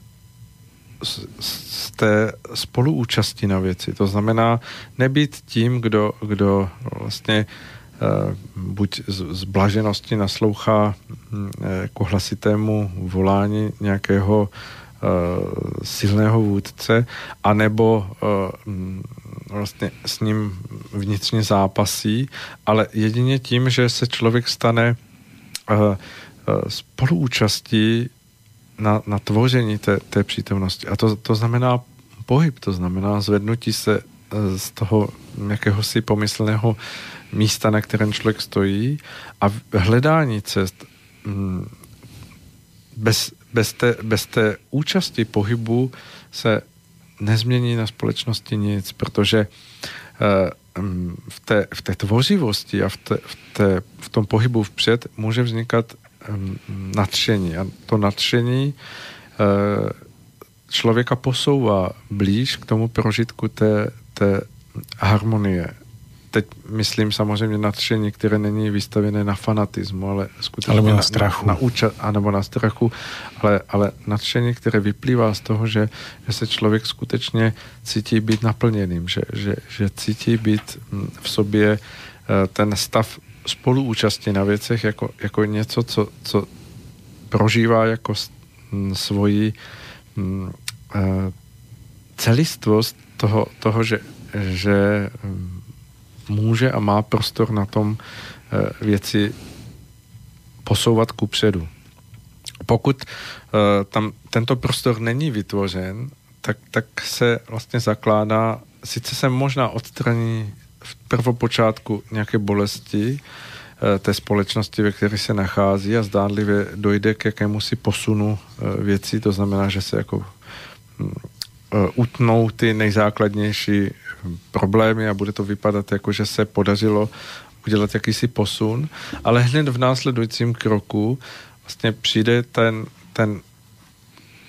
z, z té spoluúčasti na věci. To znamená nebýt tím, kdo, kdo vlastně e, buď z, z blaženosti naslouchá mm, jako hlasitému volání nějakého e, silného vůdce, anebo mm, vlastně s ním vnitřně zápasí, ale jedině tím, že se člověk stane uh, uh, spoluúčastí na, na tvoření té, té přítomnosti. A to, to znamená pohyb, to znamená zvednutí se uh, z toho jakéhosi pomyslného místa, na kterém člověk stojí a hledání cest mm, bez, bez, té, bez té účasti pohybu se nezmění na společnosti nic, protože uh, v té, v té tvořivosti a v, té, v, té, v tom pohybu vpřed může vznikat um, nadšení. A to nadšení uh, člověka posouvá blíž k tomu prožitku té, té harmonie, teď myslím samozřejmě nadšení, které není vystavené na fanatismu, ale skutečně alebo na, na strachu. Na, na úča, anebo na strachu, ale, ale nadšení, které vyplývá z toho, že, že se člověk skutečně cítí být naplněným, že, že, že cítí být hm, v sobě eh, ten stav spoluúčasti na věcech jako, jako něco, co, co prožívá jako hm, svoji hm, eh, celistvost toho, toho že, že může a má prostor na tom eh, věci posouvat ku předu. Pokud uh, tam tento prostor není vytvořen, tak, tak se vlastně zakládá, sice se možná odstraní v prvopočátku nějaké bolesti uh, té společnosti, ve které se nachází a zdánlivě dojde k jakému si posunu věcí, to znamená, že se jako hm, utnou ty nejzákladnější problémy a bude to vypadat jako, že se podařilo udělat jakýsi posun, ale hned v následujícím kroku vlastně přijde ten, ten,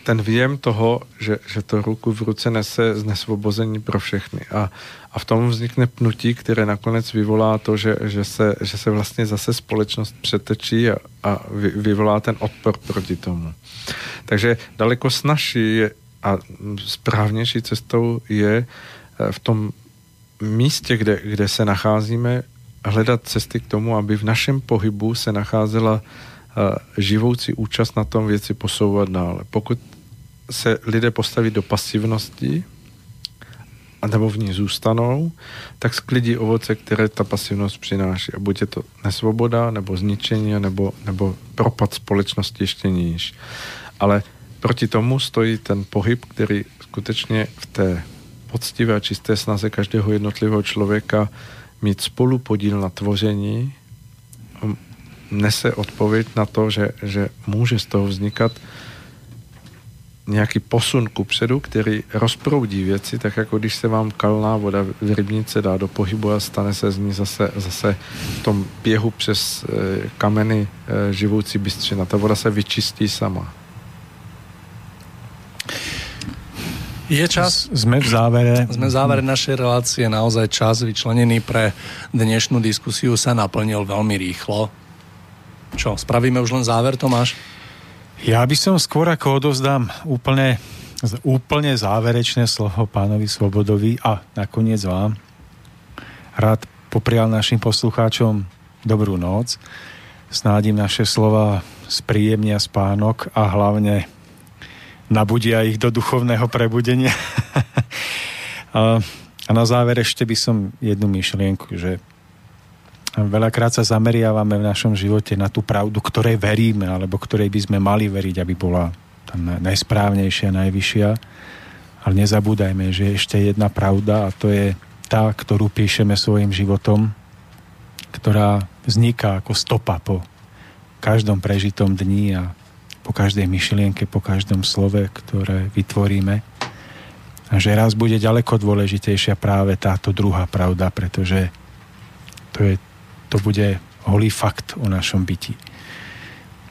ten věm toho, že, že to ruku v ruce nese znesvobození pro všechny. A, a v tom vznikne pnutí, které nakonec vyvolá to, že, že, se, že se vlastně zase společnost přetečí a, a vy, vyvolá ten odpor proti tomu. Takže daleko snažší je, a správnější cestou je eh, v tom místě, kde, kde se nacházíme, hledat cesty k tomu, aby v našem pohybu se nacházela uh, živoucí účast na tom věci posouvat dále. Pokud se lidé postaví do pasivnosti, nebo v ní zůstanou, tak sklidí ovoce, které ta pasivnost přináší. A buď je to nesvoboda, nebo zničení, nebo, nebo propad společnosti ještě níž. Ale proti tomu stojí ten pohyb, který skutečně v té poctivé a čisté snaze každého jednotlivého člověka mít spolu podíl na tvoření, nese odpověď na to, že, že může z toho vznikat nějaký posun ku předu, který rozproudí věci, tak jako když se vám kalná voda v rybnice dá do pohybu a stane se z ní zase, zase v tom běhu přes e, kameny e, živoucí bystřina. Ta voda se vyčistí sama. Je čas? Sme v závere. Sme v závere našej relácie. Naozaj čas vyčlenený pre dnešnú diskusiu sa naplnil veľmi rýchlo. Čo, spravíme už len záver, Tomáš? Ja by som skôr ako odovzdám úplne, úplne záverečné slovo pánovi Svobodovi a nakoniec vám rád poprial našim poslucháčom dobrú noc. Snádim naše slova spríjemnia spánok a hlavne nabudia ich do duchovného prebudenia. a, a na záver ešte by som jednu myšlienku, že veľakrát sa zameriavame v našom živote na tú pravdu, ktorej veríme, alebo ktorej by sme mali veriť, aby bola tá najsprávnejšia, najvyššia. Ale nezabúdajme, že je ešte jedna pravda a to je tá, ktorú píšeme svojim životom, ktorá vzniká ako stopa po každom prežitom dni a po každej myšlienke, po každom slove, ktoré vytvoríme. A že raz bude ďaleko dôležitejšia práve táto druhá pravda, pretože to, je, to bude holý fakt o našom byti.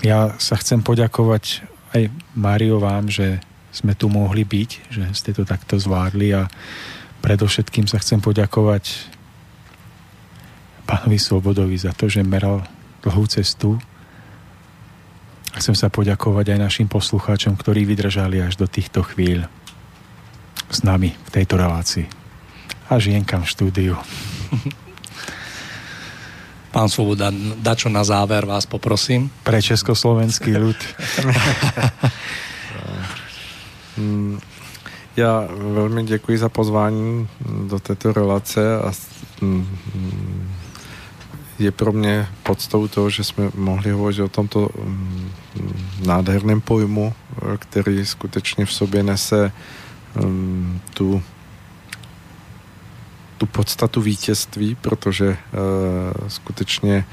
Ja sa chcem poďakovať aj Mário vám, že sme tu mohli byť, že ste to takto zvládli a predovšetkým sa chcem poďakovať pánovi Svobodovi za to, že meral dlhú cestu Chcem sa poďakovať aj našim poslucháčom, ktorí vydržali až do týchto chvíľ s nami v tejto relácii. A žienkam v štúdiu. Pán Svoboda, dačo na záver vás poprosím. Pre československý ľud. Já velmi děkuji za pozvání do této relace a je pro mě podstou toho, že jsme mohli hovořit o tomto mm, nádherném pojmu, který skutečně v sobě nese um, tu, tu podstatu vítězství, protože uh, skutečně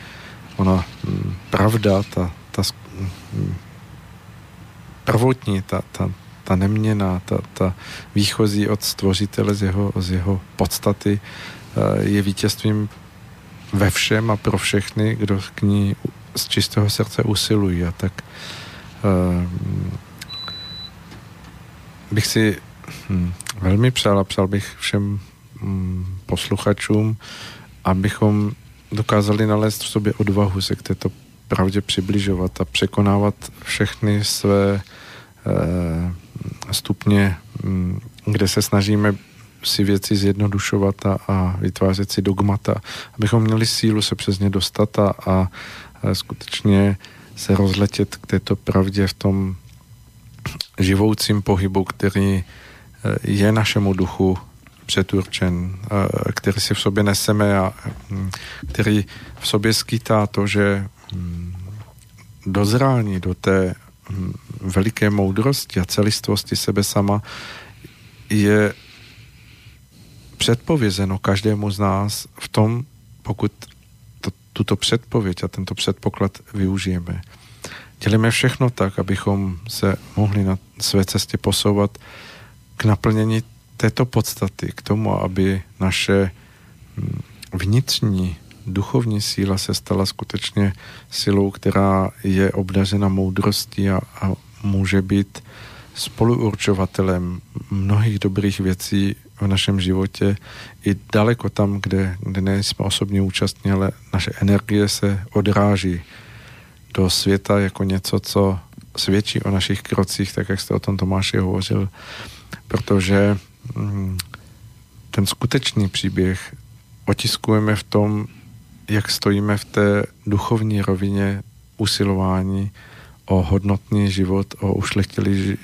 ona um, pravda, ta, ta um, prvotní, ta, ta, ta neměná, ta, ta výchozí od stvořitele z jeho, z jeho podstaty uh, je vítězstvím ve všem a pro všechny, kdo k ní z čistého srdce usilují. A tak uh, bych si hm, velmi přál a přál bych všem hm, posluchačům, abychom dokázali nalézt v sobě odvahu se k této pravdě přibližovat a překonávat všechny své eh, stupně, mm, kde se snažíme si věci zjednodušovat a, a vytvářet si dogmata, abychom měli sílu se přes ně dostat a, a skutečně se rozletět k této pravdě v tom živoucím pohybu, který eh, je našemu duchu předurčen, eh, který si v sobě neseme a hm, který v sobě skýtá to, že hm, dozrání do té hm, veliké moudrosti a celistvosti sebe sama je předpovězeno každému z nás v tom, pokud tuto předpověď a tento předpoklad využijeme. Dělíme všechno tak, abychom se mohli na své cestě posouvat k naplnění této podstaty, k tomu, aby naše hm, vnitřní duchovní síla se stala skutečně silou, která je obdařena moudrostí a, a může být spoluurčovatelem mnohých dobrých věcí v našem životě i daleko tam, kde, kde nejsme osobně účastní, ale naše energie se odráží do světa jako něco, co svědčí o našich krocích, tak jak jste o tom Tomáši hovořil, protože mm, ten skutečný příběh otiskujeme v tom, jak stojíme v té duchovní rovině usilování o hodnotný život, o ušlechtilý,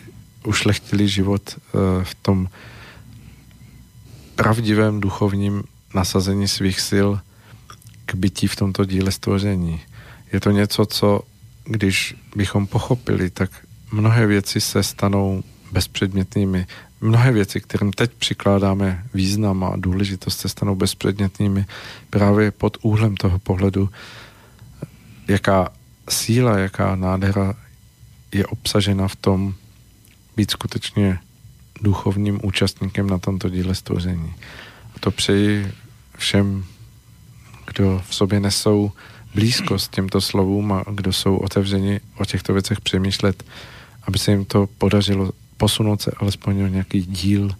ušlechtilý život eh, v tom pravdivém duchovním nasazení svých sil k bytí v tomto díle stvoření. Je to něco, co když bychom pochopili, tak mnohé věci se stanou bezpředmětnými. Mnohé věci, kterým teď přikládáme význam a důležitost, se stanou bezpředmětnými právě pod úhlem toho pohledu, jaká síla, jaká nádhera je obsažena v tom být skutečně duchovním účastníkem na tomto díle stvoření. A to přeji všem, kdo v sobě nesou blízkost těmto slovům a kdo jsou otevřeni o těchto věcech přemýšlet, aby se jim to podařilo posunout se alespoň o nějaký díl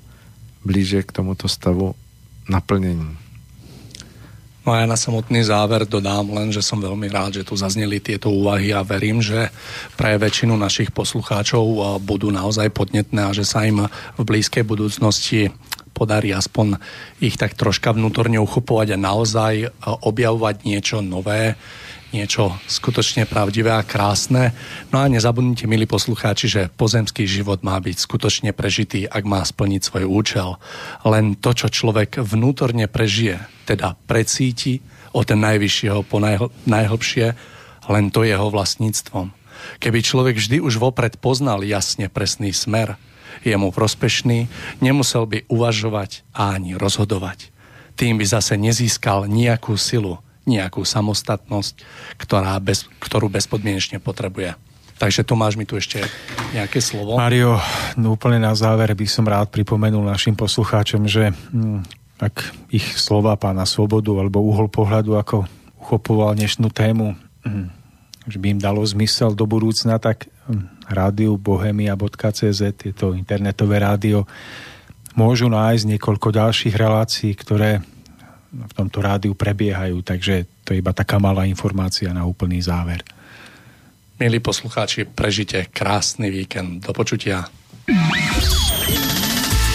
blíže k tomuto stavu naplnění. No a ja na samotný záver dodám len, že som veľmi rád, že tu zazneli tieto úvahy a verím, že pre väčšinu našich poslucháčov budú naozaj podnetné a že sa im v blízkej budúcnosti podarí aspoň ich tak troška vnútorne uchopovať a naozaj objavovať niečo nové, niečo skutočne pravdivé a krásne. No a nezabudnite, milí poslucháči, že pozemský život má byť skutočne prežitý, ak má splniť svoj účel. Len to, čo človek vnútorne prežije, teda precíti od najvyššieho po najhl- najhlbšie, len to jeho vlastníctvom. Keby človek vždy už vopred poznal jasne presný smer, je mu prospešný, nemusel by uvažovať a ani rozhodovať. Tým by zase nezískal nejakú silu, nejakú samostatnosť, ktorá bez, ktorú bezpodmienečne potrebuje. Takže Tomáš mi tu ešte nejaké slovo. Mario, no úplne na záver by som rád pripomenul našim poslucháčom, že hm, ak ich slova pána Svobodu alebo uhol pohľadu, ako uchopoval dnešnú tému, hm, že by im dalo zmysel do budúcna, tak hm, rádiu bohemia.cz, je to internetové rádio, môžu nájsť niekoľko ďalších relácií, ktoré v tomto rádiu prebiehajú, takže to je iba taká malá informácia na úplný záver. Milí poslucháči, prežite krásny víkend. Do počutia.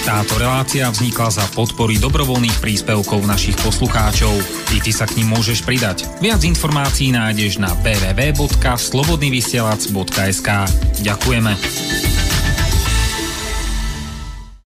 Táto relácia vznikla za podpory dobrovoľných príspevkov našich poslucháčov. I ty sa k ním môžeš pridať. Viac informácií nájdeš na www.slobodnyvysielac.sk Ďakujeme.